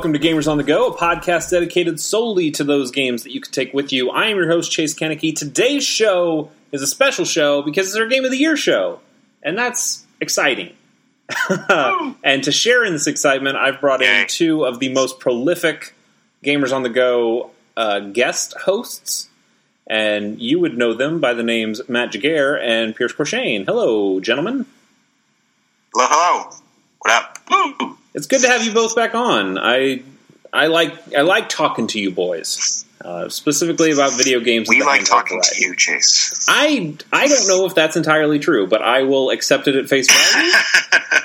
welcome to Gamers on the Go, a podcast dedicated solely to those games that you can take with you. I am your host, Chase Kennecke. Today's show is a special show because it's our Game of the Year show, and that's exciting. and to share in this excitement, I've brought in two of the most prolific Gamers on the Go uh, guest hosts, and you would know them by the names Matt Jaguar and Pierce Corshane. Hello, gentlemen. Hello, hello. What up? Woo! It's good to have you both back on. I I like I like talking to you boys, uh, specifically about video games. We like talking variety. to you, Chase. I I don't know if that's entirely true, but I will accept it at face value,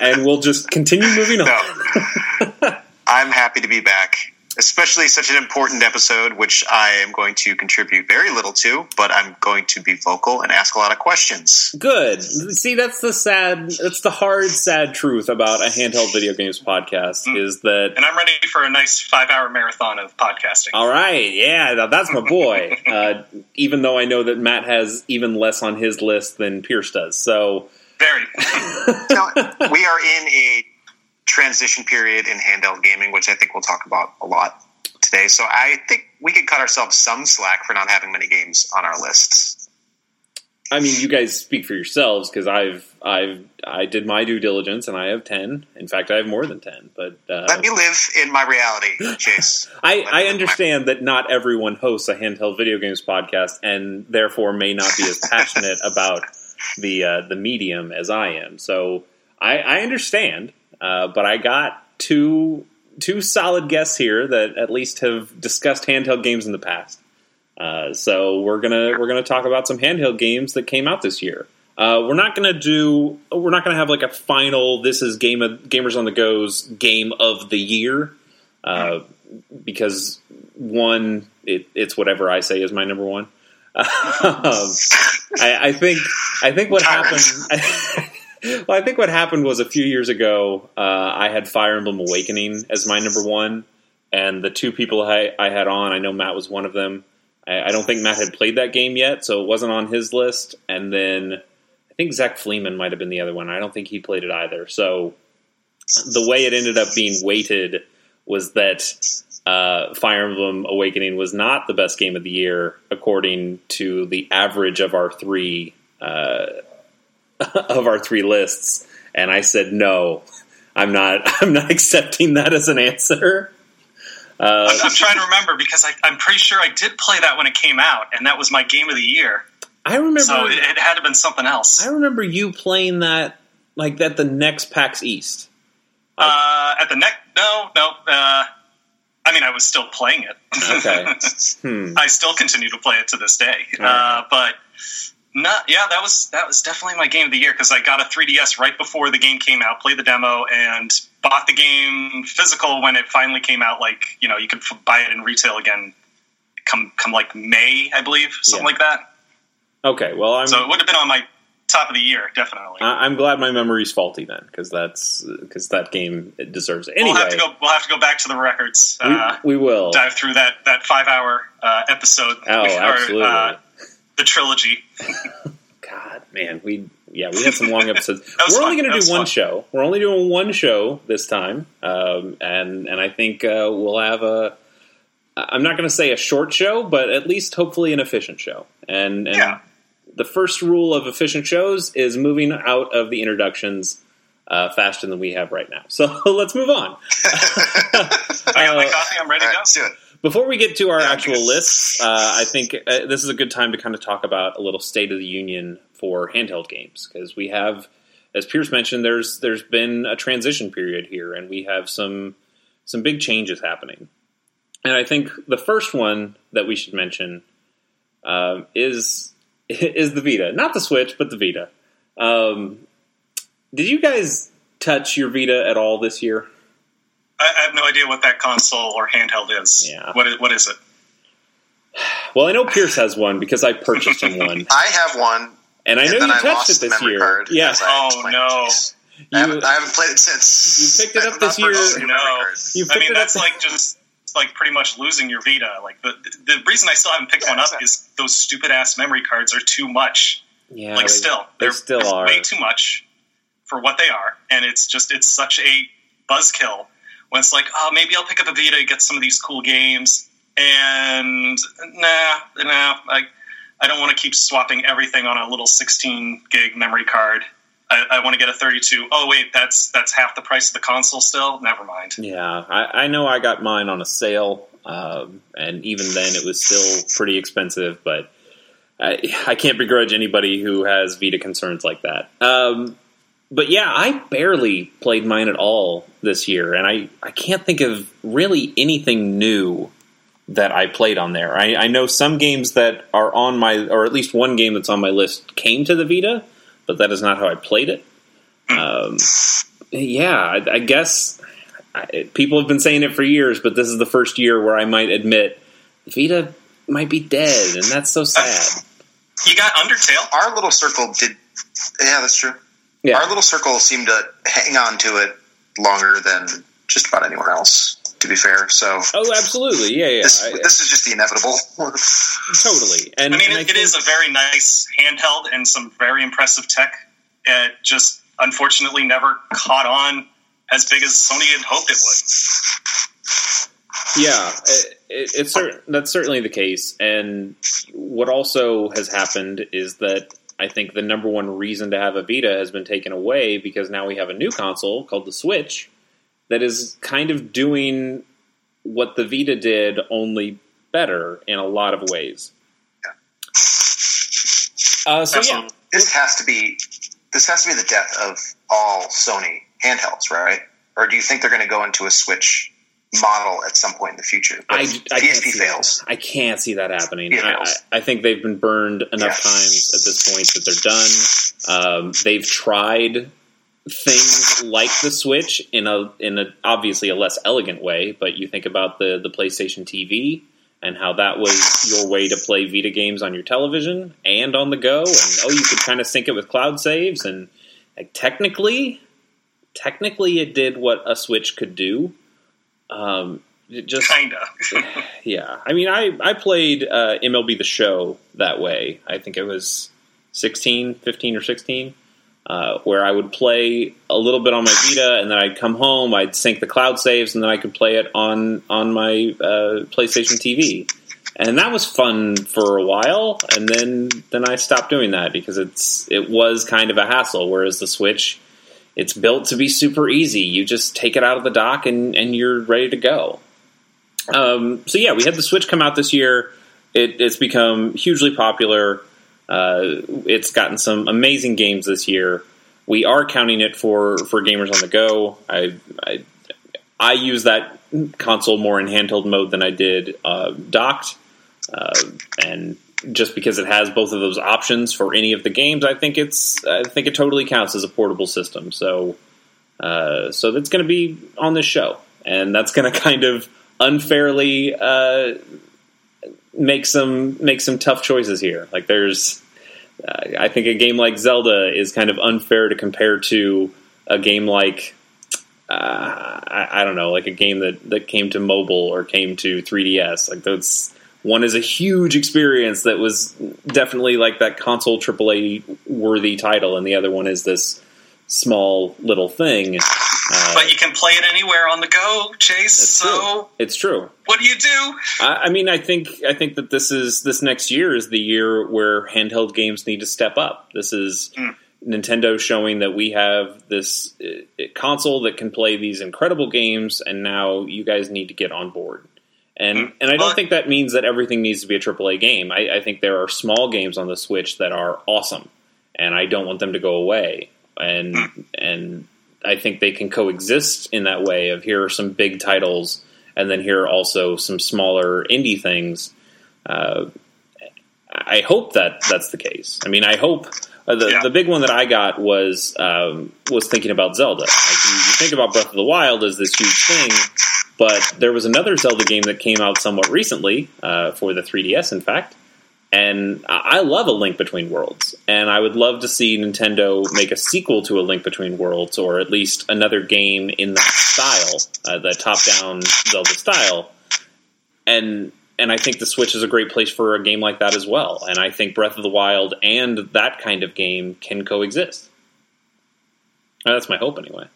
and we'll just continue moving on. No. I'm happy to be back, especially such an important episode, which I am going to contribute very little to, but I'm going to be vocal and ask a lot of questions. Good. See, that's the sad, that's the hard, sad truth about a handheld video games podcast Mm. is that. and I'm ready for a nice five hour marathon of podcasting. All right, yeah, that's my boy. uh, even though I know that Matt has even less on his list than Pierce does, so Very. Now, we are in a transition period in handheld gaming, which I think we'll talk about a lot today. So I think we could cut ourselves some slack for not having many games on our lists. I mean, you guys speak for yourselves because I've I've I did my due diligence and I have ten. In fact, I have more than ten. But uh, Let me live in my reality, Chase. I, I understand that not everyone hosts a handheld video games podcast and therefore may not be as passionate about the uh, the medium as I am. So I, I understand, uh, but I got two two solid guests here that at least have discussed handheld games in the past. Uh, so we're gonna we're gonna talk about some handheld games that came out this year. Uh, we're not gonna do we're not gonna have like a final. This is game of gamers on the go's game of the year uh, because one it, it's whatever I say is my number one. Um, I, I think I think what happened. well, I think what happened was a few years ago. Uh, I had Fire Emblem Awakening as my number one, and the two people I, I had on, I know Matt was one of them. I, I don't think Matt had played that game yet, so it wasn't on his list. And then I think Zach Fleeman might have been the other one. I don't think he played it either. So the way it ended up being weighted was that uh, Fire Emblem Awakening was not the best game of the year according to the average of our three uh, of our three lists, and I said no. I'm not. I'm not accepting that as an answer. Uh, I'm, I'm trying to remember because I, I'm pretty sure I did play that when it came out, and that was my game of the year. I remember. So it, it had to have been something else. I remember you playing that like that the next PAX East. Uh, at the neck, no, no. Uh, I mean, I was still playing it. Okay. Hmm. I still continue to play it to this day. Right. Uh, but yeah, that was that was definitely my game of the year because I got a 3DS right before the game came out, played the demo, and bought the game physical when it finally came out. Like you know, you could f- buy it in retail again. Come come like May, I believe, something Yeah. like that. Okay. Well, I'm. So it would have been on my top of the year, definitely. I'm glad my memory's faulty then, because that's because that game it deserves it. Anyway, we'll have to go. We'll have to go back to the records. we, Uh, we will. dive through that that five hour uh, episode. Oh, with- or, absolutely. uh, the trilogy. God, man, we yeah we had some long episodes. We're only going to do one fun. show. We're only doing one show this time, um, and and I think uh, we'll have a. I'm not going to say a short show, but at least hopefully an efficient show. And, and Yeah. the first rule of efficient shows is moving out of the introductions uh, faster than we have right now. So let's move on. I got my Uh, coffee. I'm ready All to right, go. Let's do it. Before we get to our actual lists, uh, I think uh, this is a good time to kind of talk about a little state of the union for handheld games because we have, as Pierce mentioned, there's there's been a transition period here, and we have some some big changes happening. And I think the first one that we should mention um, is is the Vita, not the Switch, but the Vita. Um, did you guys touch your Vita at all this year? I, I have no idea what that console or handheld is. Yeah. What is, what is it? Well, I know Pierce has one because I purchased him one. I have one, And I know and you I touched lost it the this memory year. card. Yeah, Oh, no. to Chase. I, haven't, I haven't played it since. You picked it up this year. a new memory No. card. you I picked mean, it up. that's like just like pretty much losing your Vita. Like the the reason I still haven't picked Yeah, one up exactly. is those stupid ass memory cards are too much. yeah, like they- still, they they're still they're are. way too much for what they are, and it's just it's such a buzzkill when it's like, oh, maybe I'll pick up a Vita get some of these cool games. And nah, nah, I, I don't want to keep swapping everything on a little 16 gig memory card. I, I want to get a 32. Oh wait, that's that's half the price of the console still. Never mind. Yeah, I, I know I got mine on a sale, um, and even then it was still pretty expensive. But I, I can't begrudge anybody who has Vita concerns like that. Um, but yeah, I barely played mine at all this year, and I, I can't think of really anything new that I played on there. I, I know some games that are on my, or at least one game that's on my list came to the Vita, but that is not how I played it. Um, yeah, I, I guess I, people have been saying it for years, but this is the first year where I might admit Vita might be dead, and that's so sad. You got Undertale. Our little circle did. Yeah, that's true. Yeah. Our little circle seemed to hang on to it longer than just about anyone else. To be fair, so Oh, absolutely. Yeah, yeah. this, I- this is just the inevitable. totally. And I mean, and it, it is a very nice handheld and some very impressive tech. It just unfortunately never caught on as big as Sony had hoped it would. Yeah, it, it, it's cer- that's certainly the case. And what also has happened is that I think the number one reason to have a Vita has been taken away because now we have a new console called the Switch that is kind of doing what the Vita did, only better in a lot of ways. Uh, so yeah, this has to be this has to be the death of all Sony handhelds, right? Or do you think they're going to go into a Switch model at some point in the future? But I, I can't PSP see fails. That. I can't see that happening. I, I. I think they've been burned enough Yeah. times at this point that they're done. Um, they've tried things like the Switch in a in a obviously a less elegant way, but you think about the the PlayStation TV and how that was your way to play Vita games on your television and on the go, and oh, you could kind of sync it with cloud saves, and like, technically, technically, it did what a Switch could do. Um, it just Kinda. yeah, I mean, I I played uh, MLB The Show that way. I think it was 16, 15 or sixteen, uh, where I would play a little bit on my Vita, and then I'd come home, I'd sync the cloud saves, and then I could play it on on my uh, PlayStation TV, and that was fun for a while. And then then I stopped doing that because it's it was kind of a hassle. Whereas the Switch. It's built to be super easy. You just take it out of the dock and, and you're ready to go. Um, so yeah, we had the Switch come out this year. It, it's become hugely popular. Uh, it's gotten some amazing games this year. We are counting it for, for gamers on the go. I, I I use that console more in handheld mode than I did uh, docked, uh, and just because it has both of those options for any of the games, I think it's I think it totally counts as a portable system. So uh, so that's going to be on this show, and that's going to kind of unfairly uh, make some make some tough choices here. Like there's, uh, I think a game like Zelda is kind of unfair to compare to a game like. Uh, I, I don't know, like a game that, that came to mobile or came to 3DS. Like that's one is a huge experience that was definitely like that console AAA worthy title, and the other one is this small little thing. Uh, But you can play it anywhere on the go, Chase. it's So true. It's true. what do you do? I, I mean, I think I think that this is this next year is the year where handheld games need to step up. This is Mm. Nintendo showing that we have this uh, console that can play these incredible games, and now you guys need to get on board. And Mm. and I don't think that means that everything needs to be a AAA game. I, I think there are small games on the Switch that are awesome, and I don't want them to go away. And and I think they can coexist in that way. Of here are some big titles, and then here are also some smaller indie things. Uh, I hope that that's the case. I mean, I hope uh, the Yeah. the big one that I got was um, was thinking about Zelda. Like you, you think about Breath of the Wild as this huge thing, but there was another Zelda game that came out somewhat recently uh, for the 3DS, in fact. And I I love a Link Between Worlds, and I would love to see Nintendo make a sequel to a Link Between Worlds, or at least another game in that style, uh, the top-down Zelda style. And and I think the Switch is a great place for a game like that as well. And I think Breath of the Wild and that kind of game can coexist. Uh, That's my hope, anyway.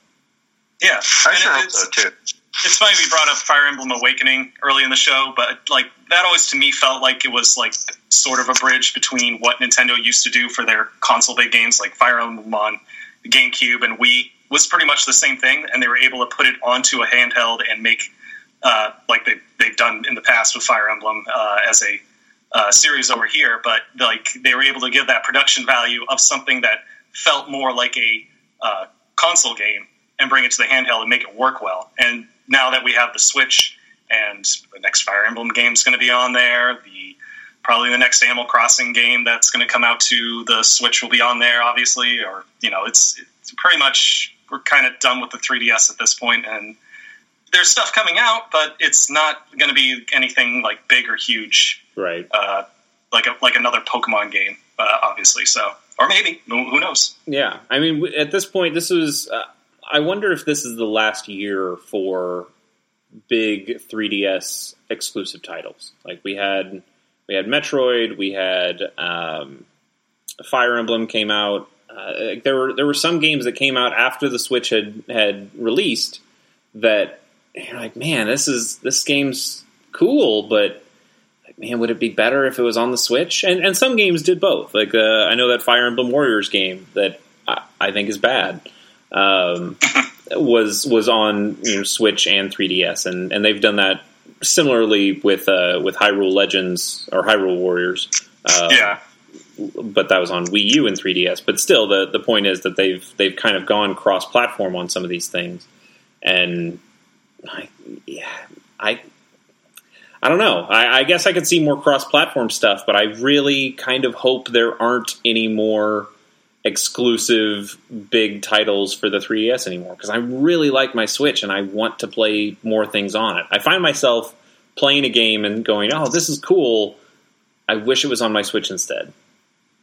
Yeah, I And sure hope so too. It's funny we brought up Fire Emblem Awakening early in the show, but like that always to me felt like it was like sort of a bridge between what Nintendo used to do for their console based games like Fire Emblem on GameCube and Wii was pretty much the same thing, and they were able to put it onto a handheld and make uh, like they they've done in the past with Fire Emblem uh, as a uh, series over here, but like they were able to give that production value of something that felt more like a uh, console game and bring it to the handheld and make it work well. And now that we have the Switch and the next Fire Emblem game is going to be on there, the probably the next Animal Crossing game that's going to come out to the Switch will be on there, obviously. Or you know, it's it's pretty much we're kind of done with the 3DS at this point, and there's stuff coming out, but it's not going to be anything like big or huge, right? Uh, like a, like another Pokemon game, uh, obviously. So, or maybe who knows? Yeah, I mean, at this point, this is. Uh, I wonder if this is the last year for big 3DS exclusive titles. Like we had, we had Metroid, we had um, Fire Emblem came out. Uh, there were there were some games that came out after the Switch had had released that you're like, man, this is this game's cool, but like, man, would it be better if it was on the Switch? And and some games did both. Like uh, I know that Fire Emblem Warriors game that I, I think is bad um, was was on you know, Switch and 3DS, and, and they've done that similarly with uh, with Hyrule Legends or Hyrule Warriors. Uh, yeah, but that was on Wii U and 3DS. But still, the the point is that they've they've kind of gone cross platform on some of these things, and I, yeah, I. I don't know. I, I guess I could see more cross-platform stuff, but I really kind of hope there aren't any more exclusive big titles for the 3DS anymore because I really like my Switch and I want to play more things on it. I find myself playing a game and going, "Oh, this is cool. I wish it was on my Switch instead."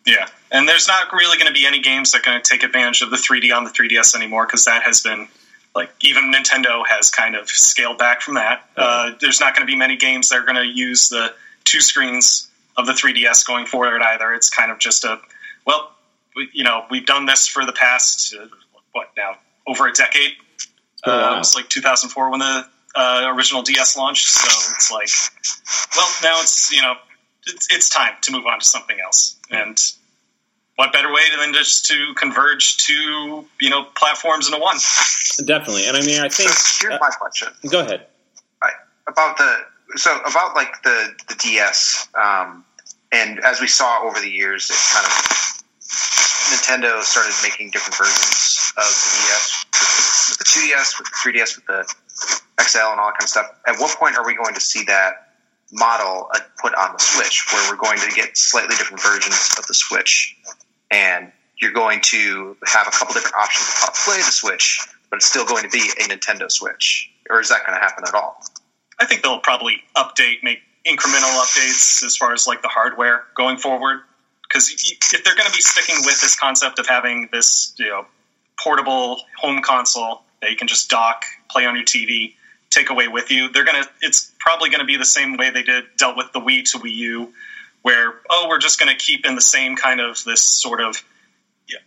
Yeah, and there's not really going to be any games that are going to take advantage of the 3D on the 3DS anymore because that has been like even Nintendo has kind of scaled back from that. Uh, there's not going to be many games that are going to use the two screens of the 3DS going forward either. It's kind of just a well, we, you know, we've done this for the past uh, what now over a decade. Uh, it was like 2004 when the uh, original DS launched, so it's like, well, now it's you know, it's, it's time to move on to something else, and what better way than just to converge two you know platforms into one? Definitely, and I mean, I think so here's my question. Go ahead. Right, about the so about like the the DS, um, and as we saw over the years, it kind of Nintendo started making different versions of the DS, with the 2DS, with the 3DS, with the XL, and all that kind of stuff. At what point are we going to see that model uh, put on the Switch, where we're going to get slightly different versions of the Switch, and you're going to have a couple different options to play the Switch, but it's still going to be a Nintendo Switch? Or is that going to happen at all? I think they'll probably update, make incremental updates as far as like the hardware going forward because if they're going to be sticking with this concept of having this you know portable home console that you can just dock, play on your TV, take away with you, they're going to. It's probably going to be the same way they did dealt with the Wii to Wii U, where oh we're just going to keep in the same kind of this sort of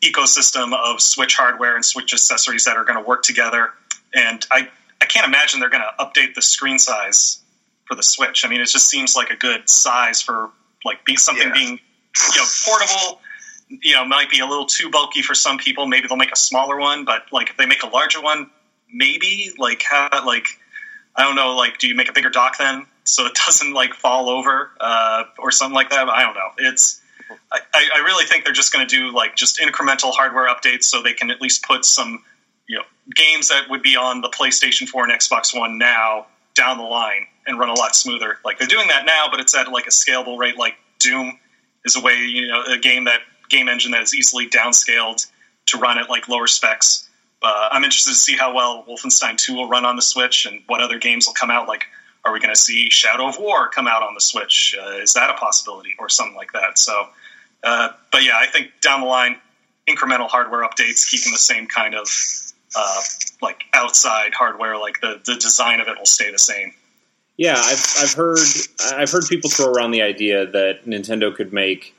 ecosystem of Switch hardware and Switch accessories that are going to work together. And I I can't imagine they're going to update the screen size for the Switch. I mean, it just seems like a good size for like be something yeah. being you know portable you know might be a little too bulky for some people maybe they'll make a smaller one but like if they make a larger one maybe like how like i don't know like do you make a bigger dock then so it doesn't like fall over uh, or something like that i don't know it's I, I really think they're just going to do like just incremental hardware updates so they can at least put some you know games that would be on the PlayStation 4 and Xbox One now down the line and run a lot smoother. Like they're doing that now, but it's at like a scalable rate. Like Doom is a way you know a game that game engine that is easily downscaled to run at like lower specs. Uh, I'm interested to see how well Wolfenstein 2 will run on the Switch and what other games will come out. Like, are we going to see Shadow of War come out on the Switch? Uh, is that a possibility or something like that? So, uh, but yeah, I think down the line, incremental hardware updates, keeping the same kind of uh, like outside hardware, like the the design of it will stay the same. Yeah, I've I've heard I've heard people throw around the idea that Nintendo could make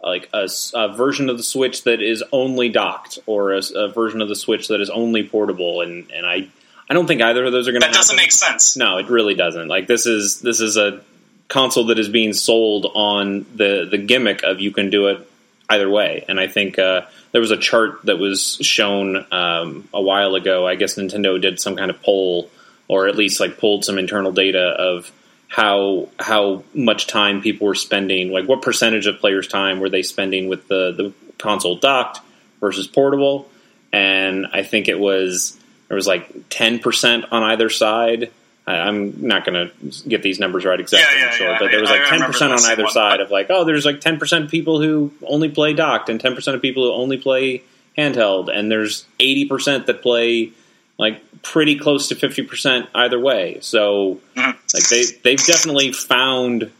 like a, a version of the Switch that is only docked, or a, a, version of the Switch that is only portable, and and I I don't think either of those are going to. That doesn't make sense. No, it really doesn't. Like this is this is a console that is being sold on the the gimmick of you can do it either way. And I think uh, there was a chart that was shown um, a while ago. I guess Nintendo did some kind of poll, or at least like pulled some internal data of how how much time people were spending, like what percentage of players' time were they spending with the the console docked versus portable. And I think it was there was like ten percent on either side. I'm not going to get these numbers right exactly, yeah, yeah, sure, yeah. but there was like ten percent on either one, side of like, oh, there's like ten percent of people who only play docked, and ten percent of people who only play handheld, and there's eighty percent that play like pretty close to fifty percent either way. So Mhm. like they they've definitely found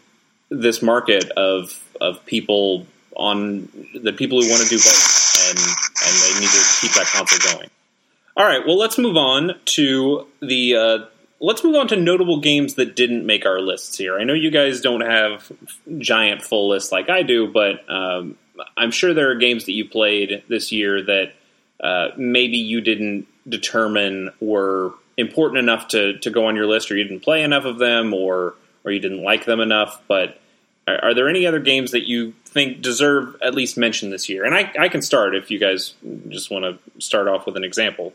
this market of of people on the people who want to do both, and and they need to keep that console going. All right, well, let's move on to the. Uh, let's move on to notable games that didn't make our lists here. I know you guys don't have giant full lists like I do, but um, I'm sure there are games that you played this year that uh, maybe you didn't determine were important enough to, to go on your list, or you didn't play enough of them, or or you didn't like them enough. But are, are there any other games that you think deserve at least mention this year? And I, I can start if you guys just want to start off with an example.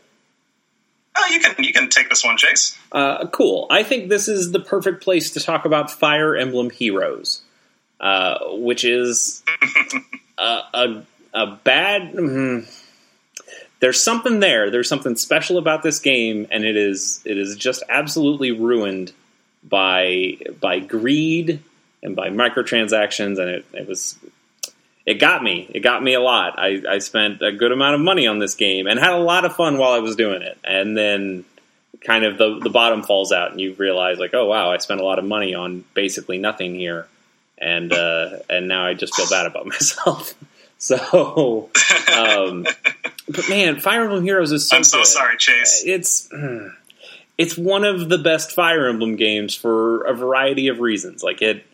Oh, you can you can take this one, Chase. Uh, cool. I think this is the perfect place to talk about Fire Emblem Heroes, uh, which is a, a, a bad. mm, there's something there. There's something special about this game, and it is it is just absolutely ruined by by greed and by microtransactions, and it, it was it got me. It got me a lot. I, I spent a good amount of money on this game and had a lot of fun while I was doing it, and then kind of the the bottom falls out, and you realize like, oh wow, I spent a lot of money on basically nothing here, and uh, and now I just feel bad about myself. So, um, but man, Fire Emblem Heroes is so. I'm so good. sorry, Chase. It's it's one of the best Fire Emblem games for a variety of reasons. Like it,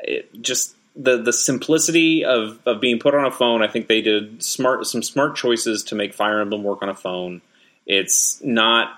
it just the the simplicity of of being put on a phone. I think they did smart some smart choices to make Fire Emblem work on a phone. It's not.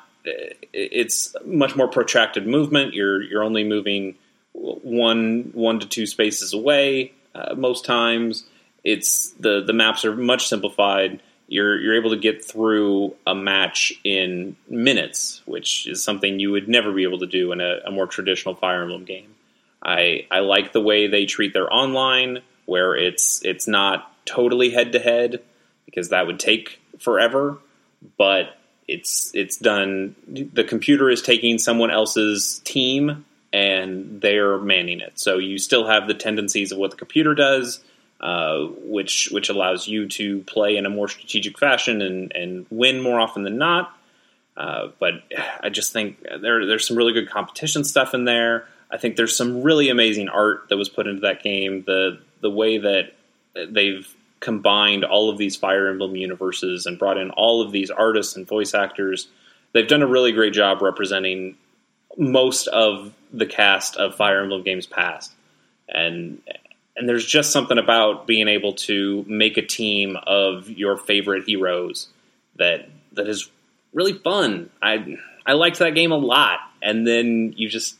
It's much more protracted movement. You're you're only moving one one to two spaces away uh, most times. It's the the maps are much simplified. You're you're able to get through a match in minutes, which is something you would never be able to do in a, a more traditional Fire Emblem game. I I like the way they treat their online, where it's it's not totally head to head because that would take forever, but it's it's done. The computer is taking someone else's team and they're manning it, so you still have the tendencies of what the computer does, uh, which which allows you to play in a more strategic fashion and and win more often than not. Uh, but I just think there there's some really good competition stuff in there. I think there's some really amazing art that was put into that game. The the way that they've combined all of these Fire Emblem universes and brought in all of these artists and voice actors. They've done a really great job representing most of the cast of Fire Emblem games past. And and there's just something about being able to make a team of your favorite heroes that that is really fun. I I liked that game a lot. And then you just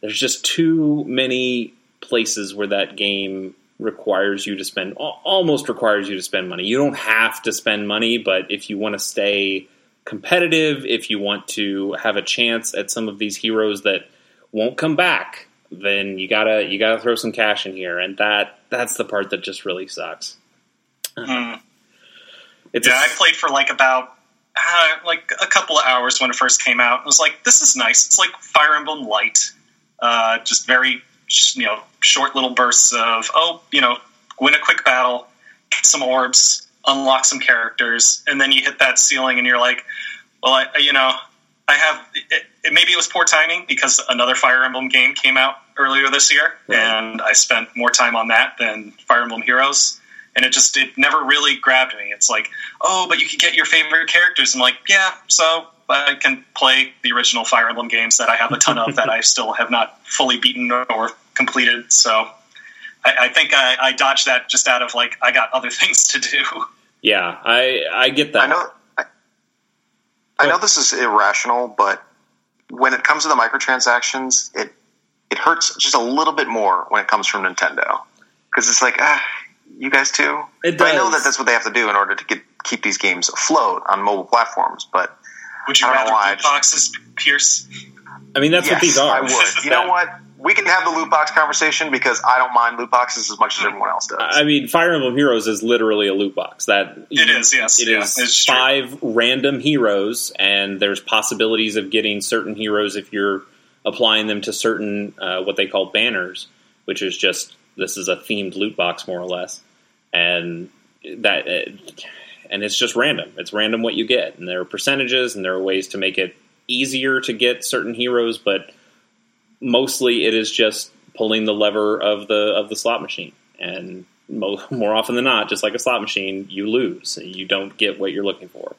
there's just too many places where that game requires you to spend almost requires you to spend money. You don't have to spend money, but if you want to stay competitive, if you want to have a chance at some of these heroes that won't come back, then you gotta you gotta throw some cash in here, and that that's the part that just really sucks. Mm. It's Yeah, a- I played for like about uh, like a couple of hours when it first came out. I was like, this is nice. It's like Fire Emblem Light, uh, just very sh- you know short little bursts of oh you know win a quick battle, get some orbs, unlock some characters, and then you hit that ceiling and you're like, well, I, you know, I have it, it, maybe it was poor timing because another Fire Emblem game came out earlier this year, Right. and I spent more time on that than Fire Emblem Heroes. And it just it never really grabbed me. It's like, oh, but you can get your favorite characters. I'm like, yeah, so I can play the original Fire Emblem games that I have a ton of that I still have not fully beaten or completed. So I, I think I, I dodged that just out of like I got other things to do. yeah, I I get that. I know. I, I know this is irrational, but when it comes to the microtransactions, it it hurts just a little bit more when it comes from Nintendo because it's like, ah, you guys too. It But I know that that's what they have to do in order to get keep these games afloat on mobile platforms. But Would you I don't rather know why, I boxes, Pierce? I mean, that's what these are. I would. You know what? We can have the loot box conversation because I don't mind loot boxes as much as everyone else does. I mean, Fire Emblem Heroes is literally a loot box. That It is, yes, It yeah, is it's true. five random heroes, and there's possibilities of getting certain heroes if you're applying them to certain uh, what they call banners, which is just this is a themed loot box more or less, and that uh, and it's just random. It's random what you get, and there are percentages, and there are ways to make it easier to get certain heroes, but mostly it is just pulling the lever of the of the slot machine and mo- more often than not just like a slot machine you lose you don't get what you're looking for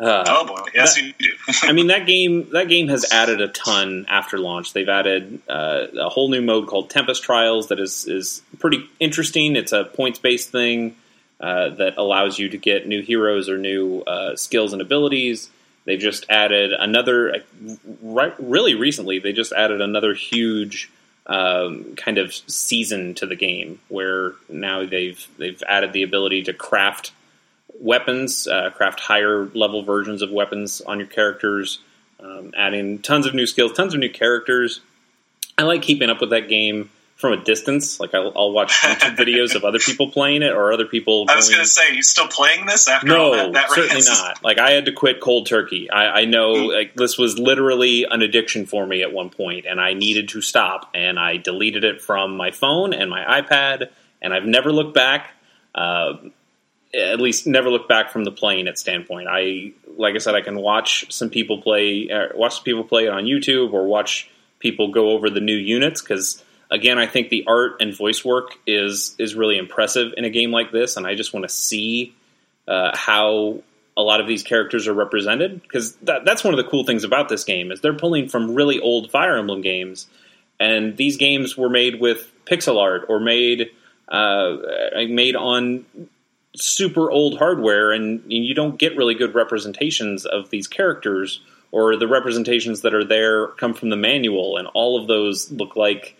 uh, Oh boy, yes you do. I mean that game that game has added a ton after launch. They've added uh, a whole new mode called Tempest Trials that is is pretty interesting. It's a points based thing uh, that allows you to get new heroes or new uh, skills and abilities. They've just added another right really recently. They just added another huge um, kind of season to the game where now they've they've added the ability to craft weapons, uh, craft higher level versions of weapons on your characters, um, adding tons of new skills, tons of new characters. I like keeping up with that game from a distance. Like I'll, I'll watch YouTube videos of other people playing it or other people. I was going- to say, you still playing this after all no, that? that certainly rant? not. Like I had to quit cold turkey. I, I know Mm. like this was literally an addiction for me at one point, and I needed to stop. And I deleted it from my phone and my iPad, and I've never looked back. Uh, at least never looked back from the playing it standpoint. I like I said, I can watch some people play, uh, watch people play it on YouTube, or watch people go over the new units because. Again, I think the art and voice work is is really impressive in a game like this, and I just want to see uh, how a lot of these characters are represented because that, that's one of the cool things about this game is they're pulling from really old Fire Emblem games, and these games were made with pixel art or made uh, made on super old hardware, and you don't get really good representations of these characters, or the representations that are there come from the manual, and all of those look like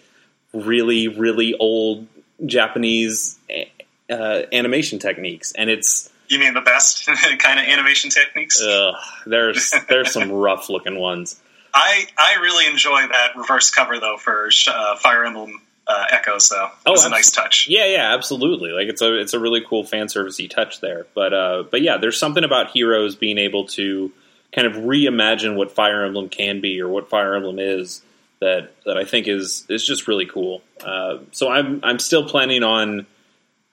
really, really old Japanese uh, animation techniques, and it's You mean the best kind of animation techniques? ugh, there's there's some rough looking ones. I I really enjoy that reverse cover though for uh, Fire Emblem uh, Echoes though. Oh, it's a nice touch. Yeah, yeah, absolutely. Like it's a it's a really cool fan servicey touch there. But uh, but yeah, there's something about heroes being able to kind of reimagine what Fire Emblem can be or what Fire Emblem is that that I think is is just really cool. Uh, so I'm I'm still planning on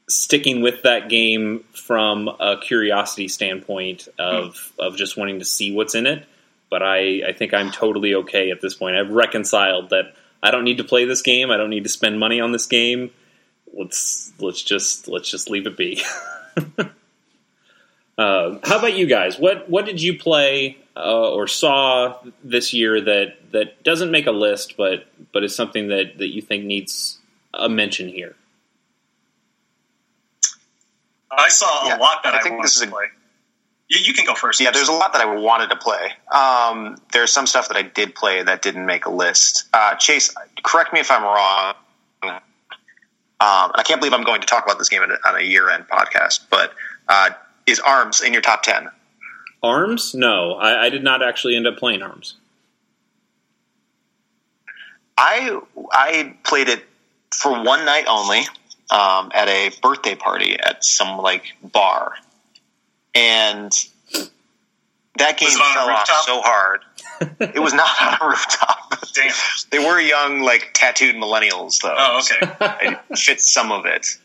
sticking with that game from a curiosity standpoint of of just wanting to see what's in it. But I, I think I'm totally okay at this point. I've reconciled that I don't need to play this game. I don't need to spend money on this game. Let's let's just let's just leave it be. uh, how about you guys? What what did you play uh, or saw this year that that doesn't make a list, but but is something that that you think needs a mention here? I saw Yeah, a lot that I I, think wanted this is to play. You, you can go first. Yeah, there's a lot that I wanted to play. Um, there's some stuff that I did play that didn't make a list. Uh, Chase, correct me if I'm wrong. Um, I can't believe I'm going to talk about this game on a, on a year-end podcast, but uh, is Arms in your top ten? Arms? No, I, I did not actually end up playing Arms. I I played it for one night only um, at a birthday party at some like bar, and that game Was it on a fell off so hard. it was not on a rooftop. Damn. They were young, like tattooed millennials, though. Oh, okay. it fit some of it.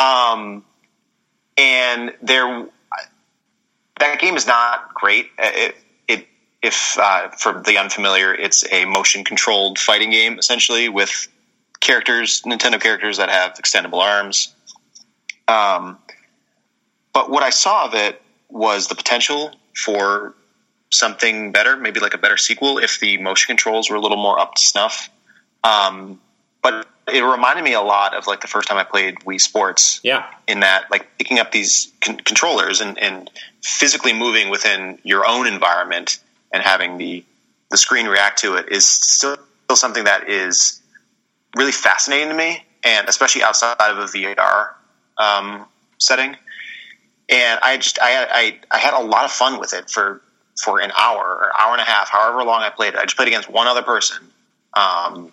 Um, and there, that game is not great. It, it if uh, for the unfamiliar, it's a motion controlled fighting game essentially with characters, Nintendo characters that have extendable arms. Um, but what I saw of it was the potential for something better, maybe like a better sequel if the motion controls were a little more up to snuff. Um, but it reminded me a lot of like the first time I played Wii Sports. Yeah. In that, like picking up these con- controllers and, and physically moving within your own environment and having the the screen react to it is still, still something that is really fascinating to me, and especially outside of a VR um, setting. And I just I, I I had a lot of fun with it for for an hour or hour and a half, however long I played it. I just played against one other person, um,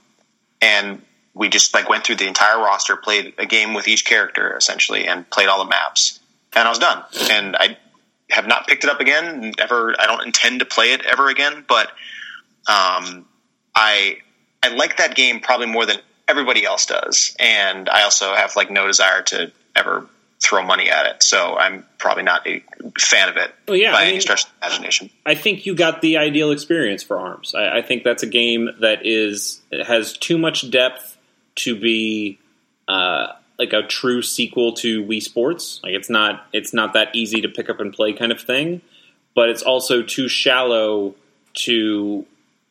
and we just like went through the entire roster, played a game with each character essentially, and played all the maps. And I was done. And I have not picked it up again. Ever, I don't intend to play it ever again. But um, I I like that game probably more than everybody else does, and I also have like no desire to ever throw money at it. So I'm probably not a fan of it well, yeah, by I any mean, stretch of the imagination. I think you got the ideal experience for Arms. I, I think that's a game that is has too much depth to be uh, like a true sequel to Wii Sports. Like it's not it's not that easy to pick up and play kind of thing, but it's also too shallow to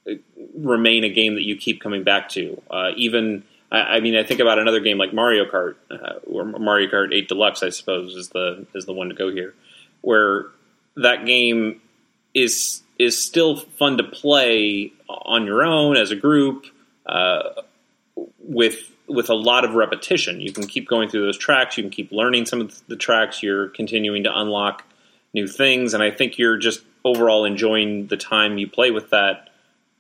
uh, remain a game that you keep coming back to. Uh, even I, I mean, I think about another game like Mario Kart uh, or Mario Kart Eight Deluxe. I suppose is the is the one to go here, where that game is is still fun to play on your own as a group uh, with with a lot of repetition. You can keep going through those tracks. You can keep learning some of the tracks. You're continuing to unlock new things, and I think you're just overall enjoying the time you play with that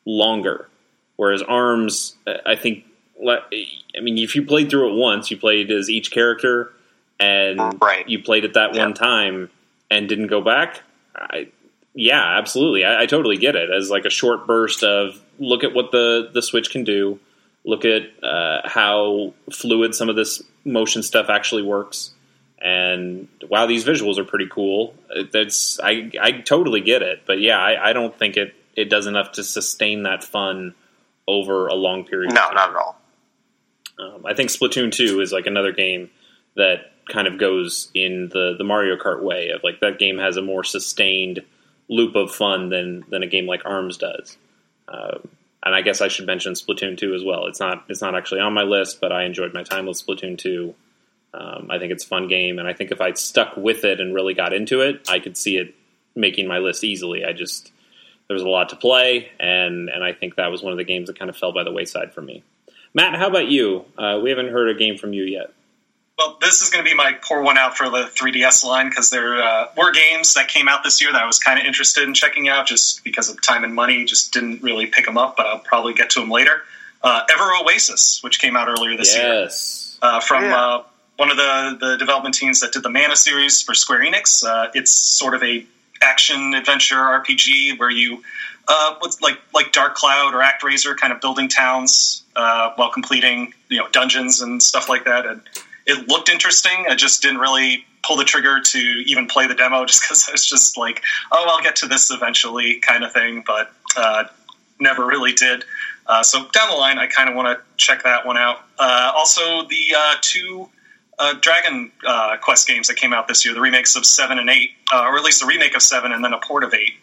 longer. Whereas Arms, I think, I mean, if you played through it once, you played as each character, and Right. you played it that Yeah. one time and didn't go back. I, yeah, absolutely. I, I totally get it as like a short burst of look at what the the Switch can do. Look at uh, how fluid some of this motion stuff actually works, and wow, these visuals are pretty cool. Uh, That's I I totally get it, but yeah, I, I don't think it it does enough to sustain that fun over a long period. of No, not at all. Um, I think Splatoon two is like another game that kind of goes in the the Mario Kart way of like that game has a more sustained loop of fun than than a game like Arms does. Um, and I guess I should mention Splatoon two as well. It's not it's not actually on my list, but I enjoyed my time with Splatoon two. Um, I think it's a fun game, and I think if I stuck with it and really got into it, I could see it making my list easily. I just there was a lot to play, and and I think that was one of the games that kind of fell by the wayside for me. Matt, how about you? Uh, we haven't heard a game from you yet. Well, this is going to be my poor one out for the 3DS line because there uh, were games that came out this year that I was kind of interested in checking out just because of time and money. Just didn't really pick them up, but I'll probably get to them later. Uh, Ever Oasis, which came out earlier this year, yes. uh, from Yeah. uh, one of the, the development teams that did the Mana series for Square Enix. Uh, it's sort of a action adventure RPG where you, uh, what's like like Dark Cloud or ActRaiser, kind of building towns uh, while completing you know dungeons and stuff like that. And it looked interesting. I just didn't really pull the trigger to even play the demo just because I was just like, oh, I'll get to this eventually, kind of thing. But uh, never really did. Uh, so down the line, I kind of want to check that one out. Uh, also, the uh, two uh, Dragon uh, Quest games that came out this year, the remakes of seven and eight, uh, or at least a remake of seven and then a port of eight,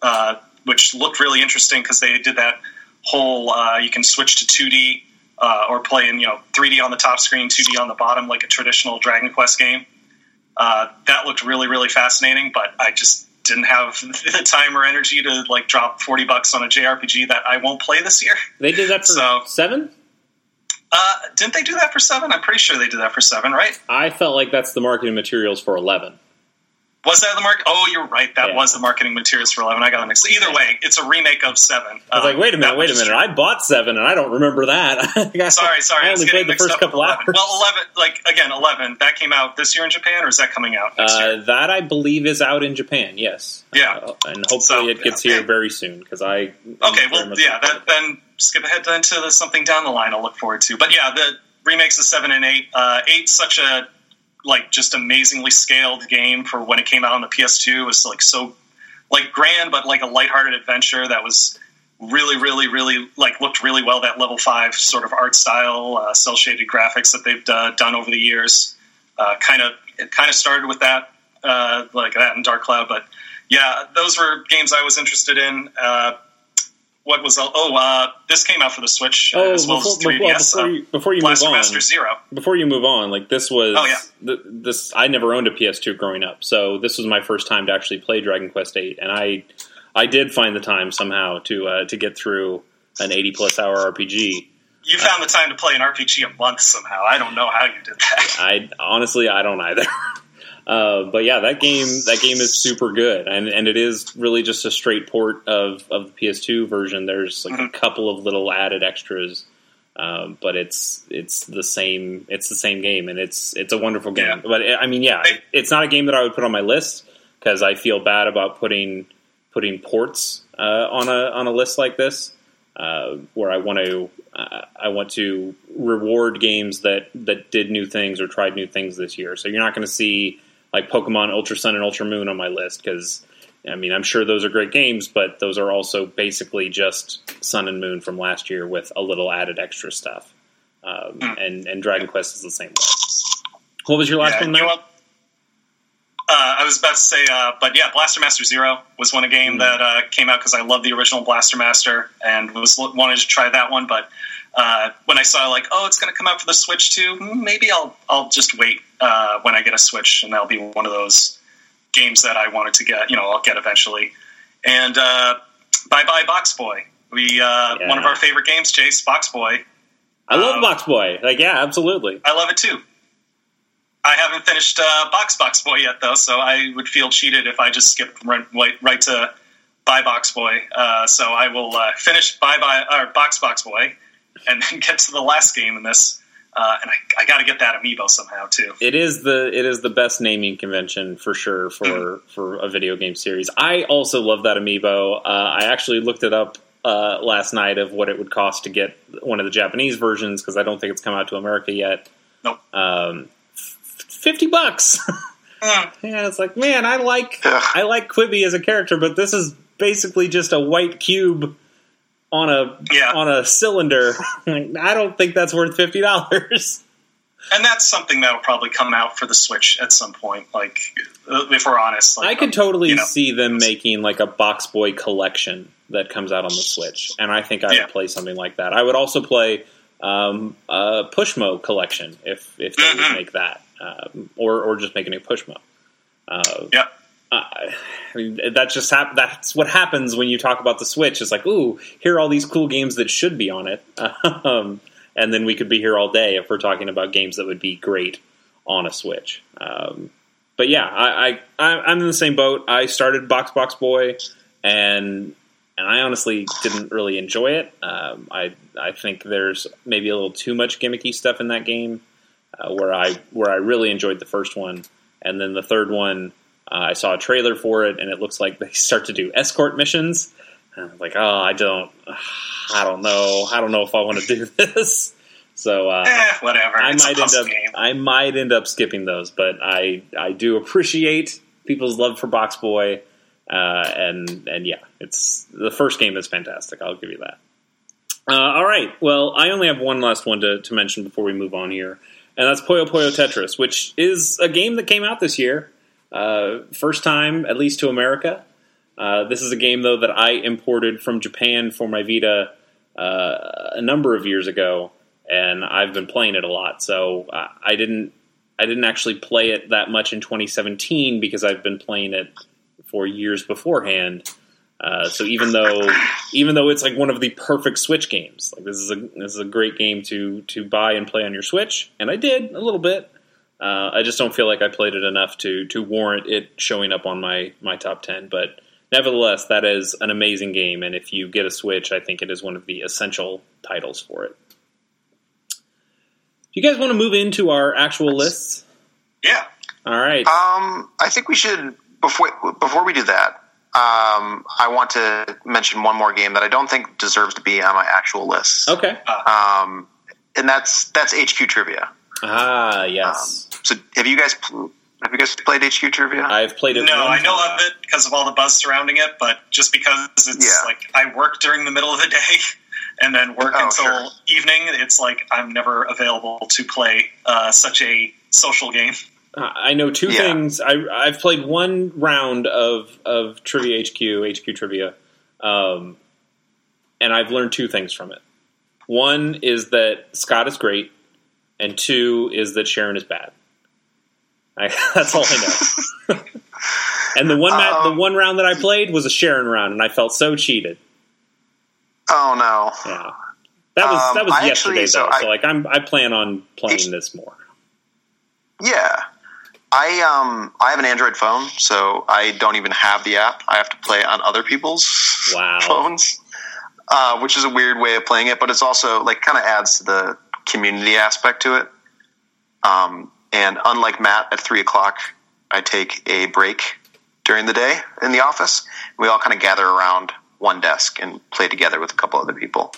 uh, which looked really interesting because they did that whole uh, you can switch to 2D uh, or play in you know 3D on the top screen, 2D on the bottom, like a traditional Dragon Quest game. Uh, that looked really really fascinating, but I just didn't have the time or energy to like drop 40 bucks on a JRPG that I won't play this year. They did that for So- seven. Uh, didn't they do that for seven? I'm pretty sure they did that for seven, right? I felt like that's the marketing materials for eleven. Was that the mark? Oh, you're right. That Yeah. was the marketing materials for eleven. I got it mixed. Either way, it's a remake of seven. I was like, wait a minute, wait a minute. I bought seven, and I don't remember that. I- Sorry, sorry. I only played the first couple 11. hours. Well, eleven, like again, eleven. That came out this year in Japan, or is that coming out? Uh, that I believe is out in Japan. Yes. Yeah. Uh, and hopefully So, it gets yeah. here very soon because I. Okay, well, yeah, that, then skip ahead then to the, something down the line. I'll look forward to. But yeah, the remakes of seven and eight. Uh, eight's such a like just amazingly scaled game for when it came out on the PS2. It was like so like grand, but like a lighthearted adventure that was really, really, really like looked really well. That level five sort of art style, uh, cel shaded graphics that they've uh, done over the years. Uh, kind of it kind of started with that, uh, like that in Dark Cloud, but yeah, those were games I was interested in. Uh, what was oh uh, this came out for the Switch uh, Oh, as well before, as 3DS. before, before, uh, you, before you move on, Master Zero. before you move on, like this was Oh, yeah. th- this I never owned a PS2 growing up, so this was my first time to actually play Dragon Quest VIII, and I I did find the time somehow to uh, to get through an 80 plus hour RPG. You found the time to play an RPG a month somehow. I don't know how you did that. I honestly I don't either. Uh, but yeah, that game that game is super good, and and it is really just a straight port of of the PS2 version. There's like a Mhm. couple of little added extras, um, but it's it's the same it's the same game, and it's it's a wonderful game. Yeah. But I mean, yeah, Hey. it's not a game that I would put on my list because I feel bad about putting putting ports uh, on a on a list like this, uh, where I want to uh, I want to reward games that that did new things or tried new things this year. So you're not going to see like Pokemon Ultra Sun and Ultra Moon on my list because I mean I'm sure those are great games, but those are also basically just Sun and Moon from last year with a little added extra stuff. Um, Hmm. and and Dragon Quest is the same way. What was your last Yeah, one? you know? Uh, I was about to say, uh, but yeah, Blaster Master Zero was one a game Mm. that uh, came out because I love the original Blaster Master and was wanted to try that one. But uh, when I saw like, oh, it's going to come out for the Switch too, hmm, maybe I'll I'll just wait uh, when I get a Switch, and that'll be one of those games that I wanted to get. You know, I'll get eventually. And uh, bye bye Box Boy. We uh, Yeah. one of our favorite games, Chase Box Boy. I love um, Box Boy. Like yeah, absolutely. I love it too. I haven't finished uh, Box Box Boy yet, though, so I would feel cheated if I just skipped right, right, right to Bye Box Boy. Uh, so I will uh, finish Bye Bye or Box Box Boy, and then get to the last game in this. Uh, and I, I got to get that amiibo somehow too. It is the it is the best naming convention for sure for for a video game series. I also love that amiibo. Uh, I actually looked it up uh, last night of what it would cost to get one of the Japanese versions because I don't think it's come out to America yet. Nope. Um, f- fifty bucks. Mm, yeah, it's like man, I like. I like Qbby as a character, but this is basically just a white cube on a Yeah. on a cylinder. I don't think that's worth fifty dollars. and that's something that will probably come out for the Switch at some point. Like, if we're honest, like, I could um, totally you know, see them making like a Box Boy collection that comes out on the Switch, and I think I Yeah. would play something like that. I would also play um, a Pushmo collection if if they would Mhm. make that, um, or or just make a new Pushmo. Uh, Yeah. I mean, that's just hap- that's what happens when you talk about the Switch. It's like, ooh, here are all these cool games that should be on it, um, and then we could be here all day if we're talking about games that would be great on a Switch. Um, but yeah, I, I I'm in the same boat. I started Box Box Boy, and and I honestly didn't really enjoy it. Um, I I think there's maybe a little too much gimmicky stuff in that game, uh, where I where I really enjoyed the first one, and then the third one. Uh, I saw a trailer for it, and it looks like they start to do escort missions. And I was like, oh, I don't, I don't know, I don't know if I want to do this. So uh, eh, whatever. I it's might end up, game. I might end up skipping those, but I, I do appreciate people's love for Box Boy, uh, and and yeah, it's the first game is fantastic. I'll give you that. Uh, all right, well, I only have one last one to, to mention before we move on here, and that's Puyo Puyo Tetris, which is a game that came out this year, uh, first time at least to America. Uh, this is a game though that I imported from Japan for my Vita uh, a number of years ago, and I've been playing it a lot. So uh, I didn't I didn't actually play it that much in 2017 because I've been playing it for years beforehand. Uh, so even though even though it's like one of the perfect Switch games, like this is a this is a great game to to buy and play on your Switch, and I did a little bit. Uh, I just don't feel like I played it enough to to warrant it showing up on my my top ten. But nevertheless, that is an amazing game, and if you get a Switch, I think it is one of the essential titles for it. Do you guys want to move into our actual lists? Yeah. All right. Um, I think we should before before we do that. Um, I want to mention one more game that I don't think deserves to be on my actual list. Okay. Um, and that's that's HQ Trivia. Ah, yes. So have you guys have you guys played HQ Trivia? I've played it. No, I know time. of it because of all the buzz surrounding it, but just because it's Yeah. like I work during the middle of the day and then work Oh, until sure. evening, it's like I'm never available to play uh, such a social game. Uh, I know two Yeah. things. I, I've played one round of of Trivia HQ, HQ Trivia, um, and I've learned two things from it. One is that Scott is great, and two is that Sharon is bad. I, that's all I know. and the one ma- Um, the one round that I played was a Sharon round, and I felt so cheated. Oh no. Yeah, that was Um, that was I yesterday actually- so though. I- so like I'm I plan on playing this more. Yeah. I um I have an Android phone, so I don't even have the app. I have to play on other people's Wow. phones, uh, which is a weird way of playing it. But it's also like kind of adds to the community aspect to it. Um, and unlike Matt, at three o'clock, I take a break during the day in the office. We all kind of gather around one desk and play together with a couple other people.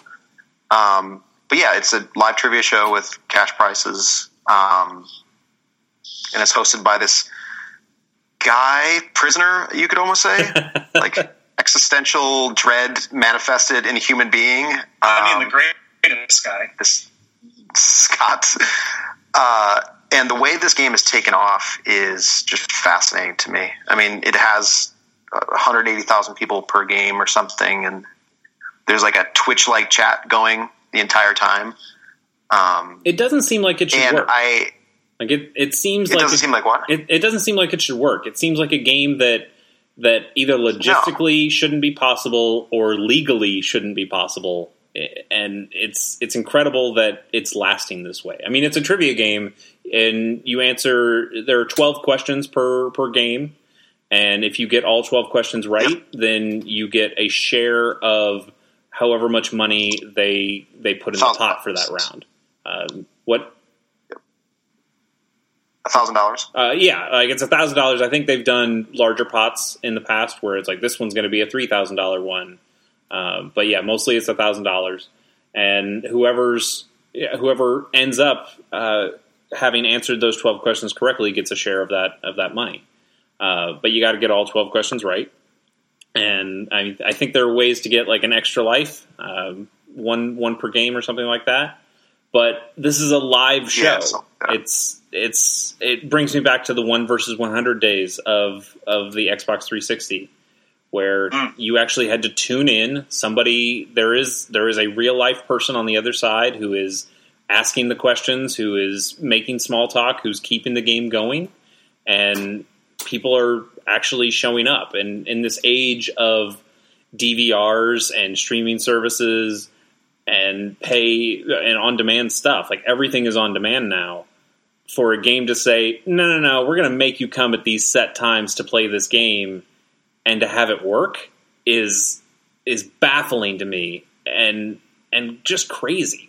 Um, but yeah, it's a live trivia show with cash prizes. Um, and it's hosted by this guy, prisoner, you could almost say, like existential dread manifested in a human being. I mean, Um, the greatest guy. this Scott. Uh, and the way this game is taken off is just fascinating to me. I mean, it has uh, 180,000 people per game or something, and there's like a Twitch like chat going the entire time. Um, It doesn't seem like it should and work. I, like it, it seems it like doesn't it- seem like what? it, it doesn't seem like it should work. It seems like a game that that either logistically shouldn't be possible or legally shouldn't be possible. And it's it's incredible that it's lasting this way. I mean, it's a trivia game, and you answer. There are twelve questions per per game, and if you get all twelve questions right, then you get a share of however much money they they put in the pot for that round. Um, what A thousand dollars. uh, yeah, like it's a thousand dollars. I think they've done larger pots in the past where it's like this one's going to be a three thousand dollar one. Um, but yeah, mostly it's a thousand dollars, and whoever's yeah, whoever ends up uh, having answered those twelve questions correctly gets a share of that of that money. Uh, but you got to get all twelve questions right, and I, I think there are ways to get like an extra life, um, one one per game or something like that. But this is a live show. Yeah, so- It's it's it brings me back to the one versus one hundred days of of the Xbox 360, where Mm. you actually had to tune in. Somebody there is there is a real life person on the other side who is asking the questions, who is making small talk, who's keeping the game going, and people are actually showing up. And in this age of DVRs and streaming services and pay and on demand stuff, like everything is on demand now. For a game to say, no, no, no, we're going to make you come at these set times to play this game, and to have it work is is baffling to me and and just crazy.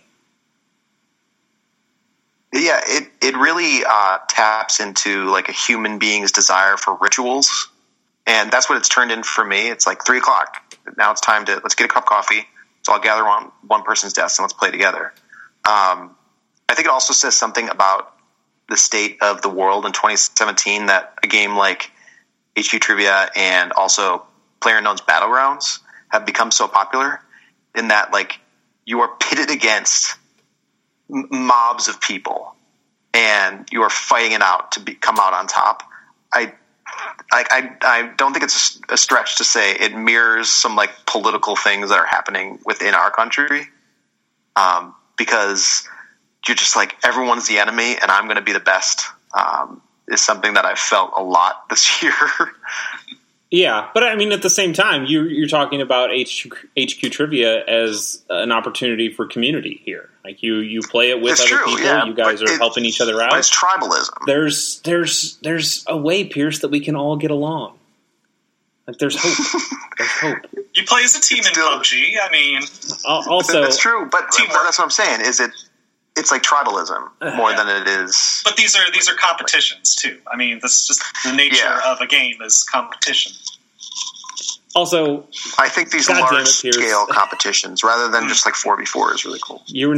Yeah, it it really uh, taps into like a human being's desire for rituals, and that's what it's turned in for me. It's like three o'clock now. It's time to let's get a cup of coffee. So I'll gather on one person's desk and let's play together. Um, I think it also says something about the state of the world in 2017 that a game like HQ Trivia and also PlayerUnknown's Battlegrounds have become so popular in that like you are pitted against mobs of people and you are fighting it out to be, come out on top. I, I, I, don't think it's a, a stretch to say it mirrors some like political things that are happening within our country. Um, because you're just like everyone's the enemy and I'm going to be the best. Um, is something that I've felt a lot this year. Yeah, but I mean, at the same time, you, you're talking about HQ, HQ trivia as an opportunity for community here. Like you, you play it with It's other true, people. yeah, you guys are it- helping each other out. it's tribalism. There's, there's, there's a way, Pierce, that we can all get along. Like there's hope. there's hope. You play as a team It's in still- PUBG. I mean, Al- Also, that's true, but Teamwork. that's what I'm saying. Is it? It's like tribalism more than it is. but these are these are competitions too. I mean, this is just the nature Yeah. of a game is competition. also, I think these God damn it, large scale competitions, rather than just like four v four, is really cool. you were.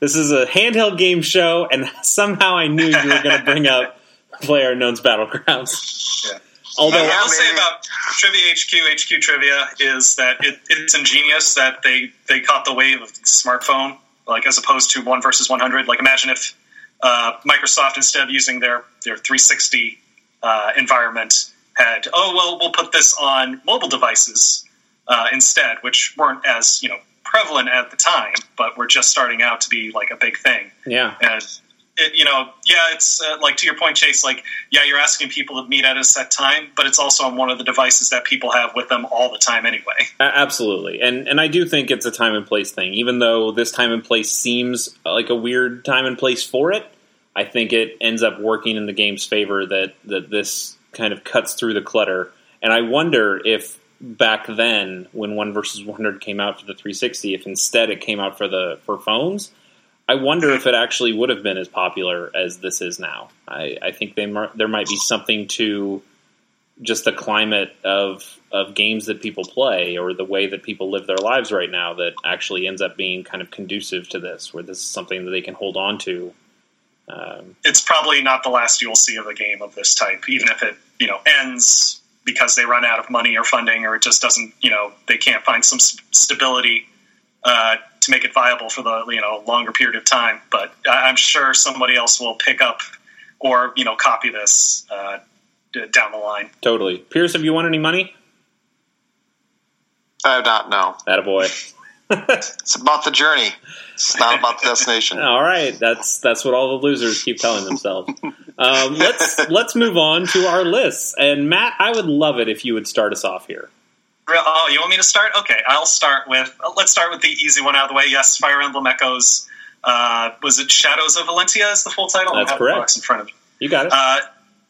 This is a handheld game show, and somehow I knew you were going to bring up Player Unknown's Battlegrounds. Yeah. Although, What I Yeah, will say about Trivia HQ HQ Trivia is that it, it's ingenious that they they caught the wave of the smartphone, like as opposed to one versus one hundred. Like imagine if uh, Microsoft instead of using their their 360 uh, environment had oh well we'll put this on mobile devices uh, instead, which weren't as you know prevalent at the time, but were just starting out to be like a big thing. Yeah. And it, you know, yeah, it's uh, like to your point, Chase. Like, yeah, you're asking people to meet at a set time, but it's also on one of the devices that people have with them all the time anyway. Absolutely, and and I do think it's a time and place thing. Even though this time and place seems like a weird time and place for it, I think it ends up working in the game's favor that that this kind of cuts through the clutter. And I wonder if back then, when One versus 100 came out for the 360, if instead it came out for the for phones I wonder if it actually would have been as popular as this is now. I, I think they there might be something to just the climate of of games that people play or the way that people live their lives right now that actually ends up being kind of conducive to this, where this is something that they can hold on to. Um, it's probably not the last you'll see of a game of this type, even if it you know ends because they run out of money or funding, or it just doesn't you know they can't find some stability uh, to make it viable for the you know longer period of time. But I'm sure somebody else will pick up or you know copy this uh, down the line. Totally, Pierce. Have you won any money? I have not. No. That a boy. it's about the journey. It's not about the destination. All right, that's that's what all the losers keep telling themselves. Um, let's let's move on to our lists. And Matt, I would love it if you would start us off here. Oh, you want me to start? Okay, I'll start with. Let's start with the easy one out of the way. Yes, Fire Emblem Echoes. Uh, was it Shadows of Valentia? Is the full title? That's correct. in front of me. You got it. Uh,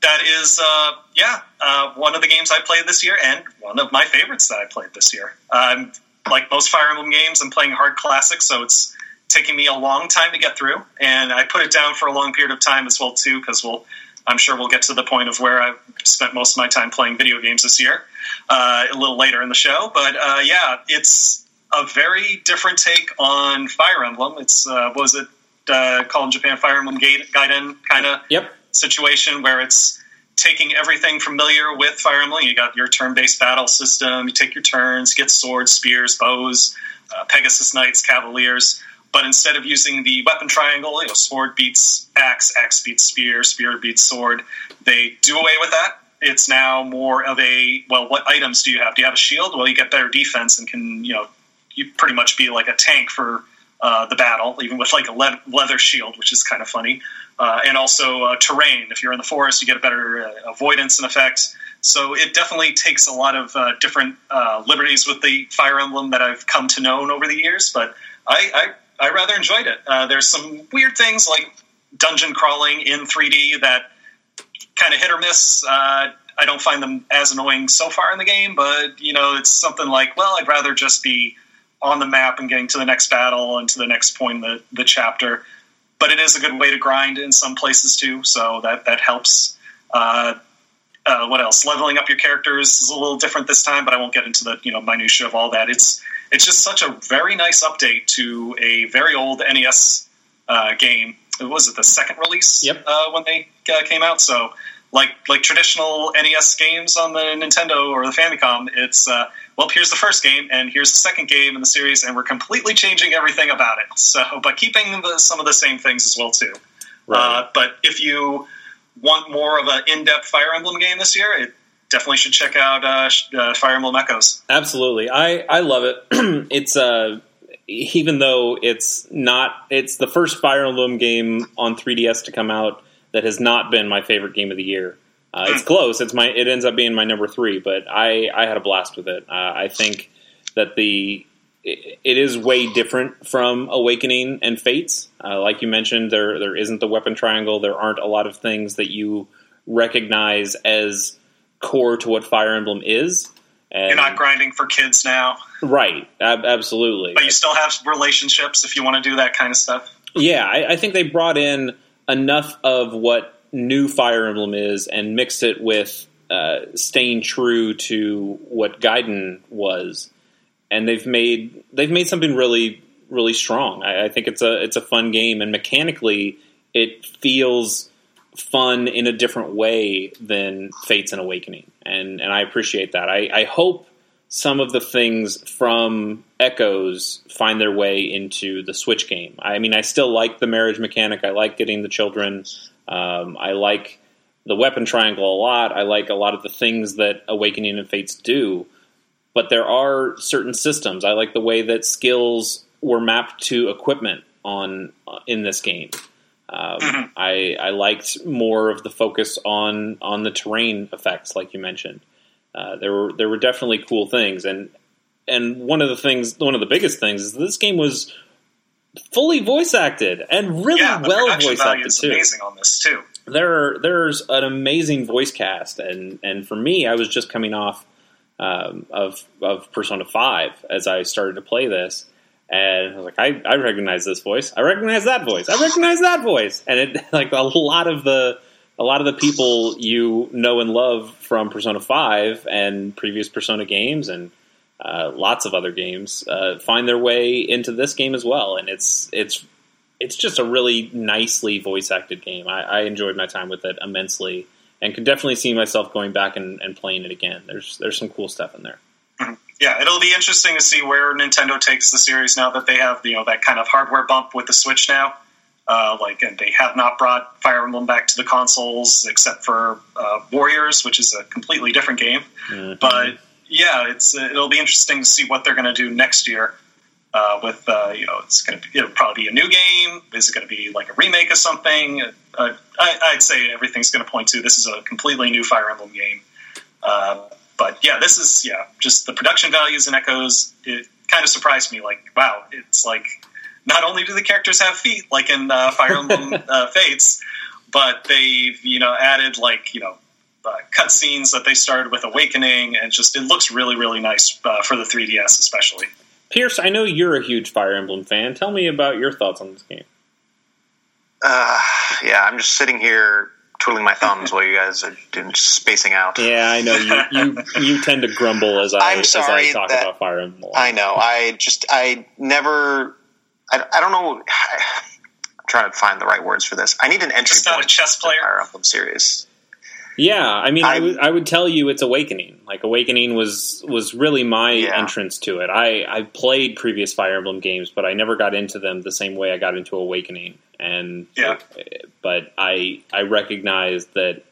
that is, uh, yeah, uh, one of the games I played this year, and one of my favorites that I played this year. Um, like most Fire Emblem games, I'm playing hard classic, so it's taking me a long time to get through, and I put it down for a long period of time as well too, because we'll I'm sure we'll get to the point of where I've spent most of my time playing video games this year uh, a little later in the show. But uh, yeah, it's a very different take on Fire Emblem. It's uh, was it uh, called in Japan Fire Emblem Gaiden kind of yep. situation where it's taking everything familiar with Fire Emblem. You got your turn-based battle system. You take your turns, get swords, spears, bows, uh, Pegasus Knights, Cavaliers. But instead of using the weapon triangle, you know, sword beats axe, axe beats spear, spear beats sword, they do away with that. It's now more of a well, what items do you have? Do you have a shield? Well, you get better defense and can you know you pretty much be like a tank for uh, the battle, even with like a le- leather shield, which is kind of funny. Uh, and also uh, terrain. If you're in the forest, you get a better uh, avoidance and effect. So it definitely takes a lot of uh, different uh, liberties with the Fire Emblem that I've come to know over the years. But I, I I rather enjoyed it. Uh, there's some weird things like dungeon crawling in 3D that kind of hit or miss. Uh, I don't find them as annoying so far in the game, but you know, it's something like, well, I'd rather just be on the map and getting to the next battle and to the next point in the, the chapter. But it is a good way to grind in some places too, so that that helps. Uh, uh, what else? Leveling up your characters is a little different this time, but I won't get into the you know minutia of all that. It's it's just such a very nice update to a very old NES uh, game. Was it the second release? Yep. Uh, when they uh, came out, so like like traditional NES games on the Nintendo or the Famicom, it's uh, well, here's the first game and here's the second game in the series, and we're completely changing everything about it. So, but keeping the, some of the same things as well too. Right. Uh, but if you want more of an in-depth Fire Emblem game this year, it definitely should check out uh, uh, Fire Emblem Echoes. Absolutely, I I love it. it's uh even though it's not it's the first Fire Emblem game on 3DS to come out that has not been my favorite game of the year. Uh, it's hmm. close. It's my it ends up being my number three, but I I had a blast with it. Uh, I think that the it, it is way different from Awakening and Fates. Uh, like you mentioned, there there isn't the weapon triangle. There aren't a lot of things that you recognize as core to what Fire Emblem is. And, You're not grinding for kids now, right? Ab- absolutely. But you still have relationships if you want to do that kind of stuff. Yeah, I, I think they brought in enough of what new Fire Emblem is and mixed it with uh, staying true to what Gaiden was, and they've made they've made something really really strong. I, I think it's a it's a fun game, and mechanically it feels fun in a different way than Fates and Awakening, and and I appreciate that. I, I hope some of the things from Echoes find their way into the Switch game. I mean, I still like the marriage mechanic. I like getting the children. Um, I like the weapon triangle a lot. I like a lot of the things that Awakening and Fates do. but there are certain systems. I like the way that skills were mapped to equipment on uh, in this game. Um, mm-hmm. I, I liked more of the focus on on the terrain effects, like you mentioned. Uh, there were there were definitely cool things, and and one of the things, one of the biggest things, is this game was fully voice acted and really yeah, well voice acted too. Amazing on this too. There, there's an amazing voice cast, and and for me, I was just coming off um, of of Persona Five as I started to play this, and I was like, I, I recognize this voice. I recognize that voice. I recognize that voice. And it like a lot of the a lot of the people you know and love from Persona Five and previous Persona games and uh, lots of other games uh, find their way into this game as well. And it's it's it's just a really nicely voice acted game. I, I enjoyed my time with it immensely, and could definitely see myself going back and, and playing it again. There's there's some cool stuff in there. Yeah, it'll be interesting to see where Nintendo takes the series now that they have you know that kind of hardware bump with the Switch now. Uh, like, and they have not brought Fire Emblem back to the consoles except for uh, Warriors, which is a completely different game. Mm-hmm. But yeah, it's uh, it'll be interesting to see what they're going to do next year. Uh, with uh, you know, it's going to it'll probably be a new game. Is it going to be like a remake of something? Uh, I, would say everything's going to point to this is a completely new Fire Emblem game. But yeah, this is yeah, just the production values and echoes. It kind of surprised me. Like, wow, it's like not only do the characters have feet, like in uh, Fire Emblem uh, Fates, but they've you know added like you know uh, cutscenes that they started with Awakening, and just it looks really really nice uh, for the 3DS especially. Pierce, I know you're a huge Fire Emblem fan. Tell me about your thoughts on this game. Uh, yeah, I'm just sitting here twiddling my thumbs while you guys are spacing out. Yeah, I know you you, you tend to grumble as I, I'm sorry as I talk about Fire Emblem. I know. I just I never. I, I don't know. I'm trying to find the right words for this. I need an entry. Just not a chess player. Fire Emblem series. Yeah, I mean, I would, would tell you it's Awakening. Like Awakening was was really my yeah. entrance to it. I I played previous Fire Emblem games, but I never got into them the same way I got into Awakening. And yeah, but I I recognize that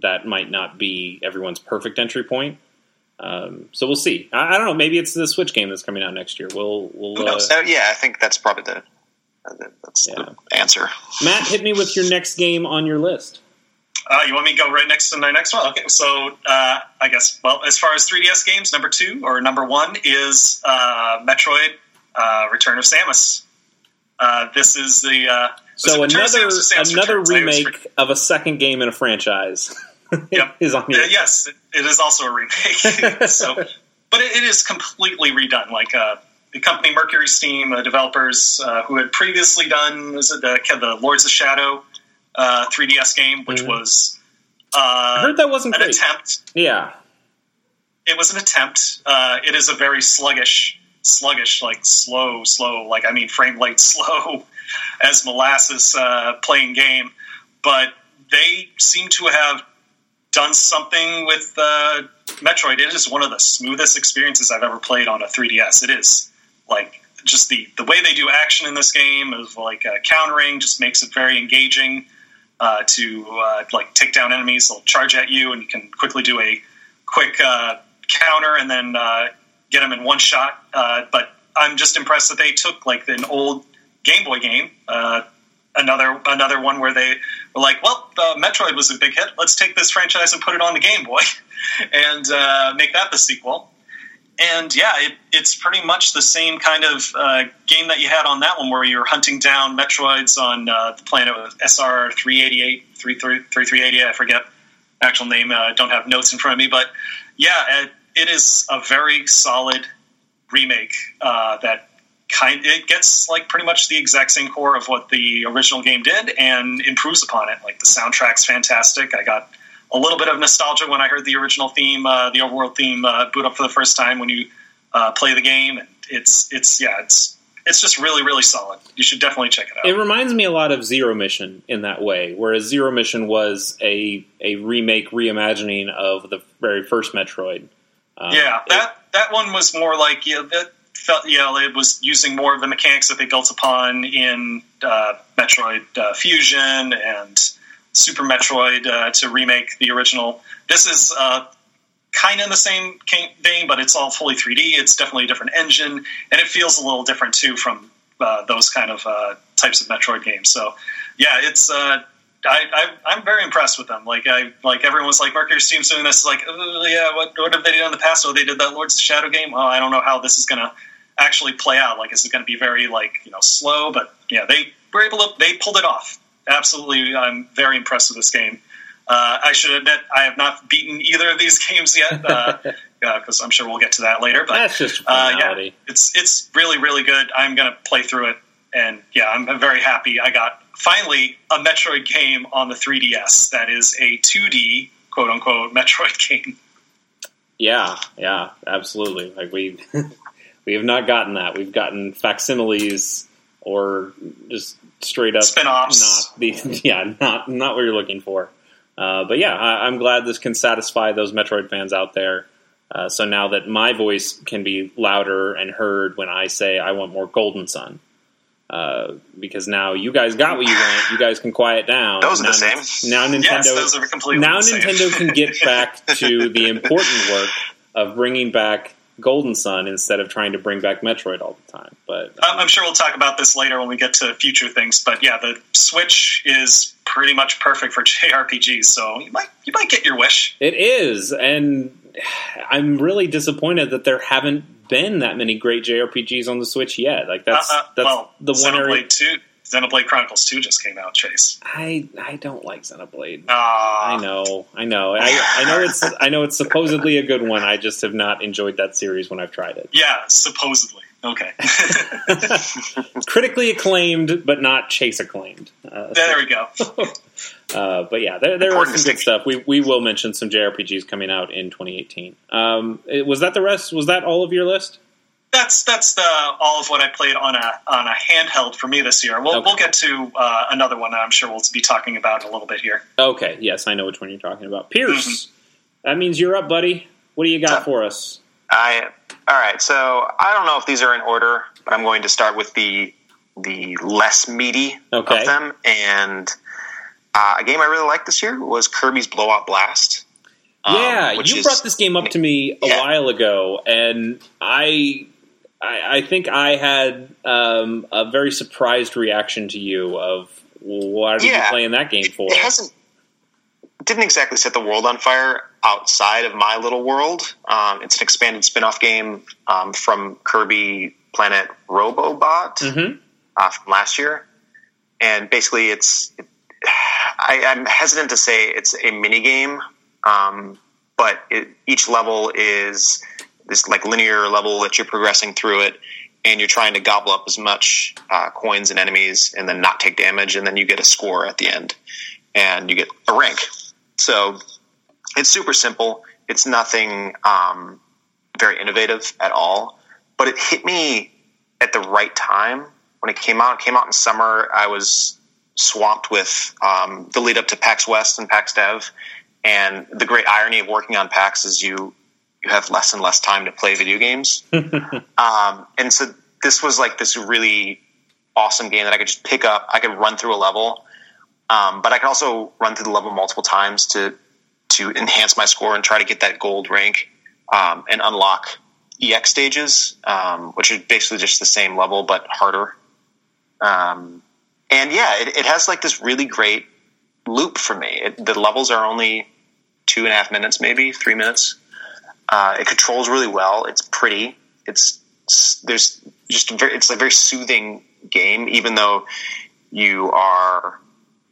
that might not be everyone's perfect entry point. Um, so we'll see. I, I, don't know. Maybe it's the Switch game that's coming out next year. We'll, we'll uh, yeah, I think that's probably the that's yeah. the answer. Matt, hit me with your next game on your list. Uh, you want me to go right next to my next one? Okay, so uh, I guess, well, as far as 3DS games, number two or number one is uh, Metroid uh, Return of Samus. Uh, this is the. Uh, so another, another remake of a second game in a franchise. yep. is on here. yes, it is also a remake. so, but it, it is completely redone. Like the company Mercury Steam, the developers who had previously done was it the, the Lords of Shadow uh, 3DS game, which mm-hmm. was uh, I heard that wasn't an great. attempt. Yeah, it was an attempt. Uh, it is a very sluggish, sluggish, like slow, slow, like I mean frame rate slow as molasses uh, playing game, but they seem to have done something with uh, Metroid. It is one of the smoothest experiences I've ever played on a 3DS. It is like just the the way they do action in this game is like uh, countering just makes it very engaging uh, to uh, like take down enemies. They'll charge at you, and you can quickly do a quick uh, counter and then uh, get them in one shot. Uh, but I'm just impressed that they took like an old Game Boy game, another another one where they were like, well, Metroid was a big hit. Let's take this franchise and put it on the Game Boy and make that the sequel and yeah, it, it's pretty much the same kind of uh, game that you had on that one, where you're hunting down Metroids on uh, the planet of SR 388, 3388, I forget actual name. Uh, I don't have notes in front of me, but yeah, it, it is a very solid remake uh, that kind it gets like pretty much the exact same core of what the original game did and improves upon it. Like the soundtrack's fantastic. I got a little bit of nostalgia when I heard the original theme, uh, the overworld theme, uh, boot up for the first time when you uh, play the game. And it's it's yeah, it's it's just really really solid. You should definitely check it out. It reminds me a lot of Zero Mission in that way, whereas Zero Mission was a a remake reimagining of the very first Metroid. Um, yeah, that it, that one was more like yeah, that felt yeah, it was using more of the mechanics that they built upon in uh, Metroid uh, Fusion and Super Metroid uh, to remake the original. This is uh, kind of in the same vein, but it's all fully 3D. It's definitely a different engine, and it feels a little different too from uh, those kind of uh, types of Metroid games. So, yeah, it's. Uh, I, I, am very impressed with them. Like I, like everyone's like Mercury Steam's doing this. Like, oh, yeah, what, what have they done in the past? So they did that Lords of Shadow game. Well, I don't know how this is gonna actually play out. Like, is it going to be very like you know slow? But yeah, they were able to. They pulled it off. Absolutely, I'm very impressed with this game. Uh, I should admit, I have not beaten either of these games yet, because uh, I'm sure we'll get to that later. But that's just uh, yeah, it's it's really really good. I'm going to play through it, and yeah, I'm, I'm, very happy. I got finally a Metroid game on the 3DS that is a 2D quote unquote Metroid game. Yeah, yeah, absolutely. Like we we have not gotten that. We've gotten facsimiles or just straight up spin-offs. Not the yeah, not not what you're looking for. Uh, but yeah, I, am glad this can satisfy those Metroid fans out there. Uh, so now that my voice can be louder and heard when I say I want more Golden Sun, uh, because now you guys got what you want, you guys can quiet down. Those are now, the same. Now Nintendo, yes, those are completely now Nintendo can get back to the important work of bringing back Golden Sun instead of trying to bring back Metroid all the time. But um, I'm sure we'll talk about this later when we get to future things. But yeah, the Switch is pretty much perfect for JRPGs, so you might you might get your wish. It is, and I'm really disappointed that there haven't been that many great JRPGs on the Switch yet. Like that's uh, uh, that's well, the one area. Two, Xenoblade Chronicles Two just came out. Chase, I I don't like Xenoblade. Uh, I know, I know, I, I know it's I know it's supposedly a good one. I just have not enjoyed that series when I've tried it. Yeah, supposedly. Okay. Critically acclaimed, but not chase acclaimed. Uh, there we go. uh, but yeah, there, there some good stuff. We we will mention some JRPGs coming out in 2018. Um, was that the rest? Was that all of your list? That's that's the, all of what I played on a on a handheld for me this year. We'll okay. we'll get to uh, another one that I'm sure we'll be talking about in a little bit here. Okay, yes, I know which one you're talking about. Pierce, mm-hmm. that means you're up, buddy. What do you got so, for us? I all right. So I don't know if these are in order, but I'm going to start with the the less meaty okay. of them. And uh, a game I really liked this year was Kirby's Blowout Blast. Yeah, um, you is, brought this game up to me a yeah. while ago, and I I, I think I had um, a very surprised reaction to you of what are yeah, you playing that game for? It hasn't didn't exactly set the world on fire outside of my little world. Um, it's an expanded spin-off game um, from Kirby Planet Robobot mm-hmm. uh, from last year, and basically it's. It, I, am hesitant to say it's a mini game, um, but it, each level is this like linear level that you're progressing through it and you're trying to gobble up as much uh, coins and enemies and then not take damage and then you get a score at the end and you get a rank. So it's super simple. It's nothing um, very innovative at all but it hit me at the right time. When it came out it came out in summer i was swamped with um, the lead up to pax west and pax dev and the great irony of working on pax is you you have less and less time to play video games. um, and so this was like this really awesome game that I could just pick up. I could run through a level, um, but I could also run through the level multiple times to to enhance my score and try to get that gold rank um, and unlock EX stages, um, which are basically just the same level but harder. Um, and yeah, it, it, has like this really great loop for me. It, the levels are only two and a half minutes, maybe three minutes. Uh, it controls really well. It's pretty. It's there's just a very, it's a very soothing game, even though you are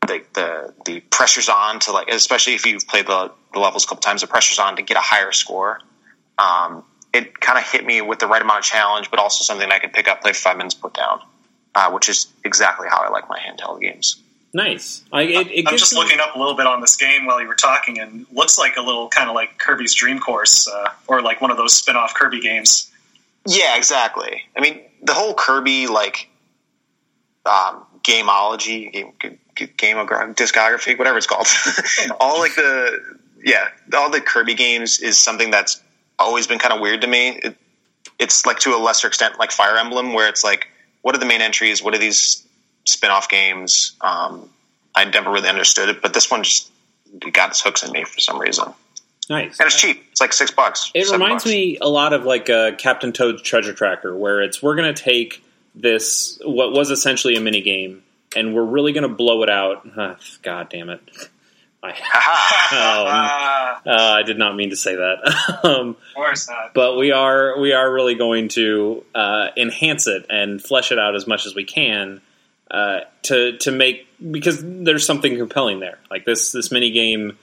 the the the pressure's on to like, especially if you've played the, the levels a couple times, the pressure's on to get a higher score. Um, it kind of hit me with the right amount of challenge, but also something I could pick up, play five minutes, put down, uh, which is exactly how I like my handheld games. Nice. I, it, it I'm just me... looking up a little bit on this game while you were talking, and looks like a little kind of like Kirby's Dream Course, uh, or like one of those spin-off Kirby games. Yeah, exactly. I mean, the whole Kirby like um, gameology, game, game discography, whatever it's called, all like the yeah, all the Kirby games is something that's always been kind of weird to me. It, it's like to a lesser extent like Fire Emblem, where it's like, what are the main entries? What are these spin-off games. Um, I never really understood it, but this one just got its hooks in me for some reason. Nice. and it's cheap. It's like six bucks. It reminds bucks. me a lot of like uh, Captain Toad's Treasure Tracker, where it's we're going to take this what was essentially a mini game, and we're really going to blow it out. Uh, God damn it! I, um, uh, I did not mean to say that. um, of course not. but we are we are really going to uh, enhance it and flesh it out as much as we can uh, to to make because there's something compelling there. Like this this mini game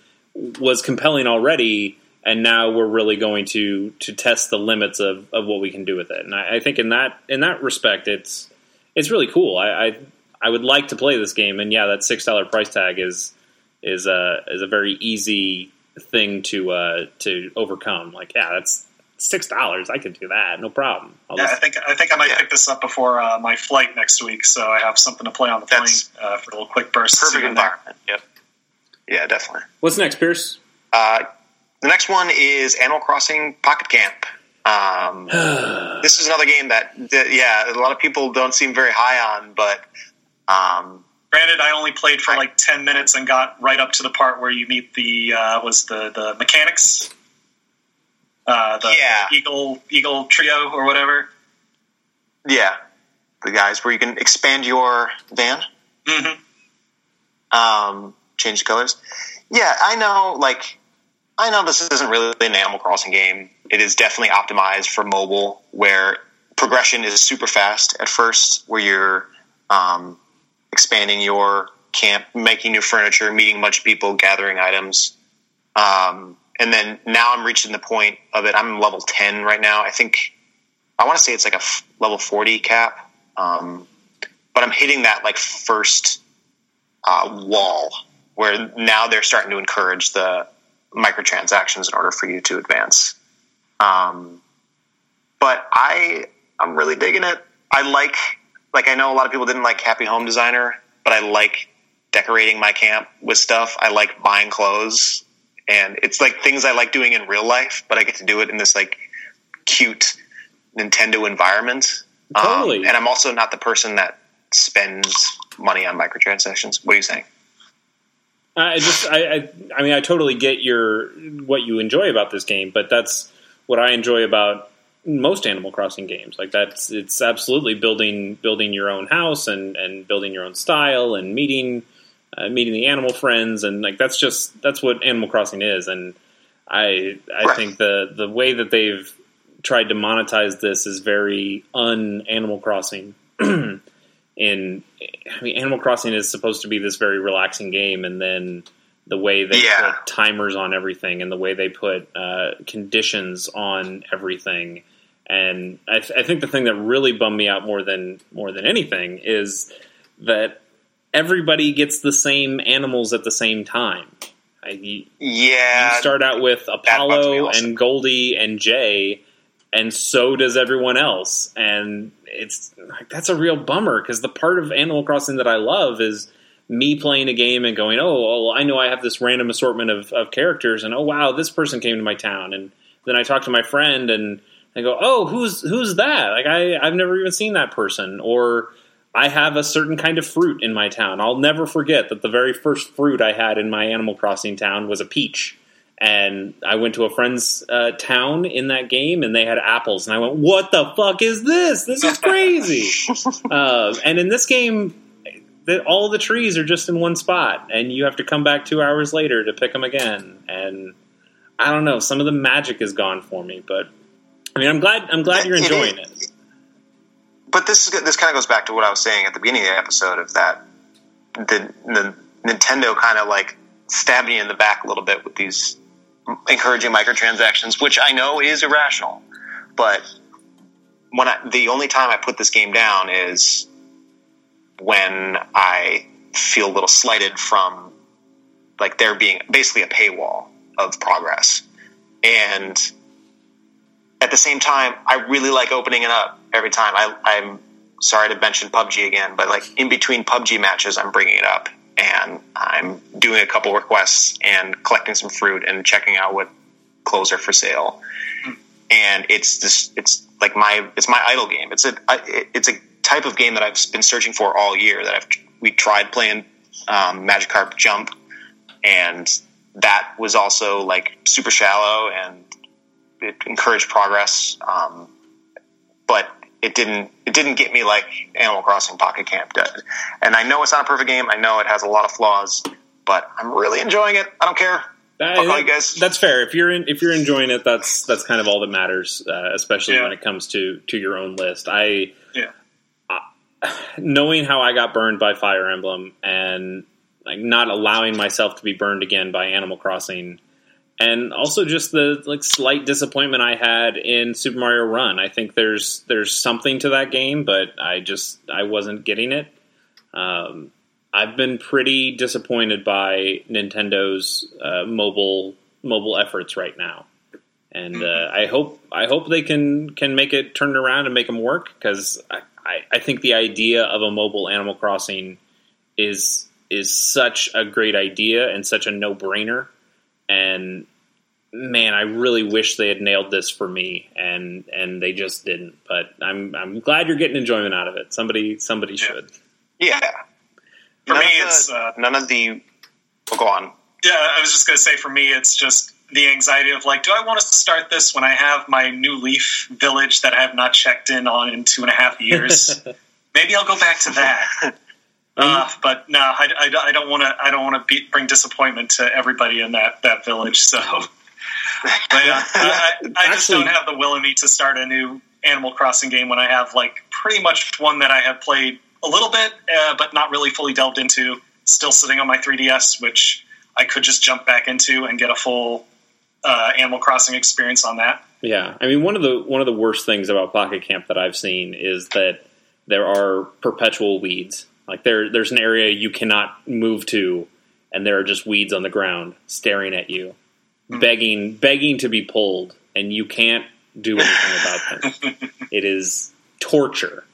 was compelling already, and now we're really going to to test the limits of, of what we can do with it. And I, I think in that in that respect, it's it's really cool. I, I I would like to play this game, and yeah, that six dollar price tag is is a is a very easy thing to uh, to overcome. Like, yeah, that's six dollars. I could do that, no problem. I'll Yeah, I think I think I might Yeah. pick this up before uh, my flight next week, so I have something to play on the plane uh, for a little quick burst. Perfect here there. environment. Yep. Yeah, definitely. What's next, Pierce? Uh, the next one is Animal Crossing Pocket Camp. Um, this is another game that, that, yeah, a lot of people don't seem very high on, but um, Granted, I only played for I- like ten minutes and got right up to the part where you meet the uh, was the the mechanics, uh, the Yeah. eagle eagle trio or whatever. yeah, the guys where you can expand your van, hmm um, change the colors. Yeah, I know. Like, I know this isn't really an Animal Crossing game. It is definitely optimized for mobile, where progression is super fast at first, where you're um, expanding your camp, making new furniture, meeting a bunch of people, gathering items. Um, and then now I'm reaching the point of it. I'm level 10 right now. I think I want to say it's like a f- level 40 cap. Um, but I'm hitting that like first uh, wall where now they're starting to encourage the microtransactions in order for you to advance. Um, but I I'm really digging it. I like like I know a lot of people didn't like Happy Home Designer, but I like decorating my camp with stuff. I like buying clothes, and it's like things I like doing in real life, but I get to do it in this like cute Nintendo environment. Um, and I'm also not the person that spends money on microtransactions. What are you saying? I just, I, I, I mean, I totally get your what you enjoy about this game, but that's what I enjoy about most Animal Crossing games. Like that's, it's absolutely building building your own house and and building your own style and meeting uh, meeting the animal friends and like that's just that's what Animal Crossing is. And I I Right. think the the way that they've tried to monetize this is very un Animal Crossing. in I mean, Animal Crossing is supposed to be this very relaxing game, and then the way they Yeah. put timers on everything, and the way they put uh, conditions on everything, and I, th- I think the thing that really bummed me out more than more than anything is that everybody gets the same animals at the same time. I, you, Yeah, you start out with Apollo also. and Goldie and Jay, and so does everyone else. And it's like that's a real bummer because the part of Animal Crossing that I love is me playing a game and going, oh, well, I know I have this random assortment of, of characters, and oh wow, this person came to my town, and then I talk to my friend and I go, oh, who's who's that? Like I I've never even seen that person, or I have a certain kind of fruit in my town. I'll never forget that the very first fruit I had in my Animal Crossing town was a peach. And I went to a friend's uh, town in that game, and they had apples. And I went, "What the fuck is this? This is crazy!" uh, and in this game, the, all the trees are just in one spot, and you have to come back two hours later to pick them again. And I don't know, some of the magic is gone for me. But I mean, I'm glad I'm glad you're enjoying it. But this is, this kind of goes back to what I was saying at the beginning of the episode of that the, the Nintendo kind of like stabbed me in the back a little bit with these encouraging microtransactions, which I know is irrational, but when I, the only time I put this game down is when I feel a little slighted from like there being basically a paywall of progress. And at the same time, I really like opening it up every time. I, I'm sorry to mention PUBG again, but like in between PUBG matches, I'm bringing it up and I'm doing a couple requests and collecting some fruit and checking out what clothes are for sale. And it's just it's like my it's my idle game. It's a, it's a type of game that I've been searching for all year. That I've we tried playing um, Magikarp Jump and that was also like super shallow and it encouraged progress. Um, but it didn't it didn't get me like Animal Crossing Pocket Camp did. And I know it's not a perfect game. I know it has a lot of flaws, but I'm really enjoying it. I don't care. All you guys. That's fair. If you're in, if you're enjoying it, that's that's kind of all that matters, uh, especially Yeah. when it comes to to your own list. I Yeah. knowing how I got burned by Fire Emblem and like not allowing myself to be burned again by Animal Crossing, and also just the like slight disappointment I had in Super Mario Run. I think there's there's something to that game, but I just I wasn't getting it. Um, I've been pretty disappointed by Nintendo's uh, mobile mobile efforts right now, and uh, I hope I hope they can can make it turn around and make them work because I, I, I think the idea of a mobile Animal Crossing is is such a great idea and such a no brainer, and man, I really wish they had nailed this for me, and and they just didn't. But I'm I'm glad you're getting enjoyment out of it. Somebody somebody Yeah. should. Yeah. For none me, the, it's, uh, none of the. Well, go on. Yeah, I was just going to say for me, it's just the anxiety of like, do I want to start this when I have my New Leaf village that I have not checked in on in two and a half years? Maybe I'll go back to that. Uh, but no, I, I, I don't want to. I don't want to bring disappointment to everybody in that that village. So, but yeah, I, I, I just don't have the will in me to start a new Animal Crossing game when I have like pretty much one that I have played a little bit, uh, but not really fully delved into. Still sitting on my 3DS, which I could just jump back into and get a full uh, Animal Crossing experience on that. Yeah, I mean one of the one of the worst things about Pocket Camp that I've seen is that there are perpetual weeds. Like there, there's an area you cannot move to, and there are just weeds on the ground staring at you, begging, begging to be pulled, and you can't do anything about them. it is torture,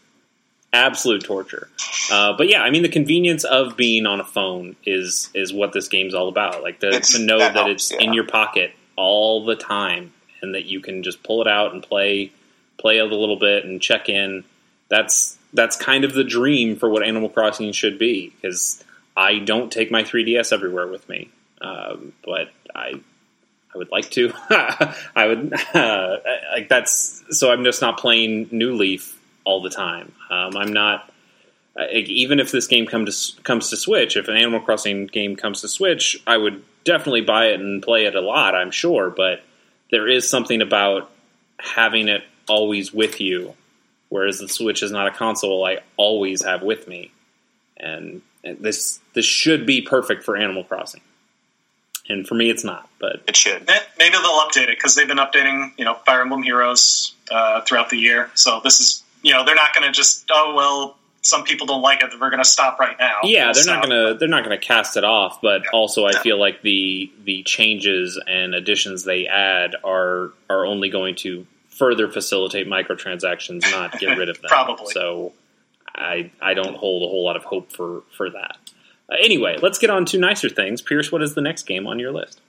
absolute torture. Uh, but yeah, I mean the convenience of being on a phone is is what this game's all about. Like to, to know that that, helps, it's in your pocket all the time, and that you can just pull it out and play play a little bit and check in. That's that's kind of the dream for what Animal Crossing should be. Because I don't take my 3DS everywhere with me, um, but I I would like to. I would uh, like that's so I'm just not playing New Leaf all the time. Um, I'm not uh, even if this game comes to comes to Switch. If an Animal Crossing game comes to Switch, I would definitely buy it and play it a lot. I'm sure, but there is something about having it always with you, whereas the Switch is not a console I always have with me, and, and this this should be perfect for Animal Crossing. And for me, it's not. But It should. Maybe they'll update it because they've been updating, you know, Fire Emblem Heroes uh, throughout the year. So this is, you know, they're not going to just, oh well, some people don't like it, we're going to stop right now. Yeah, they're not gonna they're not gonna cast it off, but Yeah. also I No. feel like the the changes and additions they add are are only going to further facilitate microtransactions, not get rid of them. Probably. So I I don't hold a whole lot of hope for for that. Uh, anyway, let's get on to nicer things. Pierce, what is the next game on your list?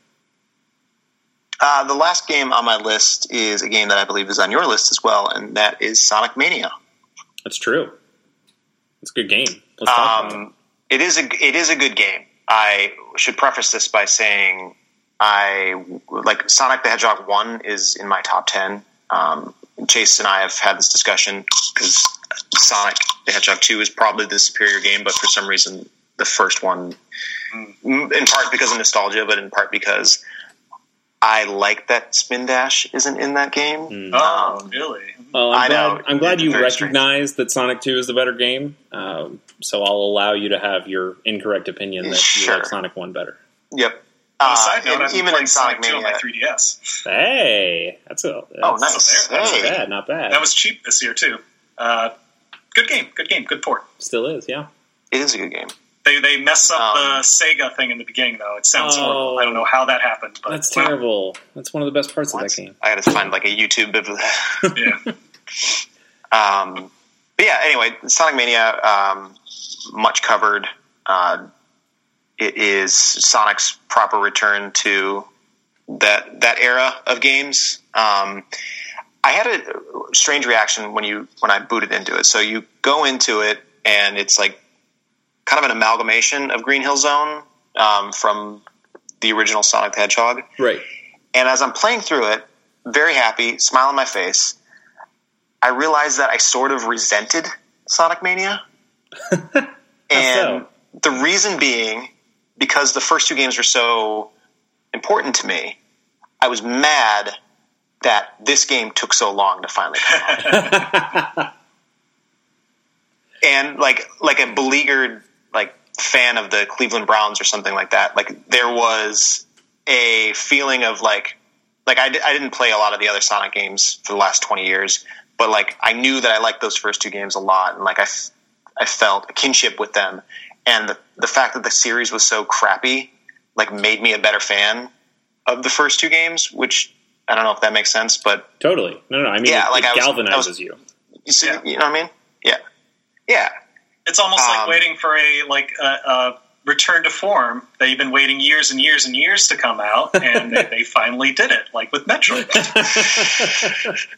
Uh, the last game on my list is a game that I believe is on your list as well, and that is Sonic Mania. That's true. It's a good game. Let's talk about it. Um, it is a it is a good game. I should preface this by saying I like Sonic the Hedgehog one is in my top ten. Um, Chase and I have had this discussion because Sonic the Hedgehog two is probably the superior game, but for some reason the first one, Mm. in part because of nostalgia, but in part because I like that Spin Dash isn't in that game. Mm. Oh, Um, really? Well, I'm I glad, know. I'm glad you very strange. recognize that Sonic 2 is the better game. Um, so I'll allow you to have your incorrect opinion that you like Sonic 1 better. Yep. On a Uh, side note, and I'm been even playing in Sonic Sonic 2 on my Mania, 3DS. Hey, that's a that's, Oh, nice. there- that's Not bad, not bad. That was cheap this year, too. Uh, good game, good game, good port. Still is, yeah. It is a good game. They, they mess up Um, the Sega thing in the beginning, though. It sounds Oh. horrible. I don't know how that happened. But That's well, terrible. That's one of the best parts What? of that game. I got to find like a YouTube of that. yeah. Um, but yeah, anyway, Sonic Mania, um, much covered. Uh, it is Sonic's proper return to that that era of games. Um, I had a strange reaction when you when I booted into it. So you go into it and it's like kind of an amalgamation of Green Hill Zone um, from the original Sonic the Hedgehog. Right. And as I'm playing through it, very happy, smile on my face, I realized that I sort of resented Sonic Mania. and so? the reason being because the first two games were so important to me, I was mad that this game took so long to finally come out. and like like a beleaguered like fan of the Cleveland Browns or something like that, like there was a feeling of like like I, I didn't play a lot of the other Sonic games for the last 20 years, but like I knew that I liked those first two games a lot and like I, f- I felt a kinship with them and the, the fact that the series was so crappy like made me a better fan of the first two games, which I don't know if that makes sense, but Totally. No, no. I mean, Yeah, it, like it I was- galvanizes I was- you. you, see, Yeah. you know what I mean? Yeah. Yeah. It's almost like Um, waiting for a like a, a return to form that you've been waiting years and years and years to come out, and they, they finally did it, like with Metroid.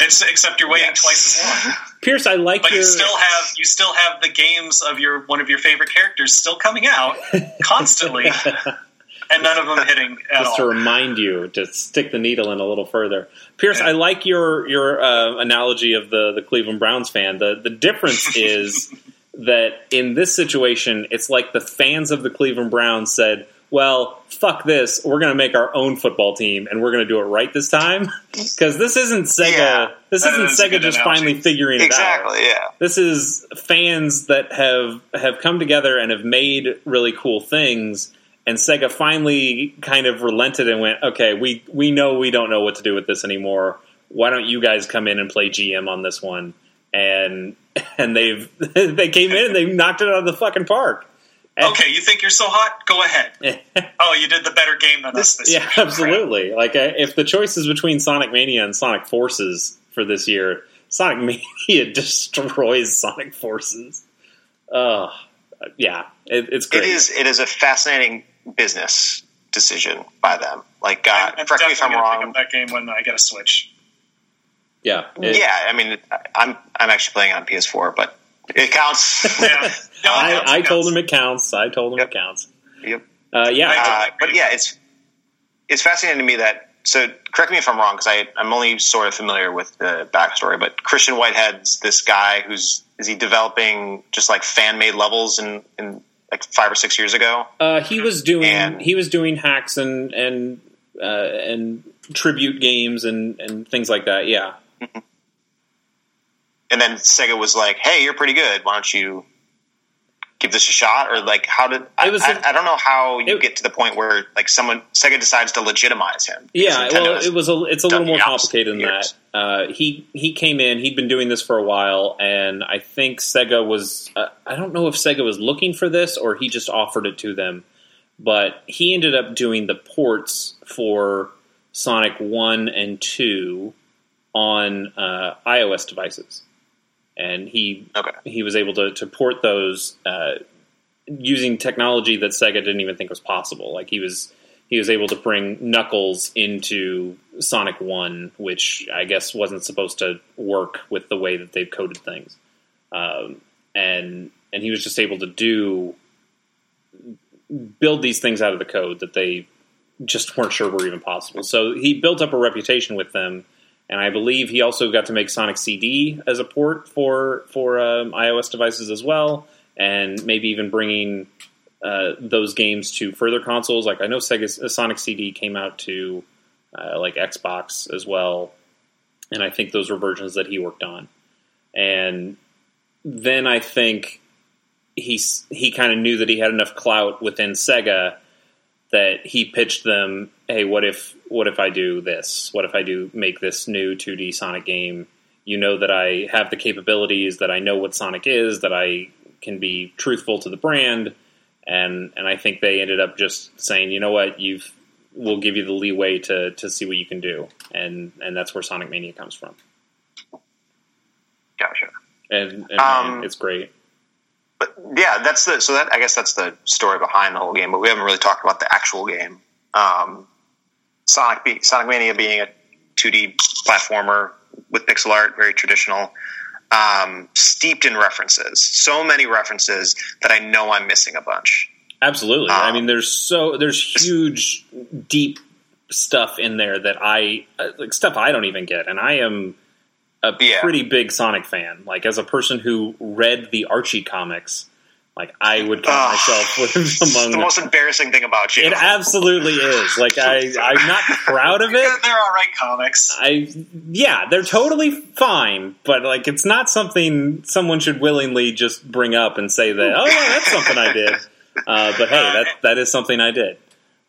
It's, except you're waiting Yes. twice as long, Pierce, I like but your. you still have you still have the games of your one of your favorite characters still coming out constantly, and none of them hitting at just to remind you to stick the needle in a little further. Pierce, Yeah. I like your your uh, analogy of the the Cleveland Browns fan. The the difference is that in this situation, it's like the fans of the Cleveland Browns said, "Well, fuck this. We're going to make our own football team, and we're going to do it right this time." Because this isn't Sega. Yeah. this isn't is Sega just analogy. finally figuring it out Exactly. Yeah. this is fans that have have come together and have made really cool things and Sega finally kind of relented and went, "Okay, we we know we don't know what to do with this anymore. Why don't you guys come in and play GM on this one?" And and they've they came in and they knocked it out of the fucking park. And- Okay, you think you're so hot? Go ahead. Oh, you did the better game than us this yeah, year. absolutely. Like uh, if the choice is between Sonic Mania and Sonic Forces for this year, Sonic Mania destroys Sonic Forces. Oh, yeah, it, it's great. It is. It is a fascinating business decision by them. Like, uh, I'm, I'm correct me if I'm definitely pick wrong. up that game when I get a Switch. Yeah, it- yeah, I mean, I'm I'm actually playing on PS4, but it counts. Yeah, No, it I, counts, I it told counts. him it counts. I told him Yep. it counts. Yep. Uh, yeah, Uh, but yeah, it's it's fascinating to me that. So correct me if I'm wrong because I I'm only sort of familiar with the backstory. But Christian Whitehead's this guy who's is he developing just like fan made levels in in like five or six years ago? uh, he was doing And- he was doing hacks and and uh, and tribute games and and things like that. Yeah, And then Sega was like, "Hey, you're pretty good. Why don't you give this a shot?" Or like, how did I? Was I a- I don't know how you it- get to the point where like someone Sega decides to legitimize him. yeah. Well, it was a it's a little more complicated than that. Uh, he he came in. He'd been doing this for a while, and I think Sega was. Uh, I don't know if Sega was looking for this or he just offered it to them. But he ended up doing the ports for Sonic One and Two on uh, iOS devices, and he Okay. he was able to, to port those uh, using technology that Sega didn't even think was possible. Like he was he was able to bring Knuckles into Sonic One, which I guess wasn't supposed to work with the way that they've coded things, um, and and he was just able to do build these things out of the code that they just weren't sure were even possible. So he built up a reputation with them, and I believe he also got to make Sonic CD as a port for for um, iOS devices as well, and maybe even bringing uh, those games to further consoles. Like I know Sega Sonic CD came out to uh, like Xbox as well, and I think those were versions that he worked on. And then I think he's he kind of knew that he had enough clout within Sega that he pitched them, "Hey, what if what if I do this? What if I do make this new 2D Sonic game? You know that I have the capabilities, that I know what Sonic is, that I can be truthful to the brand." And and I think they ended up just saying, "You know what? You've we'll give you the leeway to to see what you can do." And and that's where Sonic Mania comes from. Gotcha. And, and Um, it's great. But yeah, that's the so that I guess that's the story behind the whole game. But we haven't really talked about the actual game. Um, Sonic be, Sonic Mania being a 2D platformer with pixel art, very traditional, um, steeped in references. So many references that I know I'm missing a bunch. Absolutely. I Um, mean, there's so there's huge, deep stuff in there that I uh, like stuff I don't even get, and I am a Yeah. pretty big Sonic fan. Like as a person who read the Archie comics, like I would count Ugh. myself with among the most embarrassing thing about you. It absolutely is. Like I, I'm not proud of it. they're all right comics. I, yeah, they're totally fine, but like it's not something someone should willingly just bring up and say that. Oh yeah, that's something I did. Uh, but hey, that that is something I did.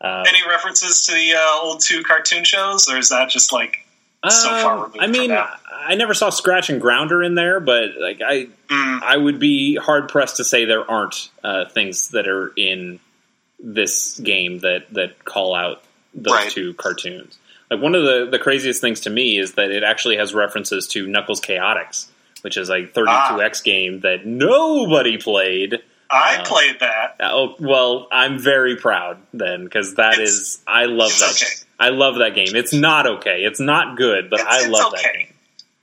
Uh, Any references to the uh, old two cartoon shows, or is that just like so um, I mean? I never saw Scratch and Grounder in there, but like I, Mm, I would be hard pressed to say there aren't uh, things that are in this game that that call out those Right. two cartoons. Like one of the the craziest things to me is that it actually has references to Knuckles Chaotix, which is a 32x game that nobody played. I uh, played that. Oh well, I'm very proud then because that It's- is I love that. okay. I love that game. It's not okay. It's not good, but It's- I it's love that game.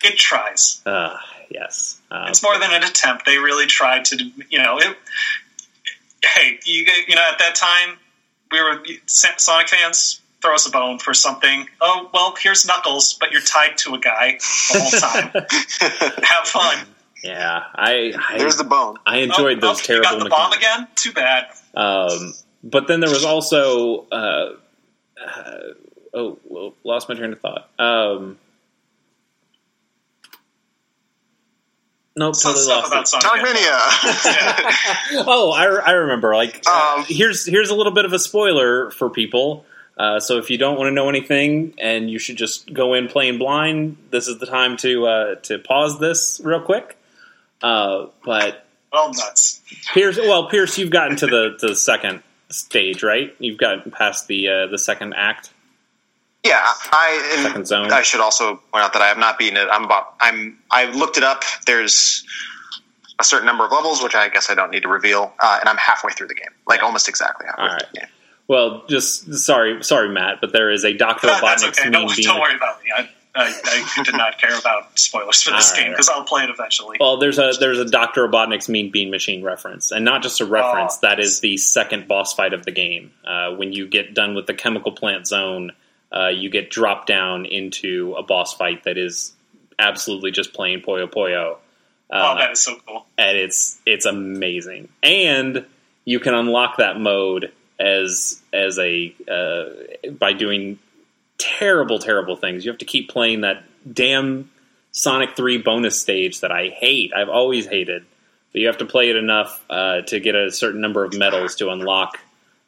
It tries. Uh, yes, uh, It's more than an attempt. They really tried to, you know. It, hey, you you know, at that time, we were Sonic fans. Throw us a bone for something. Oh well, here's Knuckles, but you're tied to a guy the whole time. Have fun. yeah. I I, There's the bone. I enjoyed oh, those oh, terrible You got the bomb again? Too bad. Um, but then there was also uh, uh, oh well, lost my train of thought. Um, nope, Some totally stuff lost about it. Sonic. Sonic oh, I, I remember. Like, uh, Um, here's here's a little bit of a spoiler for people. Uh, so if you don't want to know anything and you should just go in playing blind, this is the time to uh, to pause this real quick. Uh, but Well, nuts. Pierce, well, Pierce, you've gotten to the, to the second stage, right? You've gotten past the uh, the second act. Yeah, I. I should also point out that I have not beaten it. I'm about. I'm. I've looked it up. There's a certain number of levels, which I guess I don't need to reveal, uh, and I'm halfway through the game, like almost exactly halfway All through the game. Well, just sorry, sorry, Matt, but there is a Doctor Robotnik's okay. mean Don't, bean. don't worry about me. I, I, I did not care about spoilers for this right. game because I'll play it eventually. Well, there's a there's a Doctor Robotnik's Mean Bean Machine reference, and not just a reference. Oh. that is the second boss fight of the game. Uh, when you get done with the chemical plant zone, uh, you get dropped down into a boss fight that is absolutely just plain Poyo Poyo. Uh, oh, that is so cool. and it's it's amazing. And you can unlock that mode as as a uh, by doing terrible, terrible things. You have to keep playing that damn Sonic Three bonus stage that I hate. I've always hated. But you have to play it enough uh, to get a certain number of medals to unlock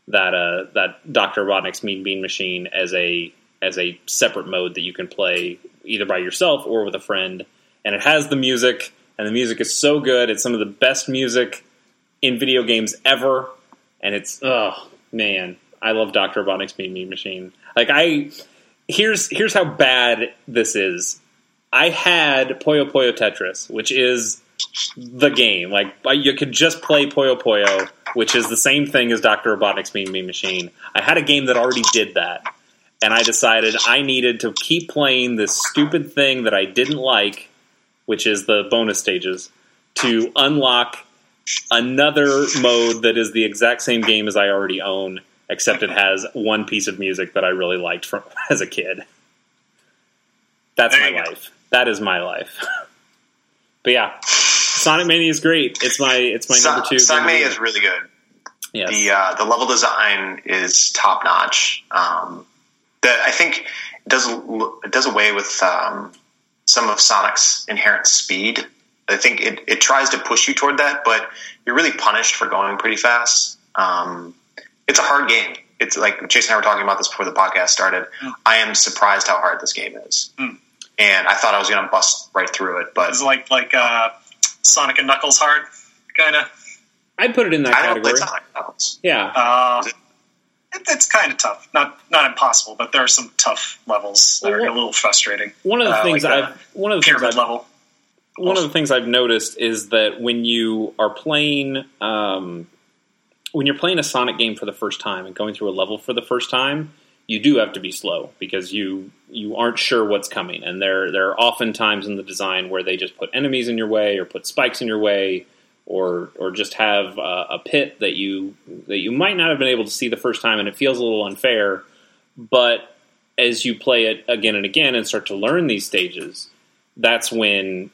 that uh, that Doctor Robotnik's Mean Bean Machine as a as a separate mode that you can play either by yourself or with a friend. And it has the music, and the music is so good. It's some of the best music in video games ever. And it's oh man, I love Doctor Robotnik's Mean Bean Machine. Like I here's here's how bad this is. I had Puyo Puyo Tetris, which is the game. Like you could just play Puyo Puyo, which is the same thing as Doctor Robotnik's Mean Bean Machine. I had a game that already did that, and I decided I needed to keep playing this stupid thing that I didn't like, which is the bonus stages, to unlock another mode that is the exact same game as I already own, except it has one piece of music that I really liked from as a kid. That's There my go. life. That is my life. but yeah, Sonic Mania is great. It's my it's my number two. Sonic game of the Mania is really good. Yes. The uh, the level design is top notch. Um, that I think it does it does away with um, some of Sonic's inherent speed. I think it, it tries to push you toward that, but you're really punished for going pretty fast. Um, it's a hard game. It's like Jason and I were talking about this before the podcast started. I am surprised how hard this game is, Mm. And I thought I was going to bust right through it, but It's like like uh, Sonic and Knuckles hard, kind of. I'd put it in that I don't play category. Sonic Knuckles. Yeah. Uh, it, it's kind of tough. Not not impossible, but there are some tough levels that are a little frustrating. One of the uh, things like I've one of the things Pyramid I've, level. one of the things I've noticed is that when you are playing um, when you're playing a Sonic game for the first time and going through a level for the first time, you do have to be slow because you you aren't sure what's coming, and there there are often times in the design where they just put enemies in your way or put spikes in your way or or just have uh, a pit that you that you might not have been able to see the first time, and it feels a little unfair. But as you play it again and again and start to learn these stages, that's when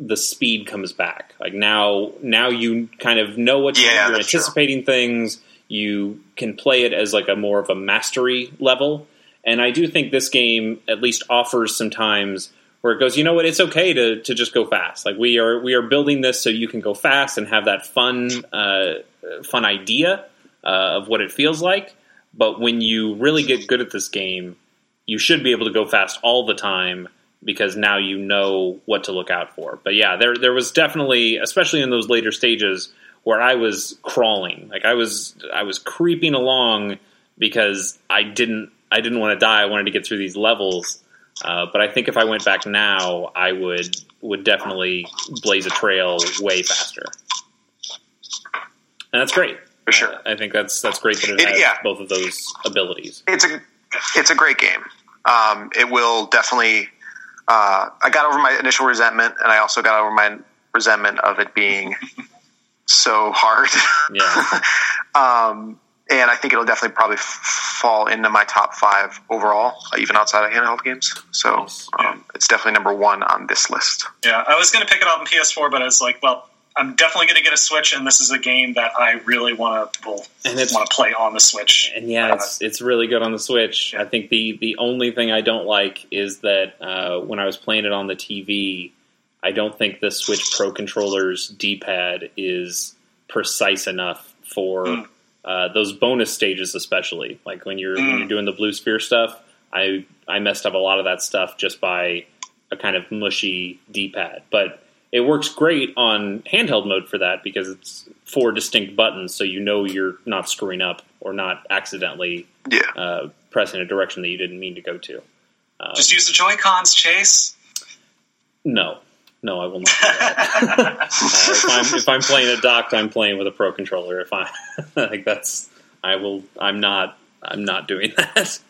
the speed comes back. Like now, now you kind of know what Yeah. You're that's true. anticipating things. You can play it as like a more of a mastery level. And I do think this game at least offers some times where it goes, you know what, it's okay to, to just go fast. Like we are we are building this so you can go fast and have that fun uh, fun idea uh, of what it feels like. But when you really get good at this game, you should be able to go fast all the time because now you know what to look out for. But yeah, there there was definitely, especially in those later stages, where I was crawling, like I was I was creeping along because I didn't I didn't want to die. I wanted to get through these levels. Uh, but I think if I went back now, I would would definitely blaze a trail way faster, and that's great. For sure. Uh, I think that's that's great that it, It- has yeah. both of those abilities. it's a it's a great game. Um, it will definitely. Uh, I got over my initial resentment, and I also got over my resentment of it being so hard. Yeah. um, and I think it'll definitely probably f- fall into my top five overall, even outside of handheld games. So Nice. um, it's definitely number one on this list. Yeah, I was going to pick it up on PS4, but I was like, well, I'm definitely going to get a Switch, and this is a game that I really want to will And want to play on the Switch. And yeah, it's it's really good on the Switch. I think the the only thing I don't like is that uh, when I was playing it on the TV, I don't think the Switch Pro controller's D pad is precise enough for Mm. uh, those bonus stages, especially like when you're when Mm. you're doing the blue sphere stuff. I I messed up a lot of that stuff just by a kind of mushy D pad, but. It works great on handheld mode for that because it's four distinct buttons, so you know you're not screwing up or not accidentally Yeah, uh, pressing a direction that you didn't mean to go to. Uh, Just use the Joy Cons, Chase. no, no, I will not. Do that. uh, if, I'm, if I'm playing a docked, I'm playing with a pro controller. If I like, that's I will. I'm not. I'm not doing that.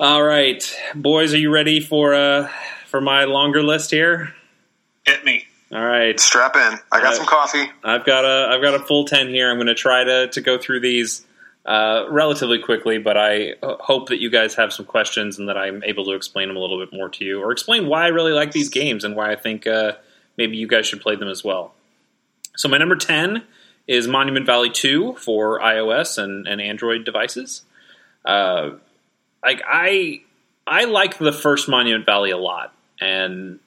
All right, boys, are you ready for uh for my longer list here? Hit me. All right. strap in. I got Alright. some coffee. I've got a I've got a full ten here. I'm going to try to to go through these uh, relatively quickly, but I hope that you guys have some questions and that I'm able to explain them a little bit more to you, or explain why I really like these games and why I think uh, maybe you guys should play them as well. So my number ten is Monument Valley Two for iOS and, and Android devices. Uh, like I I like the first Monument Valley a lot, and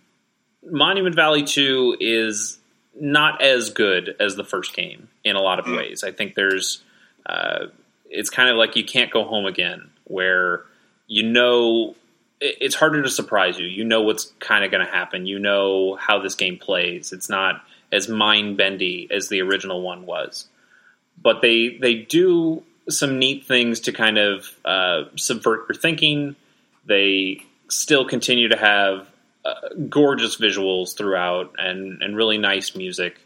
Monument Valley Two is not as good as the first game in a lot of ways. I think there's uh, it's kind of like you can't go home again, where you know it- it's harder to surprise you. You know what's kind of going to happen. You know how this game plays. It's not as mind bendy as the original one was, but they they do some neat things to kind of uh, subvert your thinking. They still continue to have uh, gorgeous visuals throughout and and really nice music.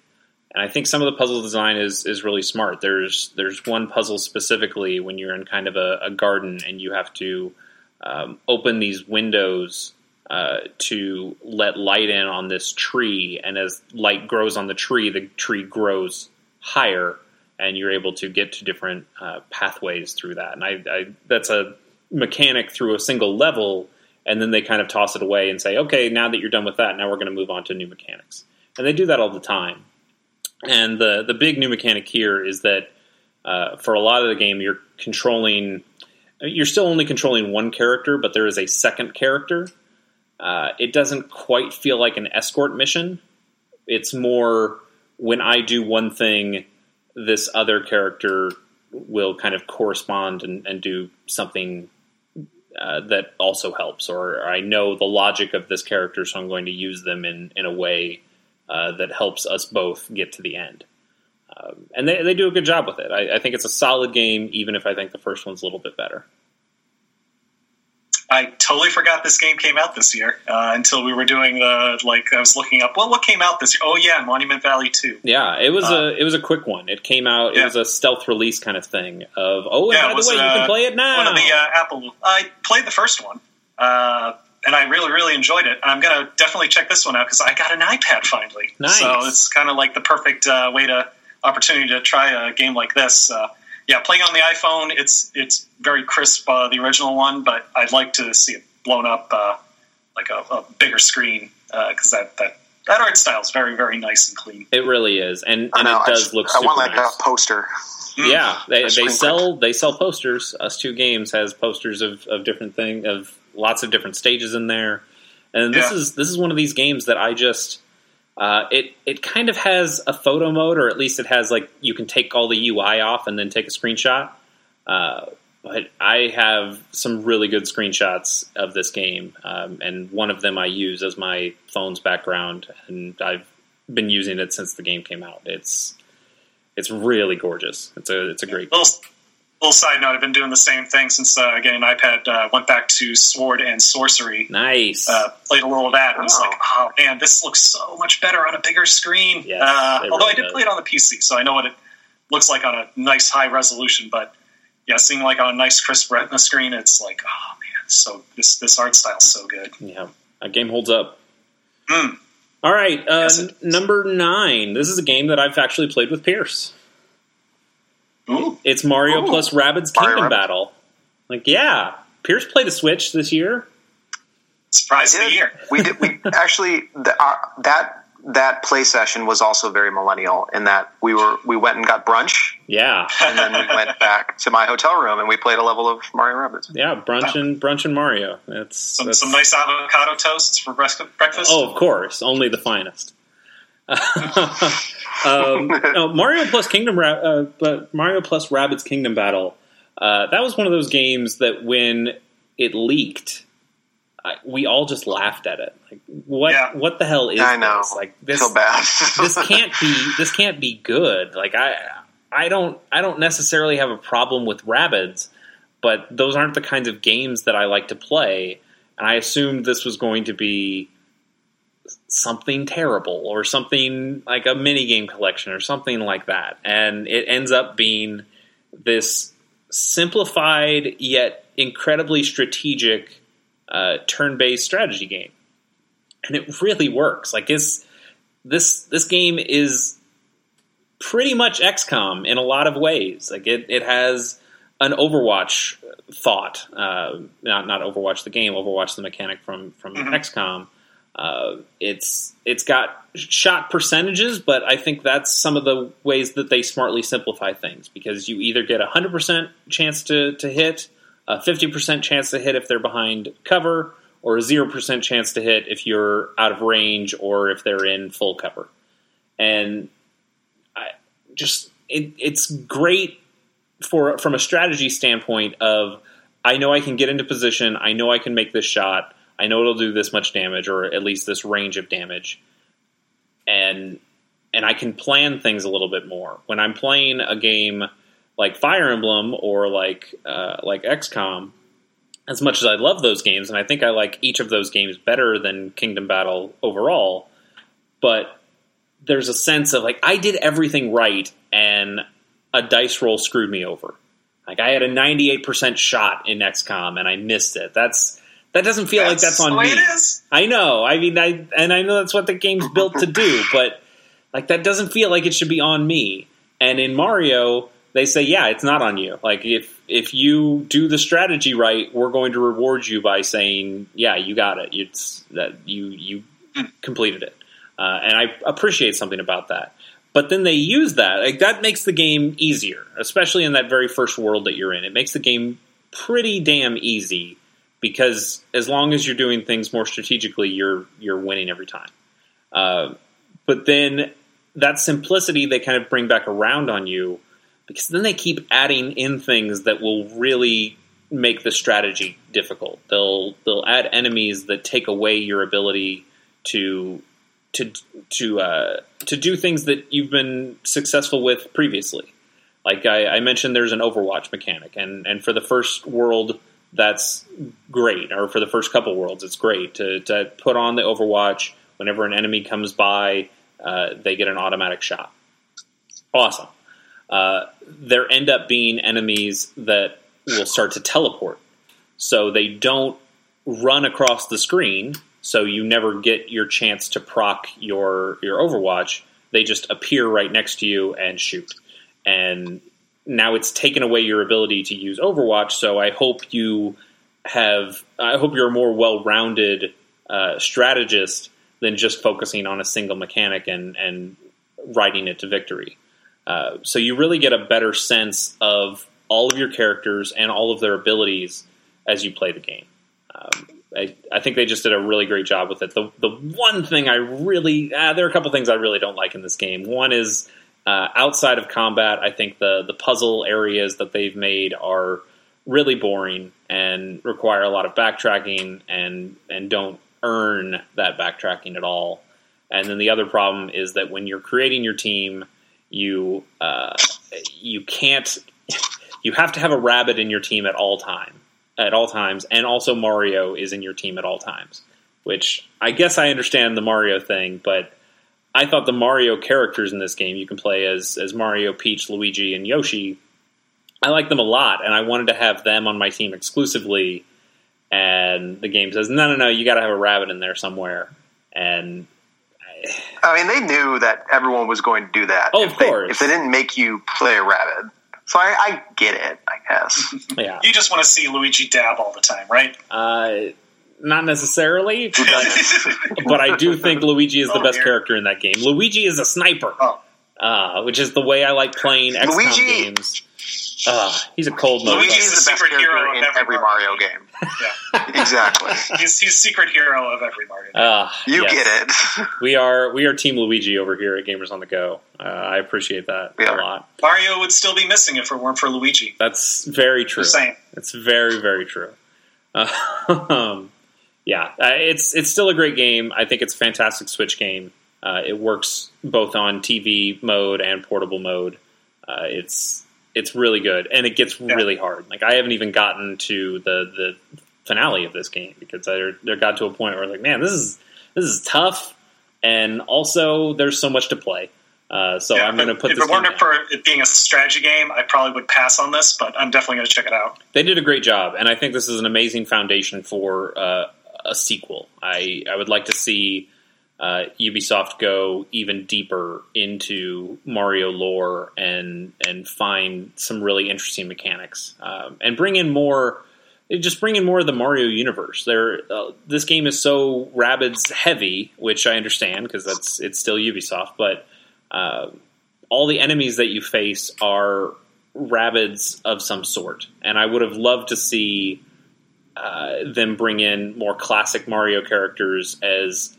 And I think some of the puzzle design is is really smart. There's there's one puzzle specifically when you're in kind of a, a garden and you have to um, open these windows uh, to let light in on this tree, and as light grows on the tree, the tree grows higher, and you're able to get to different uh, pathways through that. And I, I that's a mechanic through a single level, and then they kind of toss it away and say, okay, now that you're done with that, now we're going to move on to new mechanics. And they do that all the time. And the the big new mechanic here is that uh, for a lot of the game, you're controlling. You're still only controlling one character, but there is a second character. Uh, it doesn't quite feel like an escort mission. It's more when I do one thing, this other character will kind of correspond and, and do something uh, that also helps, or I know the logic of this character, so I'm going to use them in, in a way uh, that helps us both get to the end. Um, and they, they do a good job with it. I, I think it's a solid game, even if I think the first one's a little bit better. I totally forgot this game came out this year uh, until we were doing the like I was looking up. Well, what came out this year? Oh yeah, Monument Valley Two. Yeah, it was Uh, a it was a quick one. It came out. It was a stealth release kind of thing. Of oh, and Yeah, by the way, you uh, can play it now. One of the uh, Apple. I played the first one. Uh, and I really, really enjoyed it. I'm going to definitely check this one out because I got an iPad finally. Nice. So it's kind of like the perfect uh, way to opportunity to try a game like this. Uh, yeah, playing on the iPhone, it's it's very crisp, uh, the original one, but I'd like to see it blown up uh, like a, a, bigger screen because that that that art style is very very nice and clean. It really is, and, and it does I, look. I want like nice. a poster. Mm. Yeah, they, they sell they sell posters. ustwo games has posters of, of different thing of lots of different stages in there, and this yeah. is this is one of these games that I just uh, it it kind of has a photo mode, or at least it has like you can take all the UI off and then take a screenshot. Uh, but I have some really good screenshots of this game, um, and one of them I use as my phone's background, and I've been using it since the game came out. It's it's really gorgeous. It's a it's a great. Little, little side note: I've been doing the same thing since uh, getting an iPad. Uh, went back to Sword and Sworcery. Nice. Uh, played a little of that, and oh. was like, oh man, this looks so much better on a bigger screen. Yes, uh, although really I did does. play it on the PC, so I know what it looks like on a nice high resolution. But yeah, seeing like on a nice crisp Retina screen, it's like, oh man, so this this art style's so good. Yeah, a game holds up. Mm. All right, uh, Yes, is. number nine. This is a game that I've actually played with Pierce. Ooh. It's Mario Ooh. plus Rabbids Mario Kingdom Rabbids. Battle. Like, yeah, Pierce played a Switch this year. Surprise of the year. we did. We actually the, uh, that that play session was also very millennial in that we were we went and got brunch Yeah, and then we went back to my hotel room and we played a level of Mario Rabbids. yeah, brunch and brunch and Mario. That's, Some, that's some nice avocado toasts for breakfast. breakfast. Oh, of course, only the finest. um, no, Mario plus Kingdom, uh, but Mario plus Rabbids Kingdom Battle. Uh, that was one of those games that when it leaked, I, we all just laughed at it. Like, what? Yeah. What the hell is I know. this? Like this? Feel bad. this can't be. This can't be good. Like I, I don't. I don't necessarily have a problem with rabbits, but those aren't the kinds of games that I like to play. And I assumed this was going to be something terrible or something like a mini game collection or something like that. And it ends up being this simplified yet incredibly strategic uh, turn-based strategy game, and it really works. Like this, this this game is pretty much XCOM in a lot of ways. Like it, it has an Overwatch thought, uh, not not Overwatch the game, Overwatch the mechanic from from Mhm. XCOM. Uh, it's it's got shot percentages, but I think that's some of the ways that they smartly simplify things because you either get a hundred percent chance to to hit, a fifty percent chance to hit if they're behind cover, or a zero percent chance to hit if you're out of range or if they're in full cover. And I just it, it's great for from a strategy standpoint of I know I can get into position, I know I can make this shot, I know it'll do this much damage or at least this range of damage. And and I can plan things a little bit more. When I'm playing a game like Fire Emblem or like uh, like XCOM, as much as I love those games, and I think I like each of those games better than Kingdom Battle overall, but there's a sense of like I did everything right and a dice roll screwed me over. Like I had a 98% shot in XCOM and I missed it. That's that doesn't feel like that's on me. I know. I mean, I and I know that's what the game's built to do, but like that doesn't feel like it should be on me. And in Mario, they say, yeah, it's not on you. Like if if you do the strategy right, we're going to reward you by saying, yeah, you got it. It's that you you completed it. Uh, and I appreciate something about that. But then they use that. Like that makes the game easier, especially in that very first world that you're in. It makes the game pretty damn easy because as long as you're doing things more strategically, you're you're winning every time. Uh, but then that simplicity they kind of bring back around on you because then they keep adding in things that will really make the strategy difficult. They'll they'll add enemies that take away your ability to to to uh, to do things that you've been successful with previously. Like I, I mentioned, there's an Overwatch mechanic, and and for the first world, that's great. Or for the first couple worlds, it's great to to put on the Overwatch. Whenever an enemy comes by, uh, they get an automatic shot. Awesome. Uh, there end up being enemies that will start to teleport, so they don't run across the screen, so you never get your chance to proc your your Overwatch. They just appear right next to you and shoot. And now it's taken away your ability to use Overwatch. So I hope you have. I hope you're a more well-rounded uh, strategist than just focusing on a single mechanic and and riding it to victory. Uh, so you really get a better sense of all of your characters and all of their abilities as you play the game. Um, I, I, think they just did a really great job with it. The the one thing I really uh, there are a couple things I really don't like in this game. One is uh, outside of combat, I think the the puzzle areas that they've made are really boring and require a lot of backtracking and and don't earn that backtracking at all. And then the other problem is that when you're creating your team, you uh, you can't you have to have a rabbit in your team at all time at all times, and also Mario is in your team at all times. Which I guess I understand the Mario thing, but I thought the Mario characters in this game you can play as as Mario, Peach, Luigi, and Yoshi. I like them a lot, and I wanted to have them on my team exclusively. And the game says, no, no, no, you got to have a rabbit in there somewhere. And I mean, they knew that everyone was going to do that. Oh, of course. If they didn't make you play a rabbit. So I, I get it, I guess. yeah. You just want to see Luigi dab all the time, right? Uh, not necessarily, but, but, I do think Luigi is the oh, best dear. character in that game. Luigi is a sniper, oh. uh, which is the way I like playing XCOM Luigi, games. Uh, he's a cold mode. Luigi is the best hero in every Mario, Mario game. Yeah, exactly. he's he's secret hero of every Mario. Game. Uh, you yes. get it. we are we are Team Luigi over here at Gamers on the Go. Uh, I appreciate that a lot. Mario would still be missing if it weren't for Luigi. That's very true. Same. It's very very true. Um, yeah, uh, it's it's still a great game. I think it's a fantastic Switch game. Uh, it works both on TV mode and portable mode. Uh, it's it's really good, and it gets yeah. really hard. Like I haven't even gotten to the the finale of this game because I there got to a point where like, man, this is this is tough, and also there's so much to play. Uh, so yeah, I'm going to put. If it weren't for it being a strategy game, I probably would pass on this, but I'm definitely going to check it out. They did a great job, and I think this is an amazing foundation for uh, a sequel. I I would like to see uh, Ubisoft go even deeper into Mario lore and and find some really interesting mechanics um, and bring in more. Just bring in more of the Mario universe. There, uh, this game is so Rabbids heavy, which I understand because that's it's still Ubisoft. But uh, all the enemies that you face are Rabbids of some sort, and I would have loved to see uh, them bring in more classic Mario characters as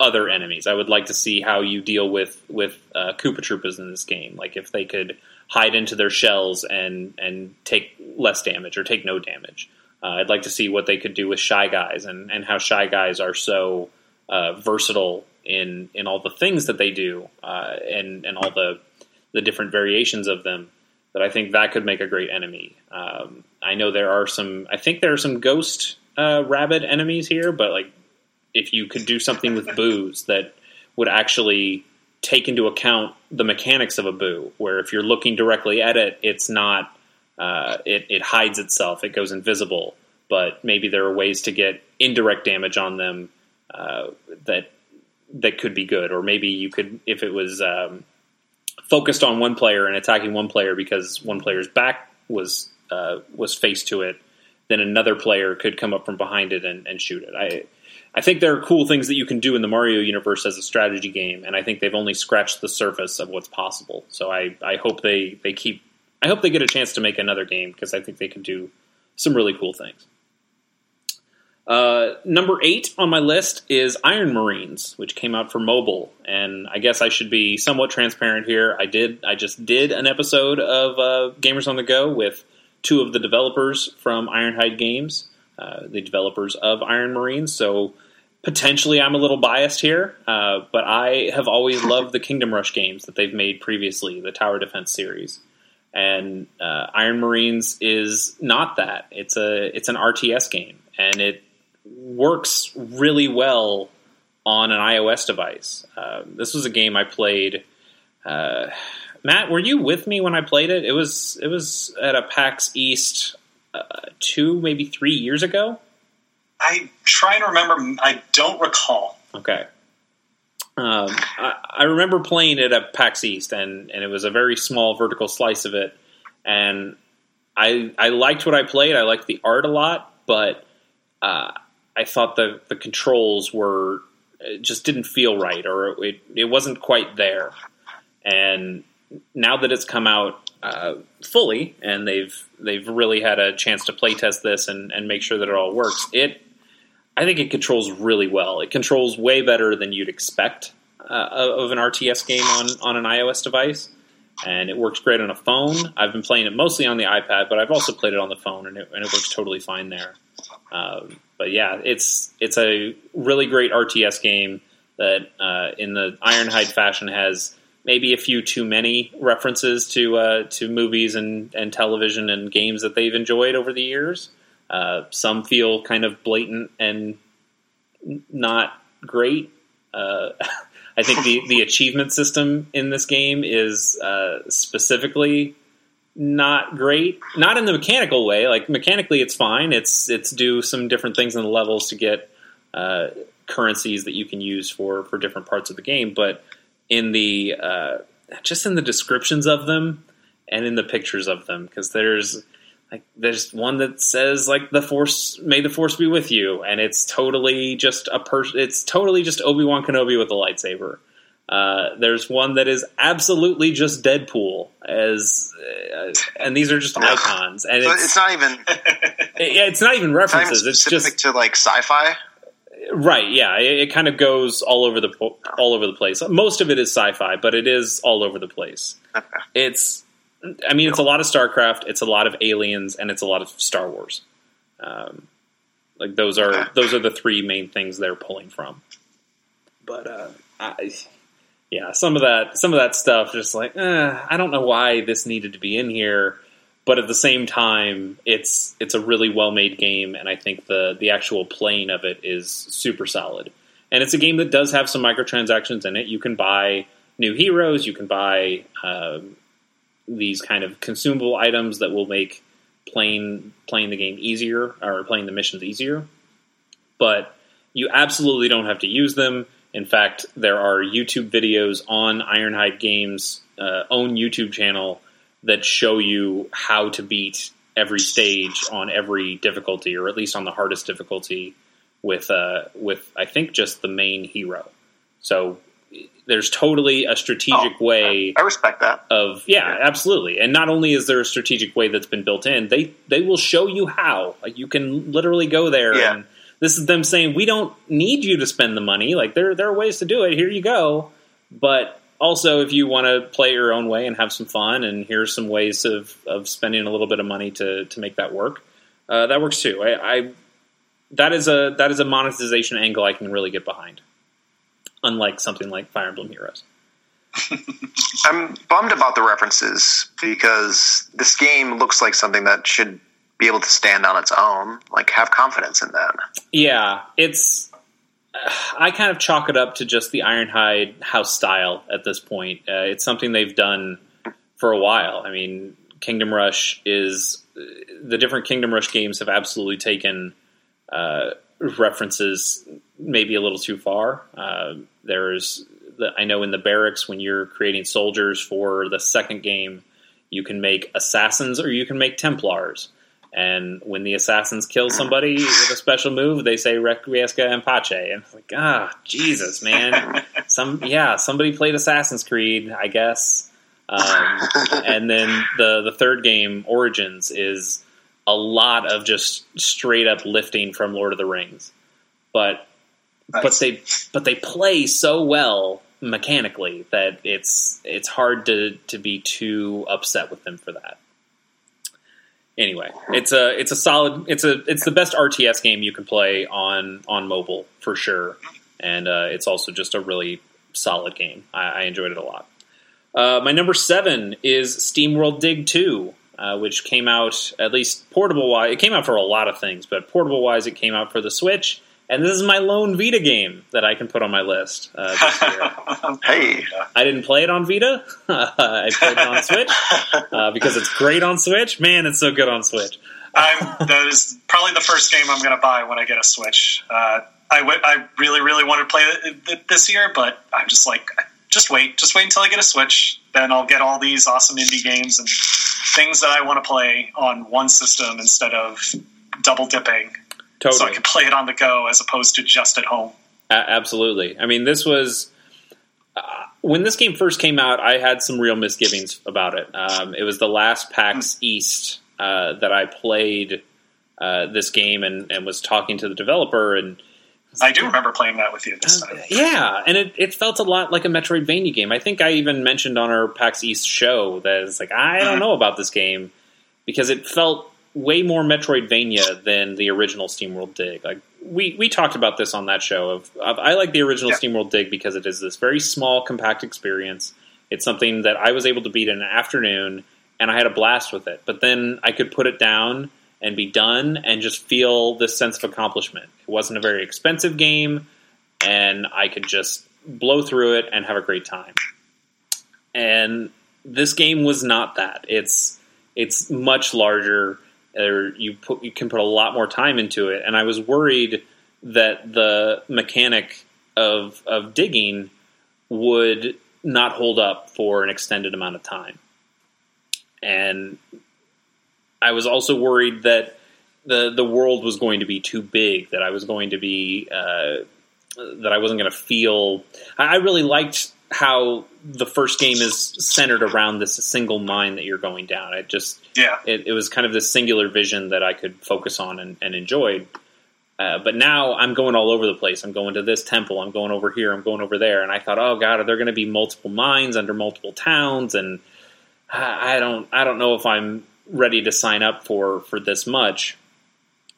other enemies. I would like to see how you deal with with uh, Koopa Troopas in this game. Like if they could hide into their shells and and take less damage or take no damage. Uh, I'd like to see what they could do with Shy Guys and, and how Shy Guys are so uh, versatile in in all the things that they do uh, and and all the the different variations of them. That I think that could make a great enemy. Um, I know there are some. I think there are some ghost uh, rabbit enemies here, but like if you could do something with boos that would actually take into account the mechanics of a boo, where if you're looking directly at it, it's not uh, it, it hides itself, it goes invisible. But maybe there are ways to get indirect damage on them uh, that that could be good, or maybe you could if it was um, focused on one player and attacking one player because one player's back was uh, was faced to it, then another player could come up from behind it and, and shoot it. I I think there are cool things that you can do in the Mario universe as a strategy game, and I think they've only scratched the surface of what's possible. So I, I hope they, they keep I hope they get a chance to make another game because I think they can do some really cool things. Uh, number eight on my list is Iron Marines, which came out for mobile, and I guess I should be somewhat transparent here. I did I just did an episode of uh, Gamers on the Go with two of the developers from Ironhide Games, uh, the developers of Iron Marines. So potentially I'm a little biased here, uh, but I have always loved the Kingdom Rush games that they've made previously, the Tower Defense series. And uh, Iron Marines is not that. It's a it's an RTS game, and it works really well on an iOS device. Uh, this was a game I played. Uh, Matt, were you with me when I played it? It was it was at a PAX East uh, two, maybe three years ago. I try to remember. I don't recall. Okay. Um, I, I remember playing it at PAX East, and, and it was a very small vertical slice of it. And I I liked what I played. I liked the art a lot, but uh, I thought the the controls were just didn't feel right, or it it wasn't quite there. And now that it's come out uh, fully, and they've they've really had a chance to play test this and, and make sure that it all works, it I think it controls really well. It controls way better than you'd expect uh, of an RTS game on on an iOS device and it works great on a phone. I've been playing it mostly on the iPad, but I've also played it on the phone, and it, and it works totally fine there. Um, but yeah, it's it's a really great RTS game that, uh, in the Ironhide fashion, has maybe a few too many references to uh, to movies and, and television and games that they've enjoyed over the years. Uh, some feel kind of blatant and not great. Uh, I think the, the achievement system in this game is uh, specifically not great. Not in the mechanical way. Like mechanically, it's fine. It's it's do some different things in the levels to get uh, currencies that you can use for for different parts of the game. But in the uh, just in the descriptions of them and in the pictures of them, because there's like there's one that says like the force may the force be with you and it's totally just a person it's totally just obi-wan kenobi with a lightsaber uh, there's one that is absolutely just Deadpool as, uh, and these are just icons, and So it's, it's not even yeah, it's not even it's references. It's specific just to like sci-fi. right, yeah. It, it kind of goes all over the all over the place. Most of it is sci-fi, but it is all over the place. Okay. It's, I mean, it's a lot of StarCraft, it's a lot of Aliens, and it's a lot of Star Wars. Um, like those are Okay. those are the three main things they're pulling from. But uh, I, yeah, some of that some of that stuff just like eh, I don't know why this needed to be in here, but at the same time, it's it's a really well made game, and I think the the actual playing of it is super solid. And it's a game that does have some microtransactions in it. You can buy new heroes, you can buy um, these kind of consumable items that will make playing playing the game easier or playing the missions easier. But you absolutely don't have to use them. In fact, there are YouTube videos on Ironhide Games' uh, own YouTube channel that show you how to beat every stage on every difficulty, or at least on the hardest difficulty, with uh, with I think just the main hero. So there's totally a strategic Oh, way I respect that. of yeah, absolutely. And not only is there a strategic way that's been built in, they they will show you how. Like you can literally go there Yeah. and this is them saying we don't need you to spend the money. Like there there are ways to do it. Here you go. But also if you want to play your own way and have some fun and here's some ways of of spending a little bit of money to to make that work. Uh, that works too. I, I that is a that is a monetization angle I can really get behind. Unlike something like Fire Emblem Heroes. I'm bummed about the references because this game looks like something that should be able to stand on its own. Like, have confidence in that. Yeah, it's. I kind of chalk it up to just the Ironhide house style at this point. Uh, it's something they've done for a while. I mean, Kingdom Rush is the different Kingdom Rush games have absolutely taken uh, references maybe a little too far. Uh, there's, the, I know in the barracks when you're creating soldiers for the second game, you can make assassins or you can make Templars. And when the assassins kill somebody with a special move, they say "Requiescat in Pace," and it's like, ah, Jesus, man. Some, yeah, somebody played Assassin's Creed, I guess. Um, and then the the third game, Origins, is a lot of just straight up lifting from Lord of the Rings, but but they but they play so well mechanically that it's it's hard to to be too upset with them for that. Anyway, it's a it's a solid it's a it's the best RTS game you can play on on mobile for sure, and uh, it's also just a really solid game. I, I enjoyed it a lot. Uh, my number seven is SteamWorld Dig Two, uh, which came out at least portable wise. It came out for a lot of things, but portable wise, it came out for the Switch. And this is my lone Vita game that I can put on my list uh, this year. Hey. I didn't play it on Vita. I played it on Switch uh, because it's great on Switch. Man, it's so good on Switch. I'm, that is probably the first game I'm going to buy when I get a Switch. Uh, I, w- I really, really want to play it this year, but I'm just like, just wait, just wait until I get a Switch. Then I'll get all these awesome indie games and things that I want to play on one system instead of double dipping. Totally. So I can play it on the go as opposed to just at home. Uh, absolutely. I mean, this was uh, when this game first came out. I had some real misgivings about it. Um, it was the last PAX hmm. East uh, that I played uh, this game and, and was talking to the developer and I do remember playing that with you this time. Yeah, and it, it felt a lot like a Metroidvania game. I think I even mentioned on our PAX East show that it's like I don't mm-hmm. know about this game because it felt way more Metroidvania than the original SteamWorld Dig. Like we we talked about this on that show. Of, of I like the original yeah. SteamWorld Dig because it is this very small, compact experience. It's something that I was able to beat in an afternoon, and I had a blast with it. But then I could put it down and be done and just feel this sense of accomplishment. It wasn't a very expensive game, and I could just blow through it and have a great time. And this game was not that. It's it's much larger. Or you put you can put a lot more time into it, and I was worried that the mechanic of of digging would not hold up for an extended amount of time. And I was also worried that the the world was going to be too big, that I was going to be uh, that I wasn't going to feel. I really liked how the first game is centered around this single mine that you're going down. It just yeah, it, it was kind of this singular vision that I could focus on and, and enjoyed. Uh, but now I'm going all over the place. I'm going to this temple. I'm going over here. I'm going over there. And I thought, oh god, are there going to be multiple mines under multiple towns? And I, I don't, I don't know if I'm ready to sign up for for this much.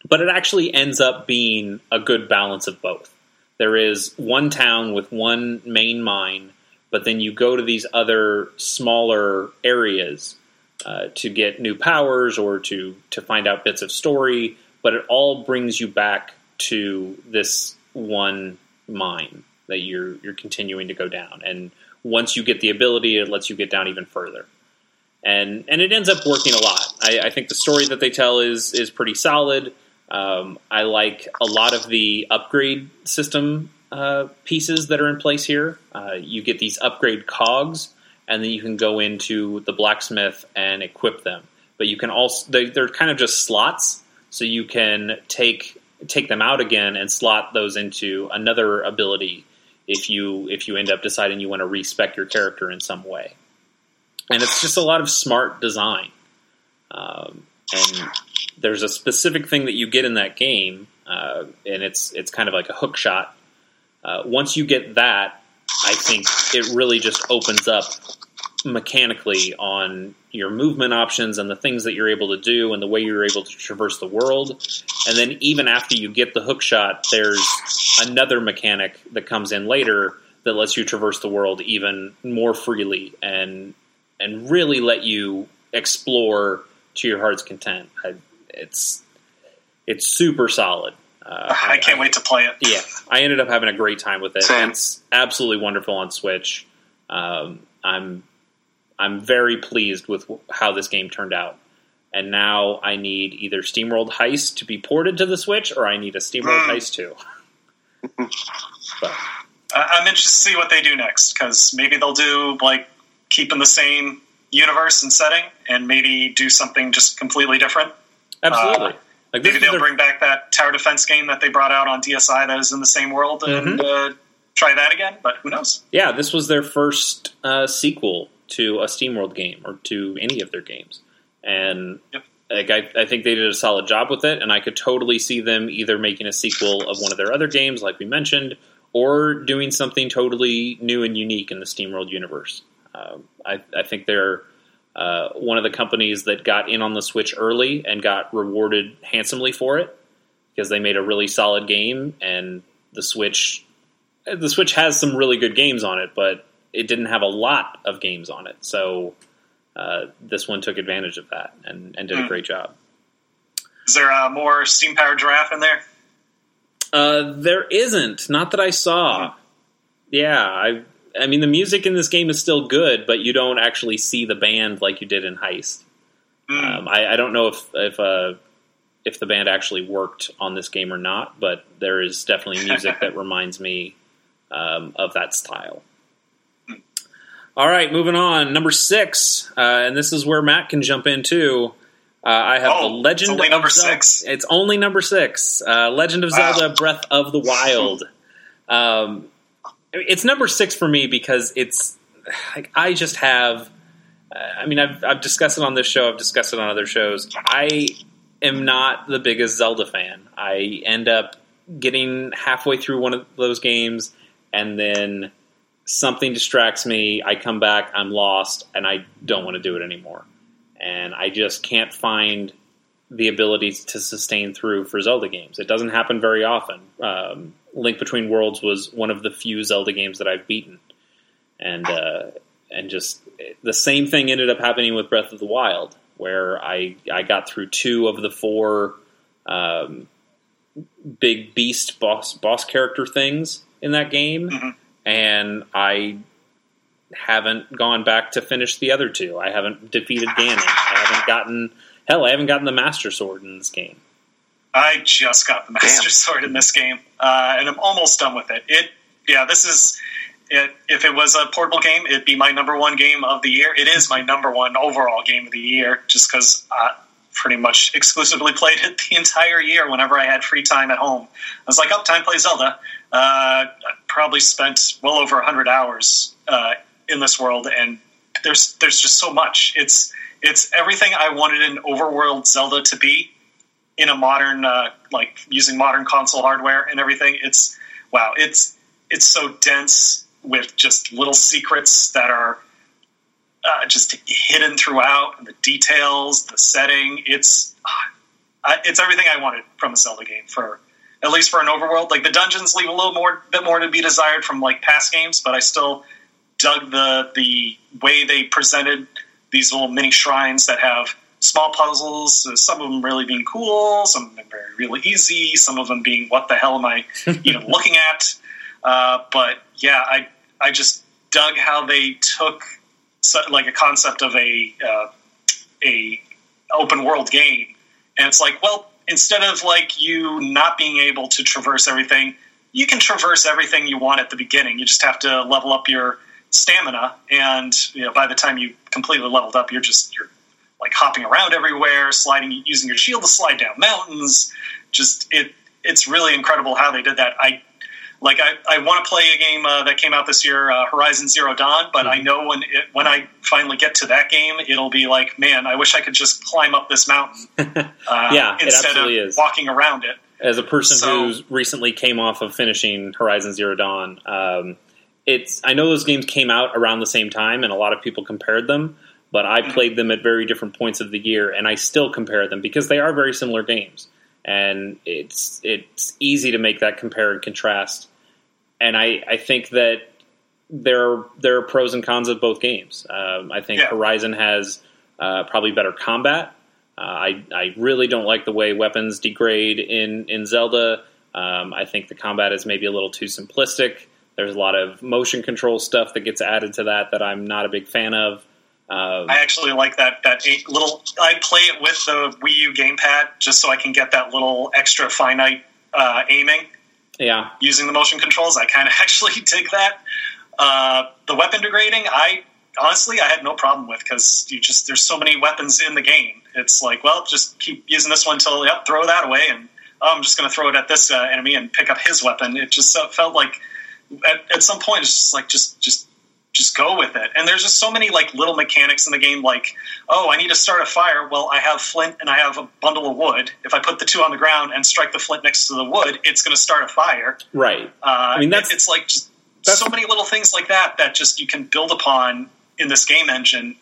But it actually ends up being a good balance of both. There is one town with one main mine, but then you go to these other smaller areas uh, to get new powers or to to find out bits of story. But it all brings you back to this one mine that you're you're continuing to go down. And once you get the ability, it lets you get down even further and and it ends up working a lot. I, I think the story that they tell is is pretty solid. Um, I like a lot of the upgrade system uh, pieces that are in place here. Uh, you get these upgrade cogs, and then you can go into the blacksmith and equip them. But you can also they, they're kind of just slots, so you can take take them out again and slot those into another ability if you if you end up deciding you want to respec your character in some way and it's just a lot of smart design. Um, and there's a specific thing that you get in that game, uh, and it's it's kind of like a hook shot. Uh, once you get that, I think it really just opens up mechanically on your movement options and the things that you're able to do and the way you're able to traverse the world. And then even after you get the hook shot, there's another mechanic that comes in later that lets you traverse the world even more freely and and really let you explore to your heart's content. I, it's it's super solid. Uh, I can't I, wait to play it. Yeah, I ended up having a great time with it. Same. It's absolutely wonderful on Switch. Um, I'm I'm very pleased with how this game turned out. And now I need either SteamWorld Heist to be ported to the Switch, or I need a SteamWorld mm. Heist 2. but. I'm interested to see what they do next because maybe they'll do like keep in the same universe and setting and maybe do something just completely different. Absolutely. Uh, like maybe they'll bring back that tower defense game that they brought out on DSi that is in the same world and mm-hmm. uh, try that again. But who knows? Yeah, this was their first uh, sequel to a SteamWorld game or to any of their games, and yep. like I, I think they did a solid job with it. And I could totally see them either making a sequel of one of their other games, like we mentioned, or doing something totally new and unique in the SteamWorld universe. Uh, I, I, think they're uh, one of the companies that got in on the Switch early and got rewarded handsomely for it because they made a really solid game and the Switch the Switch has some really good games on it, but it didn't have a lot of games on it. So uh, this one took advantage of that and, and did mm. a hmm. great job. Is there uh, more steam powered giraffe in there? Uh, there isn't. Not that I saw. Mm. Yeah, I I mean, the music in this game is still good, but you don't actually see the band like you did in Heist. Mm. Um, I, I, don't know if if uh, if the band actually worked on this game or not, but there is definitely music that reminds me um, of that style. All right, moving on. Number six, uh, and this is where Matt can jump in too. Uh, I have Oh, the Legend only of number Zelda. six? It's only number six. Uh, Legend of Wow. Zelda: Breath of the Wild. Um, it's number six for me because it's like I just have. I mean, I've, I've discussed it on this show. I've discussed it on other shows. I am not the biggest Zelda fan. I end up getting halfway through one of those games, and then something distracts me. I come back, I'm lost, and I don't want to do it anymore. And I just can't find the ability to sustain through for Zelda games. It doesn't happen very often. Um, Link Between Worlds was one of the few Zelda games that I've beaten, and uh, and just the same thing ended up happening with Breath of the Wild, where I I got through two of the four um, big beast boss boss character things in that game, Mhm. and I haven't gone back to finish the other two. I haven't defeated Ganon. I haven't gotten hell. I haven't gotten the Master Sword in this game. I just got the Master Damn. Sword in this game, uh, and I'm almost done with it. It, yeah, this is. It, if it was a portable game, it'd be my number one game of the year. It is my number one overall game of the year, just because I pretty much exclusively played it the entire year. Whenever I had free time at home, I was like, "Up, time to play Zelda." Uh, I probably spent well over hundred hours uh, in this world, and there's there's just so much. It's it's everything I wanted an overworld Zelda to be in a modern uh, like using modern console hardware and everything. It's wow it's it's so dense with just little secrets that are uh, just hidden throughout the details the setting. It's uh, it's everything i wanted from a zelda game for at least for an overworld. Like the dungeons leave a little more bit more to be desired from like past games but i still dug the the way they presented these little mini shrines that have small puzzles. uh, Some of them really being cool, some of them very really easy, some of them being what the hell am I even looking at? Uh, but yeah, I I just dug how they took so, like a concept of a uh, a open world game, and it's like, well, instead of like you not being able to traverse everything, you can traverse everything you want at the beginning. You just have to level up your stamina, and you know, by the time you completely leveled up, you're just you're like hopping around everywhere, sliding, using your shield to slide down mountains. Just it, it's really incredible how they did that. I like I, I want to play a game uh, that came out this year, uh, Horizon Zero Dawn, but I know when it, when I finally get to that game, it'll be like, man, I wish I could just climb up this mountain uh, Yeah, instead of is. walking around it. As a person So- who recently came off of finishing Horizon Zero Dawn, um, it's I know those games came out around the same time, and a lot of people compared them. But I played them at very different points of the year, and I still compare them because they are very similar games, and it's it's easy to make that compare and contrast. And I, I think that there are, there are pros and cons of both games. Um, I think Yeah. Horizon has uh, probably better combat. Uh, I I really don't like the way weapons degrade in in Zelda. Um, I think the combat is maybe a little too simplistic. There's a lot of motion control stuff that gets added to that that I'm not a big fan of. Um, I actually like that that little. I play it with the Wii U gamepad just so I can get that little extra finite uh, aiming yeah, using the motion controls. I kind of actually dig that. Uh, the weapon degrading, I honestly I had no problem with because you just there's so many weapons in the game. It's like, well, just keep using this one until yep, throw that away, and oh, I'm just going to throw it at this uh, enemy and pick up his weapon. It just uh, felt like at, at some point it's just like just just just go with it. And there's just so many like little mechanics in the game, like oh, I need to start a fire. Well, I have flint and I have a bundle of wood. If I put the two on the ground and strike the flint next to the wood, it's going to start a fire. right. Uh, I mean, that's- it- it's like just so many little things like that that just you can build upon in this game engine.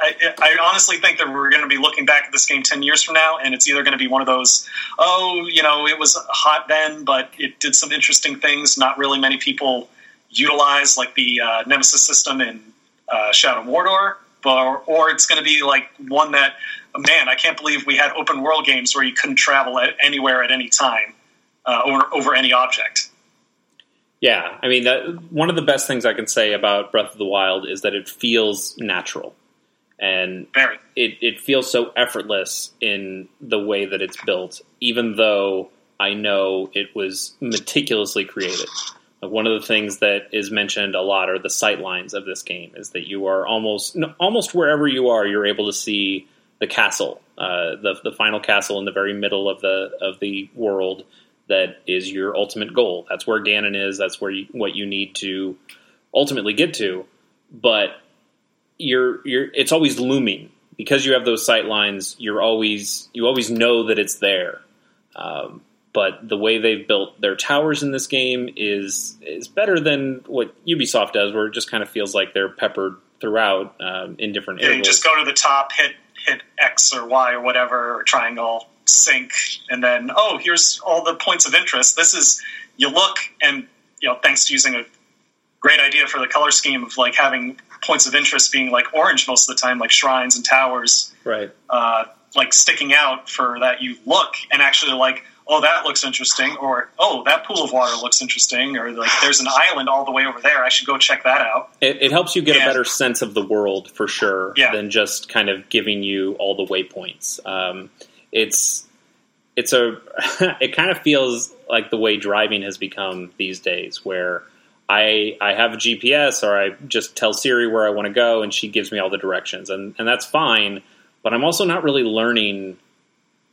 I, I honestly think that we're going to be looking back at this game 10 years from now, and it's either going to be one of those, oh, you know, it was hot then, but it did some interesting things not really many people utilize, like the uh, Nemesis system in uh, Shadow Mordor, or, or it's going to be like one that, man, I can't believe we had open world games where you couldn't travel at anywhere at any time uh, over, over any object. Yeah, I mean, that, one of the best things I can say about Breath of the Wild is that it feels natural. And Very. it, it feels so effortless in the way that it's built, even though I know it was meticulously created. Like one of the things that is mentioned a lot are the sight lines of this game. Is that you are almost almost wherever you are, you're able to see the castle, uh, the the final castle in the very middle of the of the world. That is your ultimate goal. That's where Ganon is. That's where you, what you need to ultimately get to. But you're you're it's always looming because you have those sight lines. You're always you always know that it's there. Um, but the way they've built their towers in this game is is better than what Ubisoft does, where it just kind of feels like they're peppered throughout um, in different Yeah, you just go to the top, hit hit X or Y or whatever, or triangle, sync, and then oh, here's all the points of interest. This is you look and you know, thanks to using a great idea for the color scheme of like having points of interest being like orange most of the time, like shrines and towers, right. uh, like sticking out for that you look and actually like. Oh, that looks interesting, or oh, that pool of water looks interesting, or like there's an island all the way over there. I should go check that out. It, it helps you get a better sense of the world for sure Yeah. than just kind of giving you all the waypoints. Um, it's it's a it kind of feels like the way driving has become these days, where I I have a GPS or I just tell Siri where I want to go and she gives me all the directions, and and that's fine. But I'm also not really learning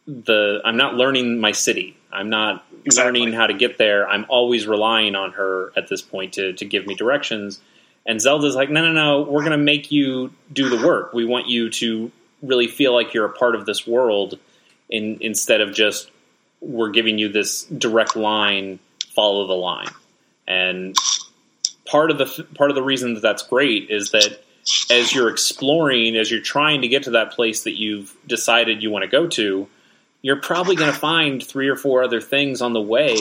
the I'm not learning my city. I'm not Exactly. learning how to get there. I'm always relying on her at this point to to give me directions. And Zelda's like, no, no, no, we're going to make you do the work. We want you to really feel like you're a part of this world, in, instead of just we're giving you this direct line, follow the line. And part of the part of the reason that that's great is that as you're exploring, as you're trying to get to that place that you've decided you want to go to, you're probably going to find three or four other things on the way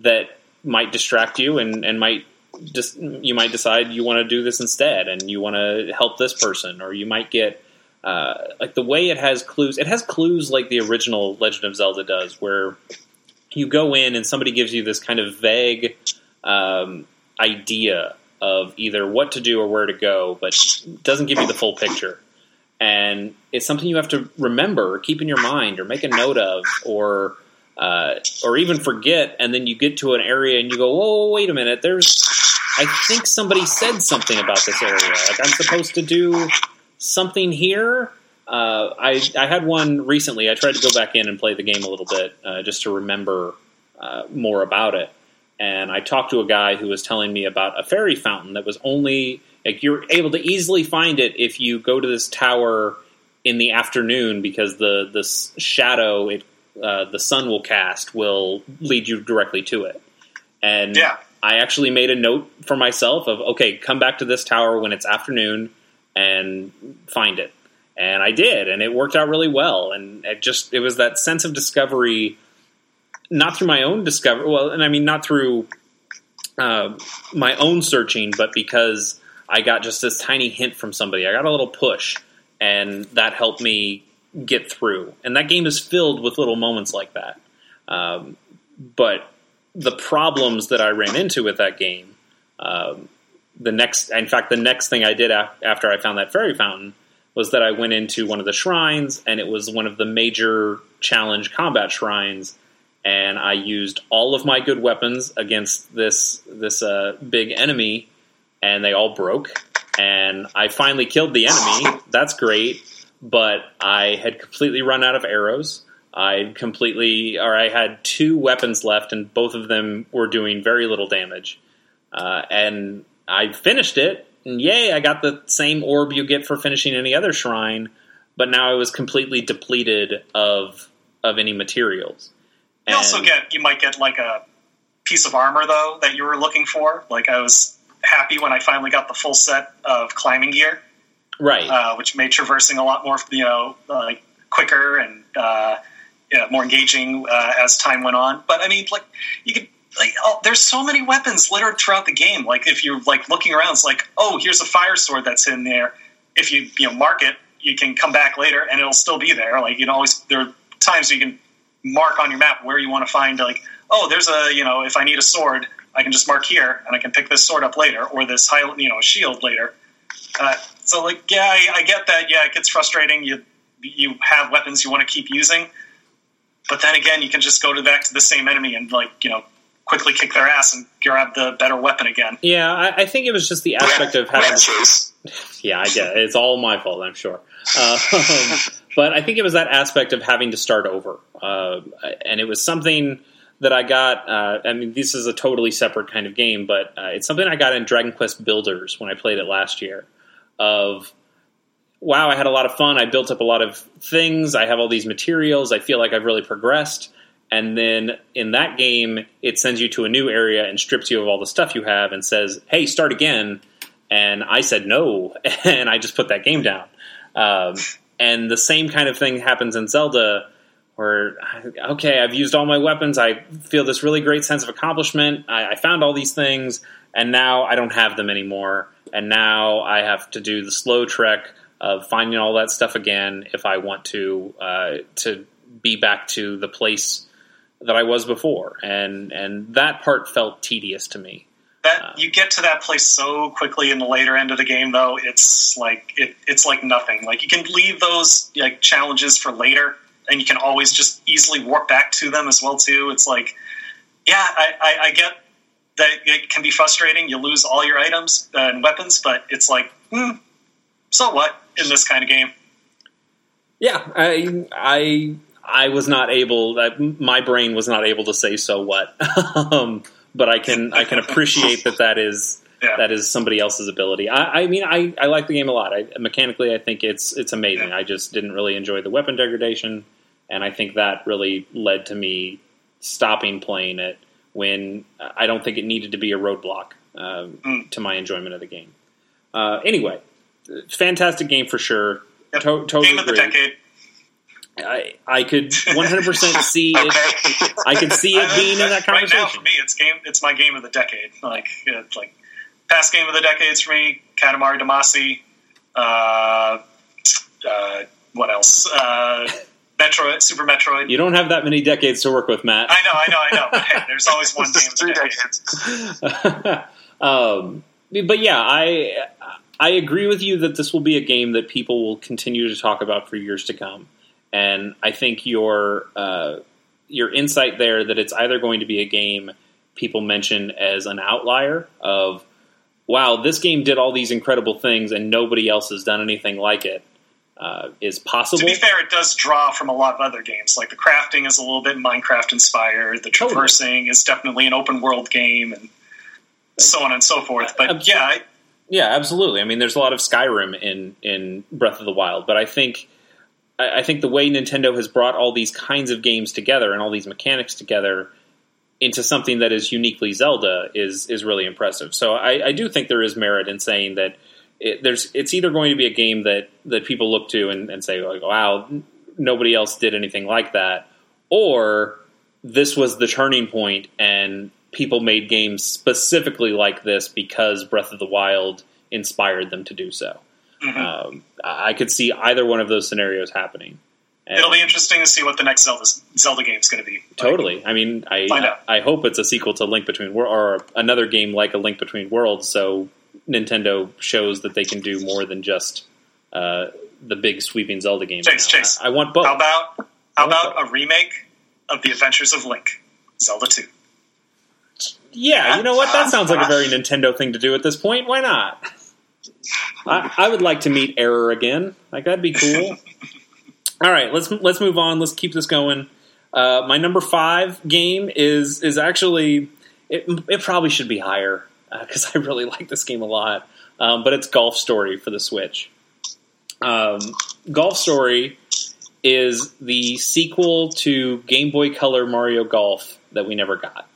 that might distract you and, and might just you might decide you want to do this instead and you want to help this person or you might get uh, like the way it has clues it has clues like the original legend of zelda does where you go in and somebody gives you this kind of vague um, idea of either what to do or where to go but doesn't give you the full picture. And it's something you have to remember keep in your mind or make a note of or uh, or even forget and then you get to an area and you go whoa wait a minute there's i think somebody said something about this area. Like i'm supposed to do something here. Uh, I, I had one recently. I tried to go back in and play the game a little bit uh, just to remember uh, more about it and i talked to a guy who was telling me about a fairy fountain that was only like you're able to easily find it if you go to this tower in the afternoon because the the shadow it uh, the sun will cast will lead you directly to it. And Yeah. I actually made a note for myself of okay, come back to this tower when it's afternoon and find it. And I did, and it worked out really well. And it just it was that sense of discovery, not through my own discovery. Well, and I mean not through uh, my own searching, but because I got just this tiny hint from somebody. I got a little push, and that helped me get through. And that game is filled with little moments like that. Um, but the problems that I ran into with that game, um, the next, in fact, the next thing I did af- after I found that fairy fountain was that I went into one of the shrines, and it was one of the major challenge combat shrines. And I used all of my good weapons against this this uh, big enemy, and they all broke. And I finally killed the enemy. That's great, but I had completely run out of arrows. I completely, or I had two weapons left, and both of them were doing very little damage. Uh, and I finished it, and yay, I got the same orb you get for finishing any other shrine, but now I was completely depleted of of any materials. You also get you might get like a piece of armor though that you were looking for. Like I was happy when I finally got the full set of climbing gear, right. uh, which made traversing a lot more you know like quicker and uh, yeah, more engaging uh, as time went on. But I mean, like you could. Like, oh, there's so many weapons littered throughout the game. Like if you're like looking around, it's like, oh, here's a fire sword that's in there. If you you know mark it, you can come back later and it'll still be there. Like you know, always there are times you can mark on your map where you want to find like oh there's a you know if i need a sword i can just mark here and i can pick this sword up later or this high you know shield later Uh, so like, yeah, I, I get that. Yeah, it gets frustrating. You you have weapons you want to keep using, but then again, you can just go to back to the same enemy and like you know quickly kick their ass and grab the better weapon again. Yeah, I, I think it was just the aspect of having. Rat chase. Yeah, I get it. It's all my fault, I'm sure. Uh, but I think it was that aspect of having to start over, uh, and it was something that I got. Uh, I mean, this is a totally separate kind of game, but uh, it's something I got in Dragon Quest Builders when I played it last year. Of wow, I had a lot of fun. I built up a lot of things. I have all these materials. I feel like I've really progressed. And then in that game, it sends you to a new area and strips you of all the stuff you have and says, "Hey, start again." And I said no, and I just put that game down. Um, and the same kind of thing happens in Zelda, where okay, I've used all my weapons. I feel this really great sense of accomplishment. I, I found all these things, and now I don't have them anymore. And now I have to do the slow trek of finding all that stuff again if I want to uh, to be back to the place that I was before. And and that part felt tedious to me. That you get to that place so quickly in the later end of the game, though. It's like it, it's like nothing. Like you can leave those like challenges for later, and you can always just easily warp back to them as well too. It's like, yeah, I, I, I get that it can be frustrating. You lose all your items and weapons, but it's like, hmm, so what in this kind of game? Yeah, I I I was not able. uh, My brain was not able to say so what. um, but I can I can appreciate that that is Yeah. that is somebody else's ability. I, I mean, I, I like the game a lot. I, mechanically, I think it's it's amazing. Yeah. I just didn't really enjoy the weapon degradation, and I think that really led to me stopping playing it when I don't think it needed to be a roadblock um, Mm. to my enjoyment of the game. Uh, anyway, fantastic game for sure. Yep. To- totally Game of the agree. decade. I, I could 100% see it. I could see it being in that conversation. right now for me. It's game. It's my game of the decade. Like it's like past game of the decades for me. Katamari Damacy. Uh, uh, what else? Uh, Metroid, Super Metroid. You don't have that many decades to work with, Matt. I know, I know, I know. But hey, there's always one game of the Three decade. decades. um, but yeah, I I agree with you that this will be a game that people will continue to talk about for years to come, and I think your uh, your insight there that it's either going to be a game people mention as an outlier of wow, this game did all these incredible things and nobody else has done anything like it uh, is possible. To be fair, it does draw from a lot of other games. Like the crafting is a little bit Minecraft inspired. The Totally. traversing is definitely an open world game, and so on and so forth. But Absolutely. yeah, I, Yeah, absolutely. I mean, there's a lot of Skyrim in in Breath of the Wild, but I think I, I think the way Nintendo has brought all these kinds of games together and all these mechanics together into something that is uniquely Zelda is is really impressive. So I, I do think there is merit in saying that it, there's it's either going to be a game that that people look to and, and say like, wow, nobody else did anything like that, or this was the turning point and people made games specifically like this because Breath of the Wild inspired them to do so. Mhm. Um, I could see either one of those scenarios happening. And it'll be interesting to see what the next Zelda Zelda game is going to be. Like, totally. I mean, I I hope it's a sequel to Link Between Worlds or another game like a Link Between Worlds. So Nintendo shows that they can do more than just uh, the big sweeping Zelda games. Chase, now. Chase. I, I want both. How about how about a remake of the Adventures of Link, Zelda Two? Yeah, you know what? That sounds like a very Nintendo thing to do at this point. Why not? I, I would like to meet Error again. Like that'd be cool. All right, let's let's move on. Let's keep this going. Uh, my number five game is is actually it, it probably should be higher because I really like this game a lot. Um, but it's Golf Story for the Switch. Um, Golf Story is the sequel to Game Boy Color Mario Golf that we never got.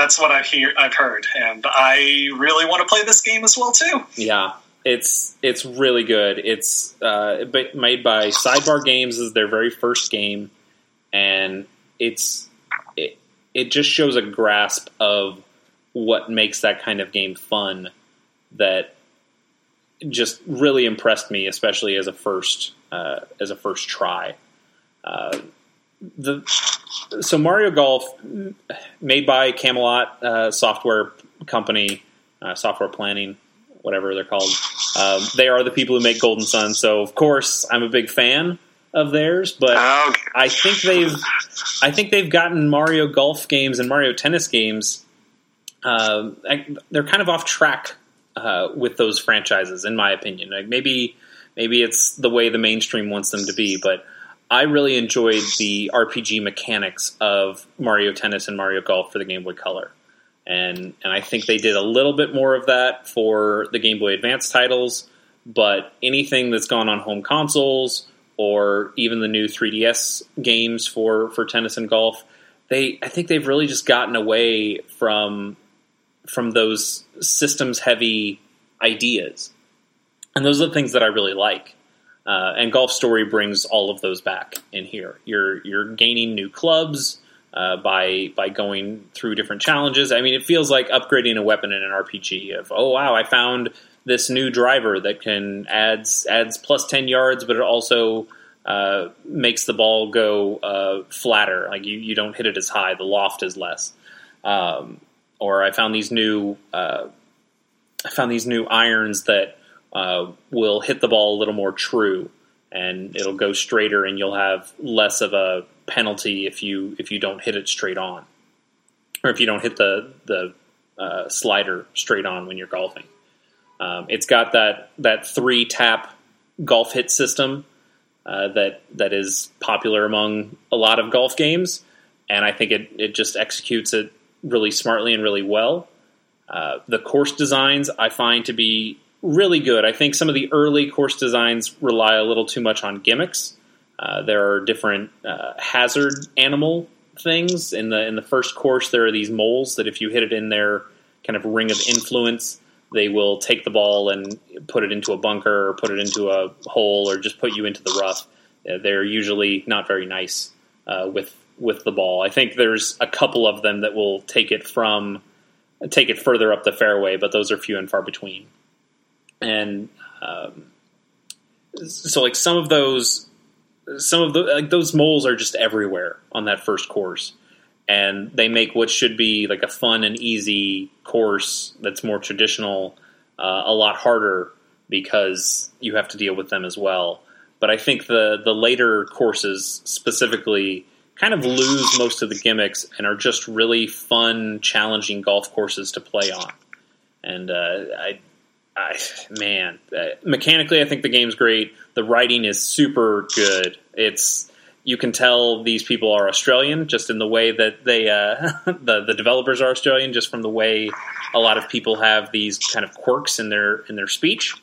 That's what I've hear I've heard, and I really want to play this game as well too. Yeah, it's it's really good. It's uh, made by Sidebar Games is their very first game, and it's it, it just shows a grasp of what makes that kind of game fun. That just really impressed me, especially as a first uh, as a first try. Uh, the so Mario Golf, made by Camelot uh, Software Company, uh, Software Planning, whatever they're called. Um, they are the people who make Golden Sun, so of course I'm a big fan of theirs. But. I think they've I think they've gotten Mario Golf games and Mario Tennis games. Uh, they're kind of off track uh, with those franchises, in my opinion. Like maybe maybe it's the way the mainstream wants them to be, but I really enjoyed the RPG mechanics of Mario Tennis and Mario Golf for the Game Boy Color. And and I think they did a little bit more of that for the Game Boy Advance titles, but anything that's gone on home consoles or even the new 3DS games for for tennis and golf, they I think they've really just gotten away from from those systems heavy ideas. And those are the things that I really like. Uh, and Golf Story brings all of those back in here. You're you're gaining new clubs uh, by by going through different challenges. I mean, it feels like upgrading a weapon in an RPG. Of oh wow, I found this new driver that can adds adds plus ten yards, but it also uh, makes the ball go uh, flatter. Like you you don't hit it as high. The loft is less. Um, or I found these new uh, I found these new irons that uh, will hit the ball a little more true, and it'll go straighter, and you'll have less of a penalty if you if you don't hit it straight on, or if you don't hit the the uh, slider straight on when you're golfing. Um, it's got that that three tap golf hit system uh, that that is popular among a lot of golf games, and I think it it just executes it really smartly and really well. Uh, the course designs I find to be really good. I think some of the early course designs rely a little too much on gimmicks. Uh, there are different uh, hazard animal things in the in the first course. There are these moles that if you hit it in their kind of ring of influence, they will take the ball and put it into a bunker or put it into a hole or just put you into the rough. Uh, they're usually not very nice uh, with with the ball. I think there's a couple of them that will take it from take it further up the fairway, but those are few and far between. And um, so, like some of those, some of the like those moles are just everywhere on that first course, and they make what should be like a fun and easy course that's more traditional uh, a lot harder because you have to deal with them as well. But I think the the later courses specifically kind of lose most of the gimmicks and are just really fun, challenging golf courses to play on. And uh, I, I, man, uh, mechanically, I think the game's great. The writing is super good. It's you can tell these people are Australian just in the way that they uh, the the developers are Australian, just from the way a lot of people have these kind of quirks in their in their speech.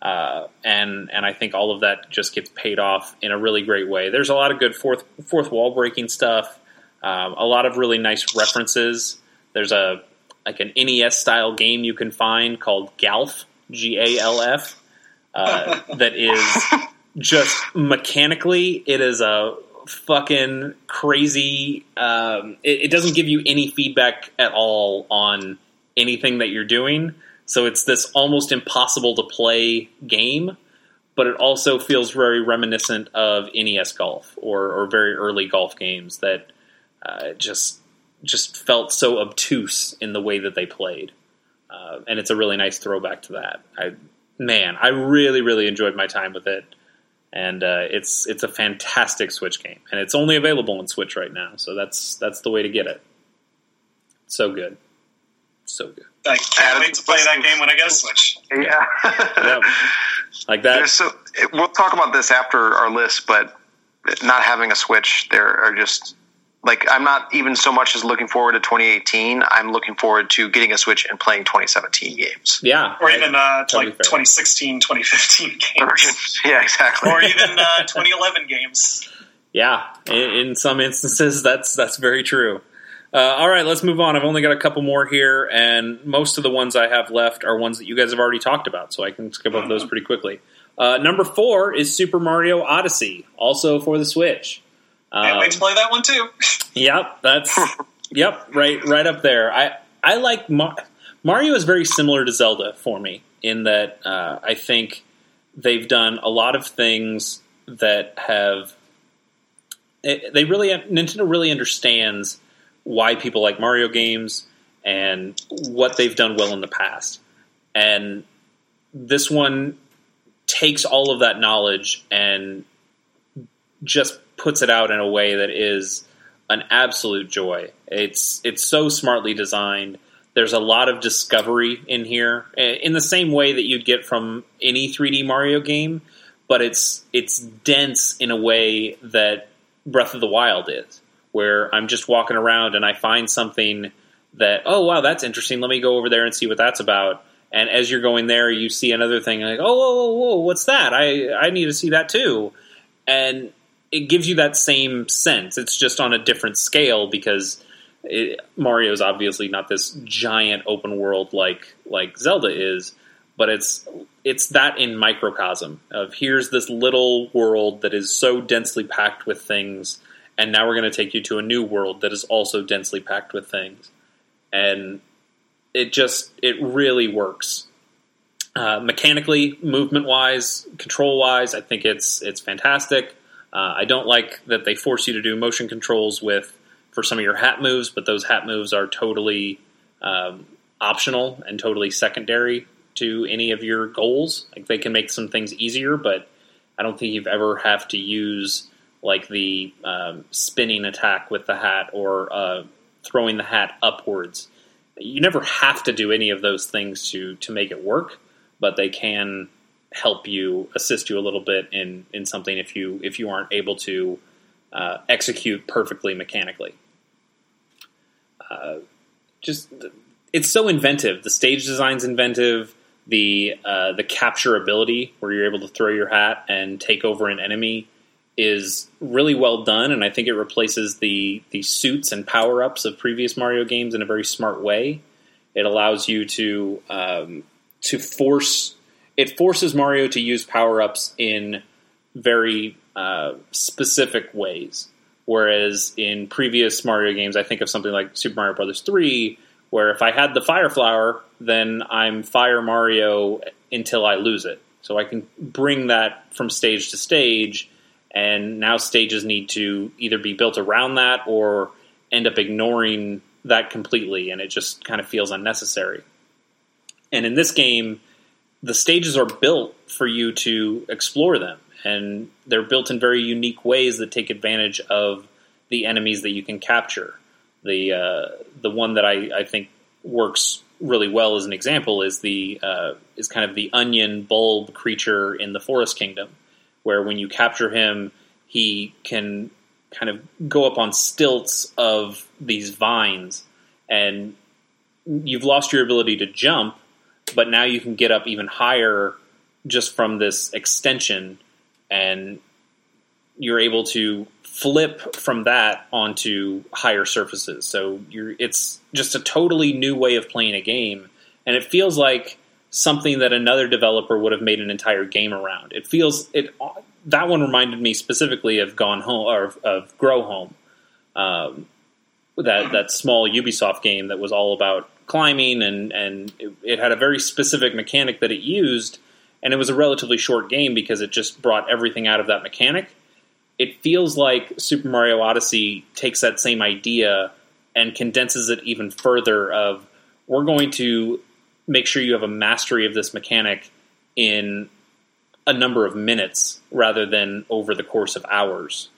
Uh, and and I think all of that just gets paid off in a really great way. There's a lot of good fourth fourth wall breaking stuff, um, a lot of really nice references. There's a like an NES style game you can find called Galf G A L F uh, that is just mechanically it is a fucking crazy. Um, it, it doesn't give you any feedback at all on anything that you're doing. So it's this almost impossible to play game, but it also feels very reminiscent of NES golf or, or very early golf games that uh, just just felt so obtuse in the way that they played. Uh, and it's a really nice throwback to that. I man, I really really enjoyed my time with it, and uh, it's it's a fantastic Switch game, and it's only available on Switch right now. So that's that's the way to get it. So good, so good. I can't wait to play that game when I get a Switch. Yeah. Yep. Like that. There's so we'll talk about this after our list, but not having a Switch, there are just like I'm not even so much as looking forward to 2018. I'm looking forward to getting a Switch and playing 2017 games. Yeah, Or even uh, Totally like fair. 2016, 2015 games. yeah, exactly. or even uh, 2011 games. Yeah, in, in some instances, that's that's very true. Uh, all right, let's move on. I've only got a couple more here, and most of the ones I have left are ones that you guys have already talked about, so I can skip over those pretty quickly. Uh, number four is Super Mario Odyssey, also for the Switch. Can't Um, wait to play that one too. Yep, that's yep, right, right up there. I I like Mar- Mario is very similar to Zelda for me in that uh, I think they've done a lot of things that have they really Nintendo really understands why people like Mario games and what they've done well in the past, and this one takes all of that knowledge and just puts it out in a way that is an absolute joy. It's it's so smartly designed. There's a lot of discovery in here, eh, in the same way that you'd get from any 3D Mario game, but it's it's dense in a way that Breath of the Wild is, where I'm just walking around and I find something that oh wow that's interesting. Let me go over there and see what that's about. And as you're going there, you see another thing like oh whoa whoa whoa what's that? I I need to see that too. And it gives you that same sense. It's just on a different scale because it, Mario's obviously not this giant open world like like Zelda is, but it's it's that in microcosm of here's this little world that is so densely packed with things, and now we're going to take you to a new world that is also densely packed with things, and it just it really works. Uh, mechanically, movement wise, control wise, I think it's it's fantastic. Uh, I don't like that they force you to do motion controls with for some of your hat moves, but those hat moves are totally um, optional and totally secondary to any of your goals. Like they can make some things easier, but I don't think you've ever have to use like the um, spinning attack with the hat or uh, throwing the hat upwards. You never have to do any of those things to to make it work, but they can help you assist you a little bit in in something if you if you aren't able to uh, execute perfectly mechanically. Uh, just it's so inventive. The stage design's inventive. The uh, the capture ability where you're able to throw your hat and take over an enemy is really well done, and I think it replaces the the suits and power ups of previous Mario games in a very smart way. It allows you to um, to force it forces Mario to use power ups in very uh, specific ways. Whereas in previous Mario games, I think of something like Super Mario Brothers 3, where if I had the Fire Flower, then I'm Fire Mario until I lose it. So I can bring that from stage to stage, and now stages need to either be built around that or end up ignoring that completely, and it just kind of feels unnecessary. And in this game, the stages are built for you to explore them, and they're built in very unique ways that take advantage of the enemies that you can capture. The uh, the one that I, I think works really well as an example is the uh, is kind of the onion bulb creature in the Forest Kingdom, where when you capture him, he can kind of go up on stilts of these vines, and you've lost your ability to jump, but now you can get up even higher just from this extension and you're able to flip from that onto higher surfaces. So it's just a totally new way of playing a game and it feels like something that another developer would have made an entire game around. It feels it that one reminded me specifically of gone home or of grow home um, that that small ubisoft game that was all about climbing, and and it, it, had a very specific mechanic that it used, and it was a relatively short game because it just brought everything out of that mechanic. It feels like Super Mario Odyssey takes that same idea and condenses it even further. Of we're going to make sure you have a mastery of this mechanic in a number of minutes rather than over the course of hours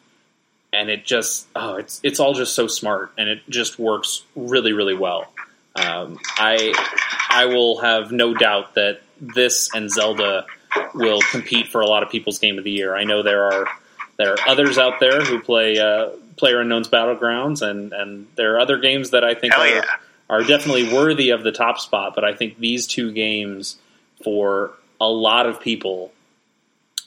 and it just oh it's it's all just so smart and it just works really really well um, I I will have no doubt that this and Zelda will compete for a lot of people's game of the year. I know there are there are others out there who play uh, Player Unknown's Battlegrounds, and and there are other games that I think are, yeah. are definitely worthy of the top spot. But I think these two games, for a lot of people,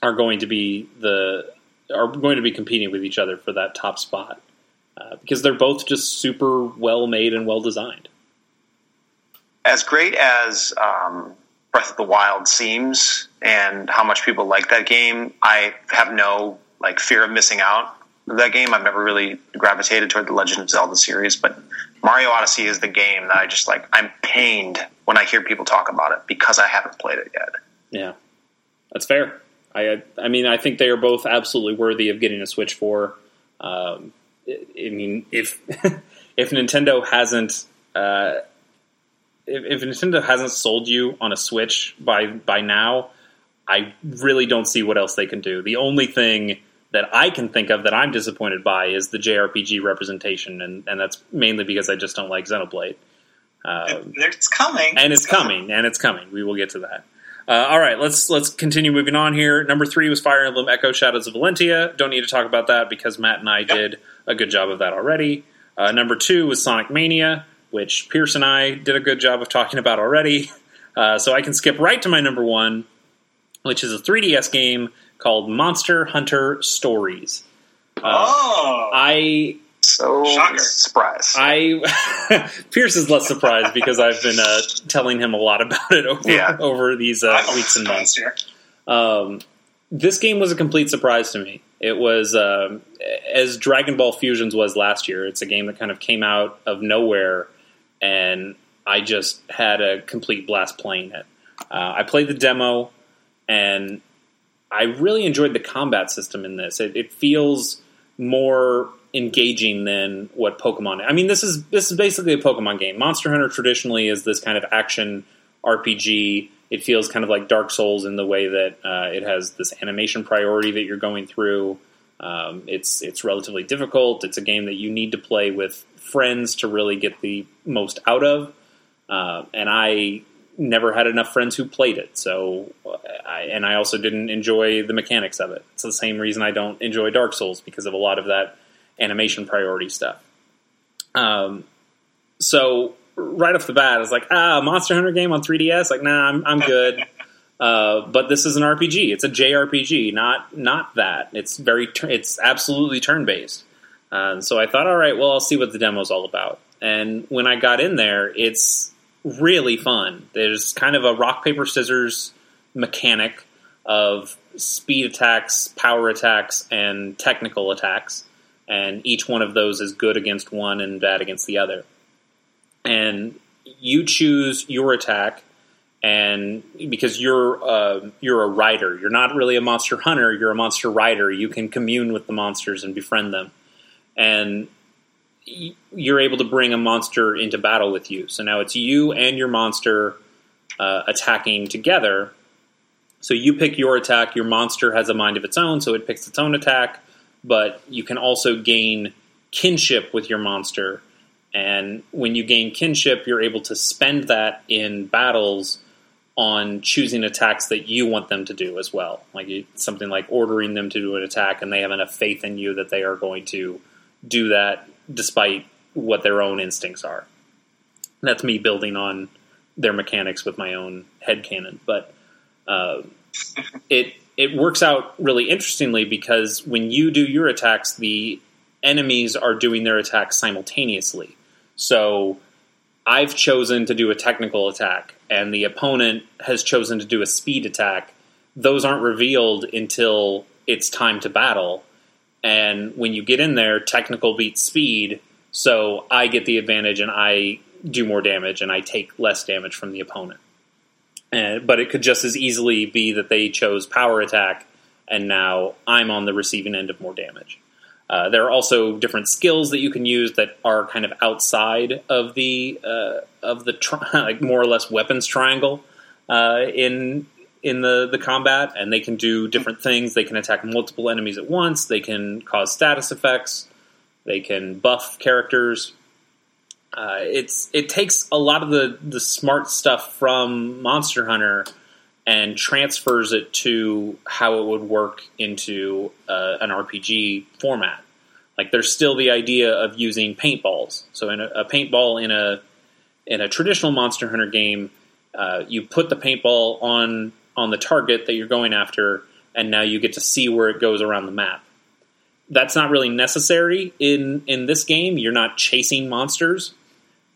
are going to be the are going to be competing with each other for that top spot uh, because they're both just super well made and well designed as great as um, Breath of the Wild seems, and how much people like that game, I have no like fear of missing out of that game. I've never really gravitated toward the Legend of Zelda series, but Mario Odyssey is the game that I just like. I'm pained when I hear people talk about it because I haven't played it yet. Yeah, that's fair. I I mean I think they are both absolutely worthy of getting a Switch for. Um, I mean if if Nintendo hasn't uh, if, if Nintendo hasn't sold you on a Switch by by now, I really don't see what else they can do. The only thing that I can think of that I'm disappointed by is the JRPG representation, and, and that's mainly because I just don't like Xenoblade. Um, it's coming, and it's, coming, and it's coming. We will get to that. Uh, all right, let's let's continue moving on here. Number three was Fire Emblem Echo Shadows of Valentia. Don't need to talk about that because Matt and I yep. did a good job of that already. Uh, number two was Sonic Mania, which Pierce and I did a good job of talking about already. Uh, so I can skip right to my number one, which is a 3DS game called Monster Hunter Stories. Uh, oh, I so Shocker. surprised. I Pierce is less surprised because I've been uh, telling him a lot about it over yeah. over these uh, weeks and months. Um, this game was a complete surprise to me. It was um, as Dragon Ball Fusions was last year. It's a game that kind of came out of nowhere, and I just had a complete blast playing it. Uh, I played the demo, and I really enjoyed the combat system in this. It, it feels more engaging than what Pokemon. I mean, this is this is basically a Pokemon game. Monster Hunter traditionally is this kind of action RPG. It feels kind of like Dark Souls in the way that uh, it has this animation priority that you're going through. Um, it's it's relatively difficult. It's a game that you need to play with friends to really get the most out of. Uh, and I never had enough friends who played it. So, I, and I also didn't enjoy the mechanics of it. It's the same reason I don't enjoy Dark Souls because of a lot of that animation priority stuff. Um, so right off the bat, I was like, ah, Monster Hunter game on 3DS. Like, nah, I'm, I'm good. uh, but this is an RPG. It's a JRPG, not not that. It's very, it's absolutely turn based. Uh, so I thought, all right, well, I'll see what the demo's all about. And when I got in there, it's really fun. There's kind of a rock paper scissors mechanic of speed attacks, power attacks, and technical attacks, and each one of those is good against one and bad against the other. And you choose your attack, and because you're uh, you're a rider, you're not really a monster hunter. You're a monster rider. You can commune with the monsters and befriend them, and you're able to bring a monster into battle with you. So now it's you and your monster uh, attacking together. So you pick your attack. Your monster has a mind of its own, so it picks its own attack. But you can also gain kinship with your monster. And when you gain kinship, you're able to spend that in battles on choosing attacks that you want them to do as well. Like something like ordering them to do an attack, and they have enough faith in you that they are going to do that despite what their own instincts are. That's me building on their mechanics with my own head canon, but uh, it it works out really interestingly because when you do your attacks, the enemies are doing their attacks simultaneously. So I've chosen to do a technical attack, and the opponent has chosen to do a speed attack. Those aren't revealed until it's time to battle, and when you get in there, technical beats speed, so I get the advantage and I do more damage and I take less damage from the opponent. And, but it could just as easily be that they chose power attack and now I'm on the receiving end of more damage. Uh, there are also different skills that you can use that are kind of outside of the uh, of the tri- like more or less weapons triangle uh, in in the, the combat, and they can do different things. They can attack multiple enemies at once. They can cause status effects. They can buff characters. Uh, it's it takes a lot of the the smart stuff from Monster Hunter and transfers it to how it would work into uh, an RPG format. Like there's still the idea of using paintballs. So in a, a paintball in a in a traditional Monster Hunter game, uh, you put the paintball on on the target that you're going after, and now you get to see where it goes around the map. That's not really necessary in in this game. You're not chasing monsters,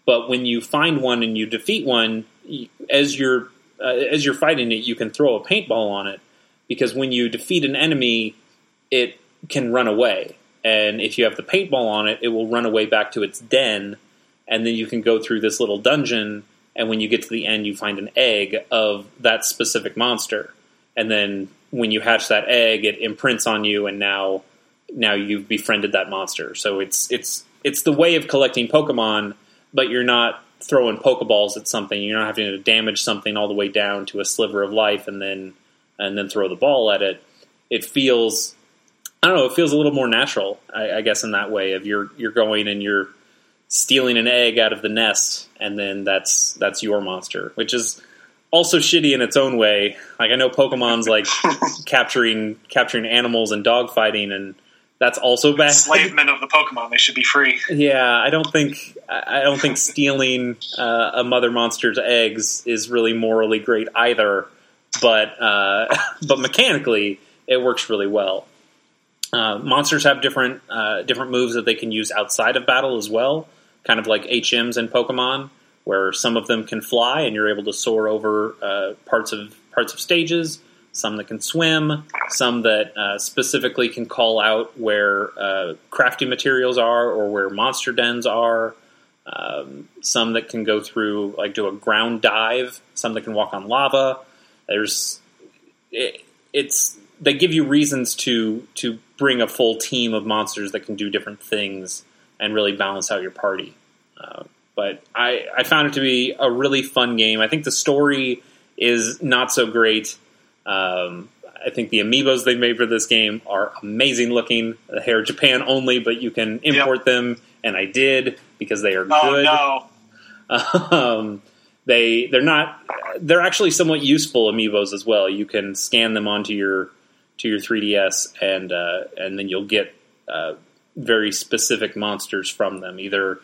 but when you find one and you defeat one, as you're uh, as you're fighting it, you can throw a paintball on it because when you defeat an enemy, it can run away, and if you have the paintball on it, it will run away back to its den, and then you can go through this little dungeon and when you get to the end, you find an egg of that specific monster, and then when you hatch that egg, it imprints on you, and now now you've befriended that monster. So it's it's it's the way of collecting Pokemon, but you're not throwing pokeballs at something. You're not having to damage something all the way down to a sliver of life and then and then throw the ball at it. It feels I don't know. It feels a little more natural, I, I guess, in that way. Of you're you're going and you're stealing an egg out of the nest, and then that's that's your monster, which is also shitty in its own way. Like I know Pokemon's like capturing capturing animals and dogfighting, and that's also bad. Enslavement of the Pokemon, they should be free. Yeah, I don't think I don't think stealing uh, a mother monster's eggs is really morally great either. But uh, but mechanically, it works really well. Uh, monsters have different uh, different moves that they can use outside of battle as well, kind of like HMs in Pokemon where some of them can fly and you're able to soar over uh, parts of parts of stages. Some that can swim, some that uh, specifically can call out where uh, crafting materials are or where monster dens are. Um, some that can go through like do a ground dive. Some that can walk on lava. There's it, it's they give you reasons to to bring a full team of monsters that can do different things and really balance out your party. Uh, but I, I found it to be a really fun game. I think the story is not so great. Um, I think the amiibos they made for this game are amazing looking. They are Japan only, but you can import yep. them, and I did because they are oh, good. No. Um, they they're not. They're actually somewhat useful amiibos as well. You can scan them onto your to your 3ds, and uh, and then you'll get uh, very specific monsters from them. Either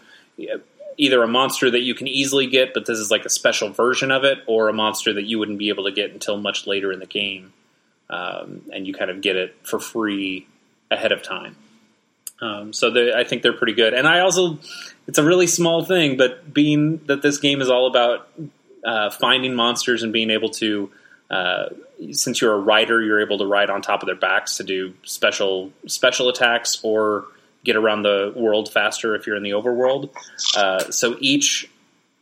either a monster that you can easily get, but this is like a special version of it, or a monster that you wouldn't be able to get until much later in the game, um, and you kind of get it for free ahead of time. Um, so I think they're pretty good. And I also, it's a really small thing, but being that this game is all about uh, finding monsters and being able to, uh, since you're a rider, you're able to ride on top of their backs to do special special attacks or get around the world faster if you're in the overworld. Uh, so each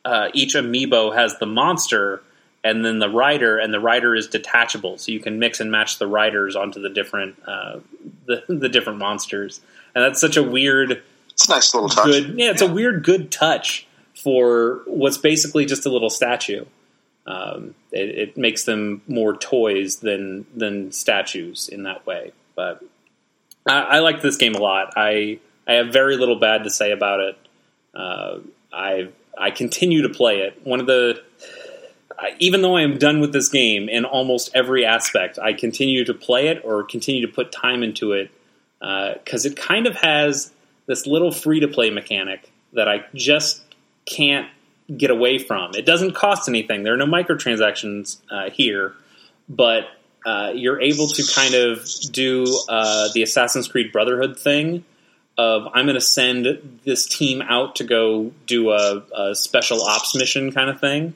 uh, each amiibo has the monster and then the rider, and the rider is detachable, so you can mix and match the riders onto the different uh, the, the different monsters, and that's such a weird. It's a nice little touch. Good, yeah, it's yeah. a weird good touch for what's basically just a little statue. Um, it, it, makes them more toys than than statues in that way, but I, I like this game a lot. I I have very little bad to say about it. Uh, I I continue to play it. One of the even though I am done with this game in almost every aspect, I continue to play it or continue to put time into it because uh, it kind of has this little free to play mechanic that I just can't get away from. It doesn't cost anything. There are no microtransactions uh, here, but uh, you're able to kind of do uh, the Assassin's Creed Brotherhood thing of I'm going to send this team out to go do a, a special ops mission kind of thing.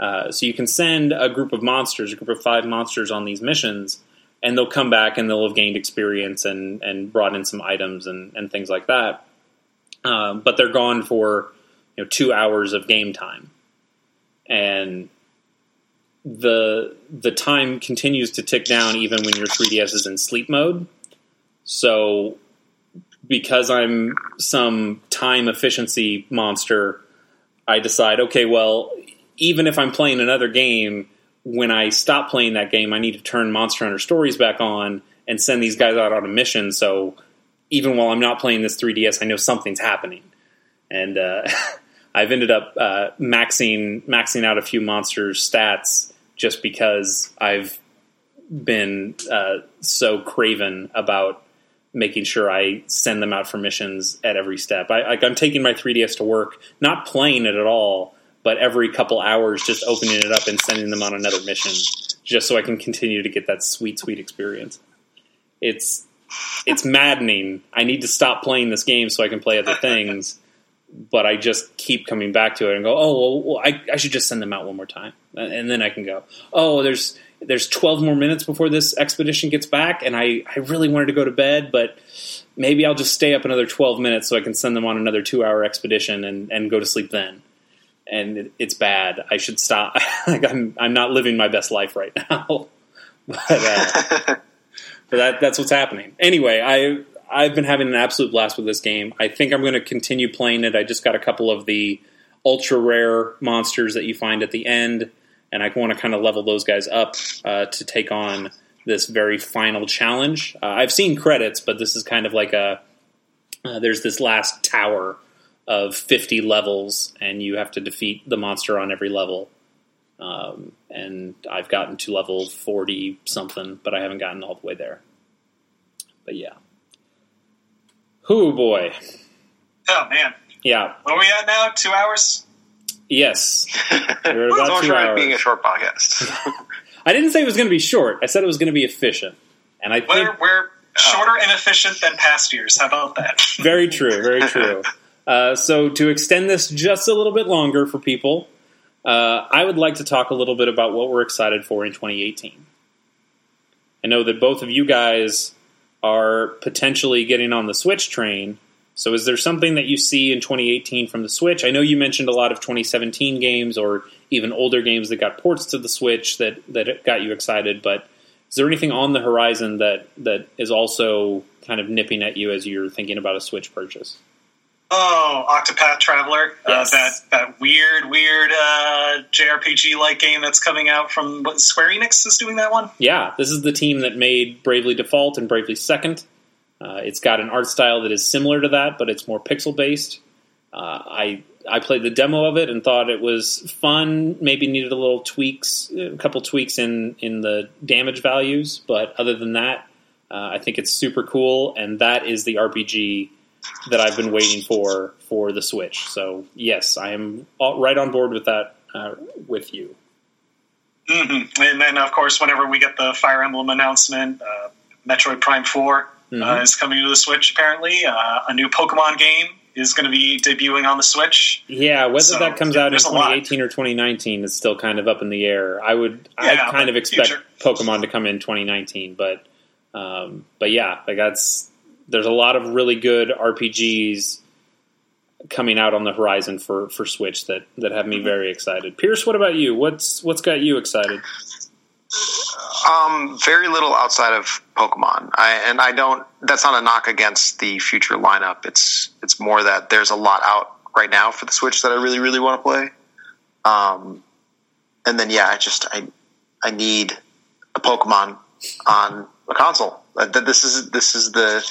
Uh, so you can send a group of monsters, a group of five monsters on these missions, and they'll come back and they'll have gained experience and, and brought in some items and, and things like that. Um, but they're gone for you know two hours of game time, and the the time continues to tick down even when your 3DS is in sleep mode. So because I'm some time efficiency monster, I decide, okay, well, even if I'm playing another game, when I stop playing that game, I need to turn Monster Hunter Stories back on and send these guys out on a mission. So even while I'm not playing this 3DS, I know something's happening. And uh, I've ended up uh, maxing maxing out a few monsters' stats just because I've been uh, so craven about making sure I send them out for missions at every step. I, I'm taking my 3DS to work, not playing it at all, but every couple hours just opening it up and sending them on another mission, just so I can continue to get that sweet, sweet experience. It's it's maddening. I need to stop playing this game so I can play other things but I just keep coming back to it and go, oh, well, I, I, should just send them out one more time, and then I can go. Oh, there's there's 12 more minutes before this expedition gets back, and I, I really wanted to go to bed, but maybe I'll just stay up another 12 minutes so I can send them on another two hour expedition and, and go to sleep then. And it, it's bad. I should stop. like I'm I'm not living my best life right now, but, uh, but that that's what's happening. Anyway, I I've been having an absolute blast with this game. I think I'm going to continue playing it. I just got a couple of the ultra rare monsters that you find at the end, and I want to kind of level those guys up uh, to take on this very final challenge. Uh, I've seen credits, but this is kind of like a uh, there's this last tower of 50 levels, and you have to defeat the monster on every level. Um, and I've gotten to level 40 something, but I haven't gotten all the way there. But yeah. Whoo boy. Oh man. Yeah. Where are we at now? Two hours? Yes. We're about two hours. being a short podcast. I didn't say it was going to be short. I said it was going to be efficient. And I think we're, we're shorter and efficient than past years. How about that? very true. Very true. Uh, so to extend this just a little bit longer for people, uh, I would like to talk a little bit about what we're excited for in 2018. I know that both of you guys are potentially getting on the Switch train. So, is there something that you see in 2018 from the Switch? I know you mentioned a lot of 2017 games or even older games that got ports to the Switch that that got you excited. But is there anything on the horizon that that is also kind of nipping at you as you're thinking about a Switch purchase? Oh, Octopath Traveler, uh, yes. uh, that that weird, weird uh, JRPG like game that's coming out from what, Square Enix is doing that one. Yeah, this is the team that made Bravely Default and Bravely Second. Uh, it's got an art style that is similar to that, but it's more pixel based. Uh, I I played the demo of it and thought it was fun. Maybe needed a little tweaks, a couple tweaks in in the damage values, but other than that, uh, I think it's super cool. And that is the RPG that I've been waiting for for the Switch. So yes, I am all, right on board with that uh, with you. Mm-hmm. And then, of course, whenever we get the Fire Emblem announcement, uh, Metroid Prime 4 uh, mm-hmm. uh, is coming to the Switch. Apparently, uh, a new Pokemon game is going to be debuting on the Switch. Yeah, whether so, that comes yeah, out in 2018 or 2019 is still kind of up in the air. I would, yeah, I kind of expect future. Pokemon to come in 2019, but, um, but yeah, like that's there's a lot of really good RPGs coming out on the horizon for, for Switch that, that have me very excited. Pierce, what about you? What's what's got you excited? Um, very little outside of Pokemon. I, and I don't. That's not a knock against the future lineup. It's it's more that there's a lot out right now for the Switch that I really really want to play. Um, and then yeah, I just I I need a Pokemon on a console. This is this is the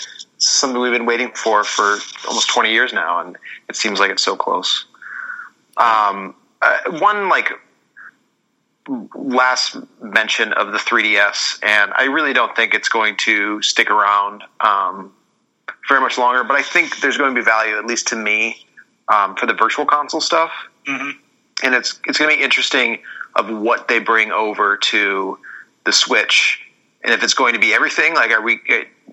something we've been waiting for for almost 20 years now, and it seems like it's so close. Um, uh, one like last mention of the 3DS, and I really don't think it's going to stick around um, very much longer. But I think there's going to be value, at least to me, um, for the virtual console stuff. Mm-hmm. And it's it's going to be interesting of what they bring over to the Switch, and if it's going to be everything. Like, are we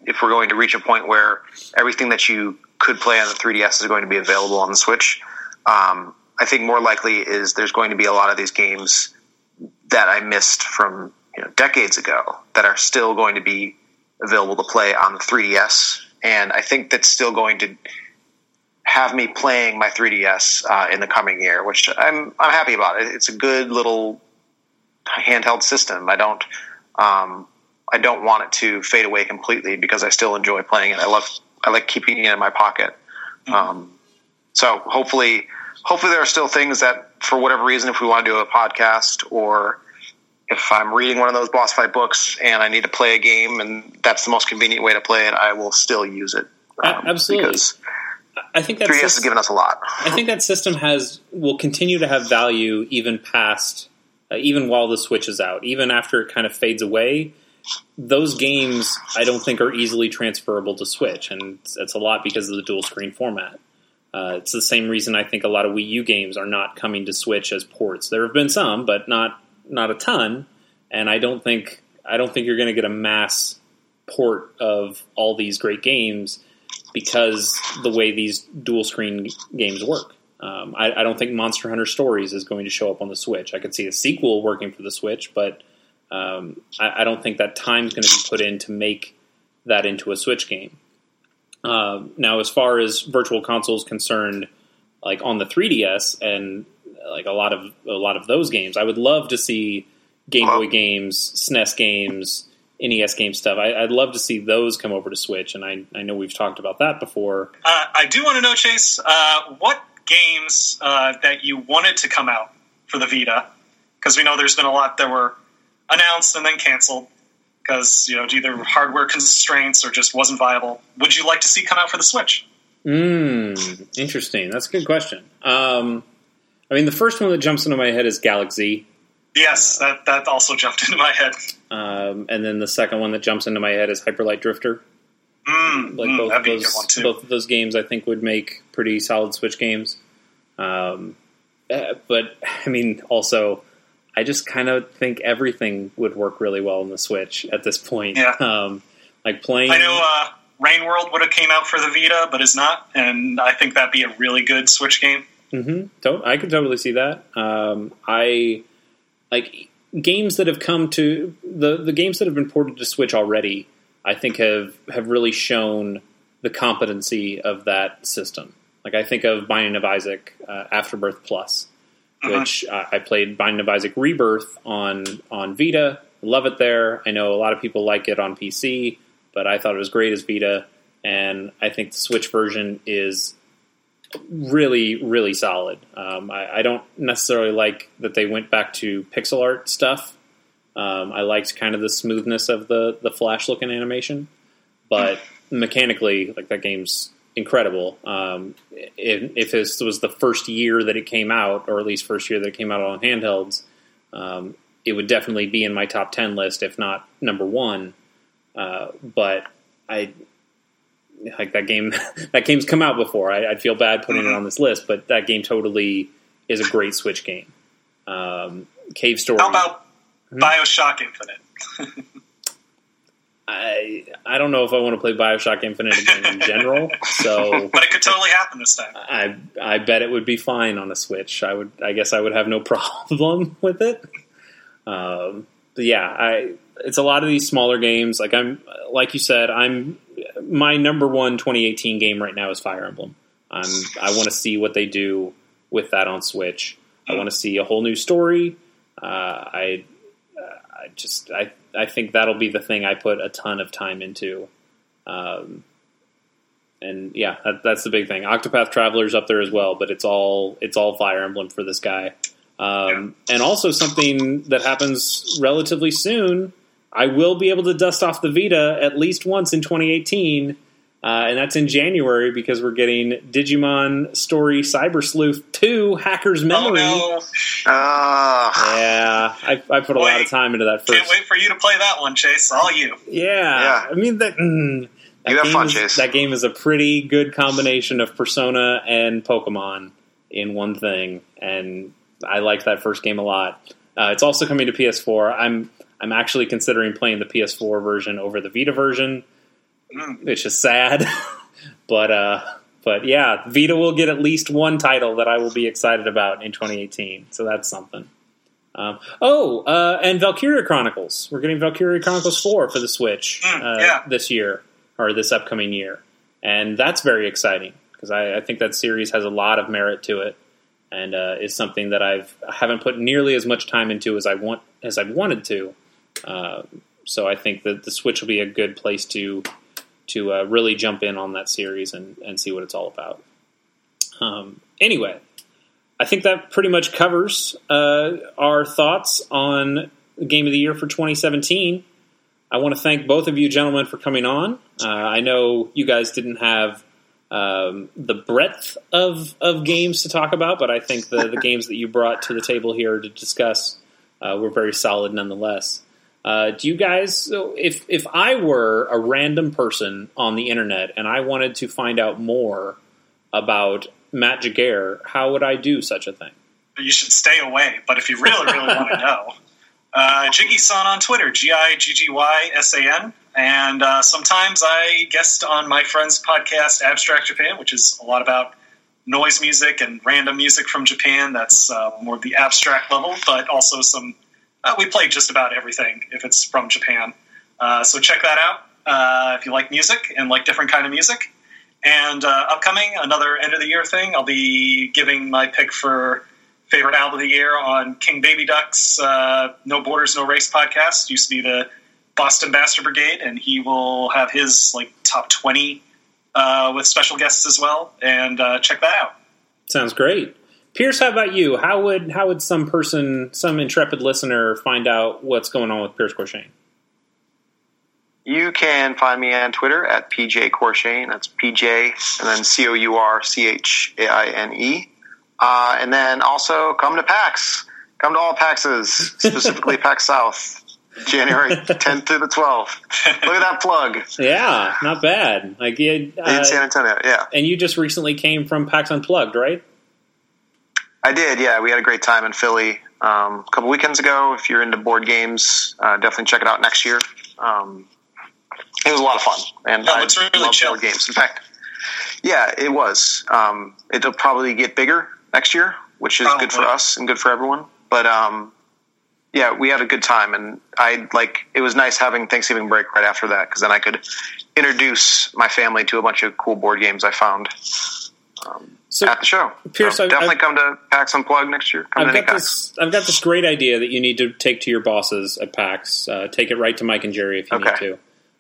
if we're going to reach a point where everything that you could play on the 3DS is going to be available on the Switch, um, I think more likely is there's going to be a lot of these games that I missed from you know, decades ago that are still going to be available to play on the 3DS, and I think that's still going to have me playing my 3DS uh, in the coming year, which I'm I'm happy about. It's a good little handheld system. I don't um, I don't want it to fade away completely because I still enjoy playing it. I love I like keeping it in my pocket. Mm-hmm. Um, so hopefully, hopefully there are still things that, for whatever reason, if we want to do a podcast or if I'm reading one of those boss fight books and I need to play a game and that's the most convenient way to play it, I will still use it. Um, Absolutely. I think that 3DS system, has given us a lot. I think that system has will continue to have value even past, uh, even while the Switch is out, even after it kind of fades away those games I don't think are easily transferable to Switch, and it's a lot because of the dual screen format. Uh, it's the same reason I think a lot of Wii U games are not coming to Switch as ports. There have been some, but not not a ton. And I don't think I don't think you're going to get a mass port of all these great games because the way these dual screen games work. Um, I, I, don't think Monster Hunter Stories is going to show up on the Switch. I could see a sequel working for the Switch, but um, I, I, don't think that time's going to be put in to make that into a Switch game. Uh, now, as far as virtual consoles concerned, like on the 3DS and like a lot of a lot of those games, I would love to see Game Boy games, SNES games, NES game stuff. I, would love to see those come over to Switch, and I, I know we've talked about that before. Uh, I do want to know, Chase, uh, what games uh, that you wanted to come out for the Vita, because we know there's been a lot that were announced and then canceled because you know either hardware constraints or just wasn't viable. Would you like to see come out for the Switch? Mm, interesting. That's a good question. Um, I mean, the first one that jumps into my head is Galaxy. Yes, that that also jumped into my head. Um, and then the second one that jumps into my head is Hyperlight Drifter. Mm, Like mm, both of those, both of those games, I think would make pretty solid Switch games. Um, uh, but I mean, also, I just kind of think everything would work really well on the Switch at this point. Yeah. Um, like playing. I know uh, Rain World would have came out for the Vita, but is not, and I think that'd be a really good Switch game. hmm To- I could totally see that. Um, I like games that have come to the the games that have been ported to Switch already. I think have have really shown the competency of that system. Like I think of Binding of Isaac, uh, Afterbirth Plus, which uh, I played Binding of Isaac Rebirth on on Vita. Love it there. I know a lot of people like it on PC, but I thought it was great as Vita, and I think the Switch version is really, really solid. Um, I, I don't necessarily like that they went back to pixel art stuff. Um, I liked kind of the smoothness of the the flash looking animation, but mechanically, like that game's incredible. Um, if, if this was the first year that it came out, or at least first year that it came out on handhelds, um, it would definitely be in my top ten list, if not number one. Uh, but I like that game. that game's come out before. I, I'd feel bad putting it on this list, but that game totally is a great Switch game. Um, Cave Story. How about Hmm? Bioshock Infinite? I I don't know if I want to play Bioshock Infinite again in general. So But it could totally happen this time. I I bet it would be fine on a Switch. I would I guess I would have no problem with it. Um, but yeah, I it's a lot of these smaller games. Like I'm like you said, I'm my number one 2018 game right now is Fire Emblem. I'm I want to see what they do with that on Switch. I want to see a whole new story. Uh, I I just I I think that'll be the thing I put a ton of time into. Um, and yeah, that, that's the big thing. Octopath Traveler's up there as well, but it's all it's all Fire Emblem for this guy. Um, and also something that happens relatively soon. I will be able to dust off the Vita at least once in 2018, uh, and that's in January because we're getting Digimon Story Cyber Sleuth 2 Hacker's Memory. Oh Memory. no! Uh, Yeah, I, I put a lot of time into that first. Can't wait for you to play that one, Chase. All you. Yeah, Yeah. I mean that. Mm, that You have game fun, is, Chase. That game is a pretty good combination of Persona and Pokemon in one thing, and I like that first game a lot. Uh, it's also coming to PS4. I'm I'm actually considering playing the PS4 version over the Vita version, Mm. which is sad, but uh, but yeah, Vita will get at least one title that I will be excited about in 2018. So that's something. Um, oh, uh, and Valkyria Chronicles. We're getting Valkyria Chronicles 4 for the Switch Mm, uh, yeah. this year, or this upcoming year. And that's very exciting, because I, I think that series has a lot of merit to it, and uh, is something that I've, I haven't put nearly as much time into as I want as I wanted to. Uh, so I think that the Switch will be a good place to to uh, really jump in on that series and, and see what it's all about. Um, anyway, I think that pretty much covers uh, our thoughts on the game of the year for 2017. I want to thank both of you gentlemen for coming on. Uh, I know you guys didn't have um, the breadth of, of games to talk about, but I think the, the games that you brought to the table here to discuss uh, were very solid nonetheless. Uh, do you guys, so if if I were a random person on the internet and I wanted to find out more about Matt Jaguar, how would I do such a thing? You should stay away. But if you really, really want to know, uh, Jiggy-san on Twitter, G I G G Y S A N, and uh, sometimes I guest on my friend's podcast, Abstract Japan, which is a lot about noise music and random music from Japan. That's uh, more of the abstract level, but also some. Uh, we play just about everything if it's from Japan. Uh, so check that out uh, if you like music and like different kind of music. And uh, upcoming, another end of the year thing, I'll be giving my pick for favorite album of the year on King Baby Duck's uh, No Borders, No Race podcast. Used to be the Boston Bastard Brigade, and he will have his like top twenty uh, with special guests as well. And check that out. Sounds great. Pierce, how about you? How would how would some person, some intrepid listener, find out what's going on with Pierce Courchaine? You can find me on Twitter at PJ Courchaine. That's PJ and then C O U R C H A I N E. Uh, and then also come to PAX. Come to all PAXs, specifically PAX South, January 10th through the 12th. Look at that plug. Yeah, not bad. Like yeah, In uh, San Antonio, yeah. and you just recently came from PAX Unplugged, right? I did, yeah. We had a great time in Philly um, a couple weekends ago. If you're into board games, uh, definitely check it out next year. Um, it was a lot of fun, and it I really love chill. board games. In fact, yeah, it was. Um, it'll probably get bigger next year, which is good for us and good for everyone. But um, yeah, we had a good time, and I like. It was nice having Thanksgiving break right after that because then I could introduce my family to a bunch of cool board games I found um, So at the show. Pierce, So definitely I- come to PAX Unplugged next year. Come I've got this. I've got this great idea that you need to take to your bosses at PAX. Uh, take it right to Mike and Jerry if you need to.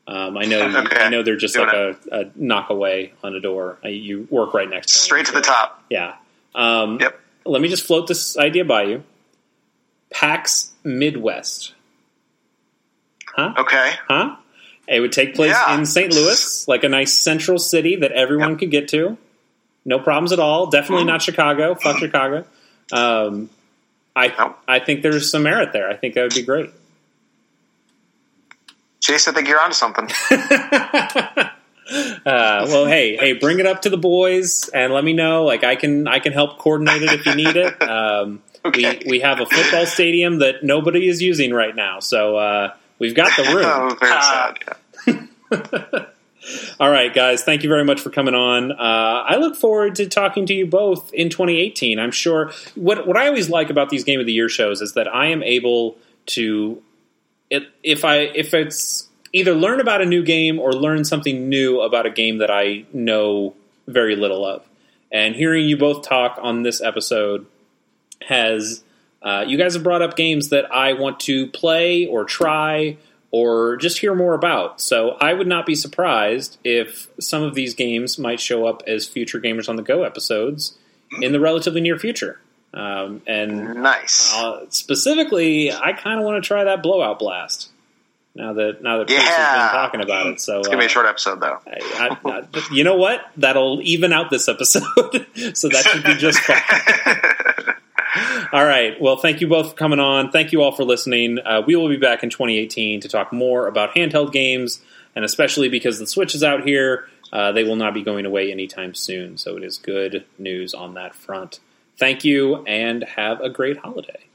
Um, I know. Okay. I know they're just Doing like a, a knock away on a door. You work right next to. Straight to the top. Yeah. Um, Yep. Let me just float this idea by you. PAX Midwest. Huh? Okay. Huh? It would take place Yeah. in St. Louis, like a nice central city that everyone Yep. could get to. No problems at all. Definitely not Chicago. Fuck Chicago. Um, I I think there's some merit there. I think that would be great. Chase, I think you're onto something. Uh, well, hey, hey, bring it up to the boys and let me know. Like, I can, I can help coordinate it if you need it. Um, Okay. We we have a football stadium that nobody is using right now, so uh, we've got the room. oh, very Ah. sad. Yeah. All right, guys, thank you very much for coming on. Uh, I look forward to talking to you both in 2018. I'm sure what what I always like about these Game of the Year shows is that I am able to, if I if it's either learn about a new game or learn something new about a game that I know very little of. And hearing you both talk on this episode has uh, you guys have brought up games that I want to play or try or just hear more about. So I would not be surprised if some of these games might show up as future Gamers on the Go episodes in the relatively near future. Um, and Nice. uh, specifically, I kind of want to try that Blowout Blast. Now that now that Chris has been talking about it, so it's gonna be uh, a short episode, though. I, I, I, you know what? That'll even out this episode, so that should be just fine. All right. Well, thank you both for coming on. Thank you all for listening. Uh, we will be back in 2018 to talk more about handheld games, and especially because the Switch is out here, uh, they will not be going away anytime soon. So it is good news on that front. Thank you, and have a great holiday.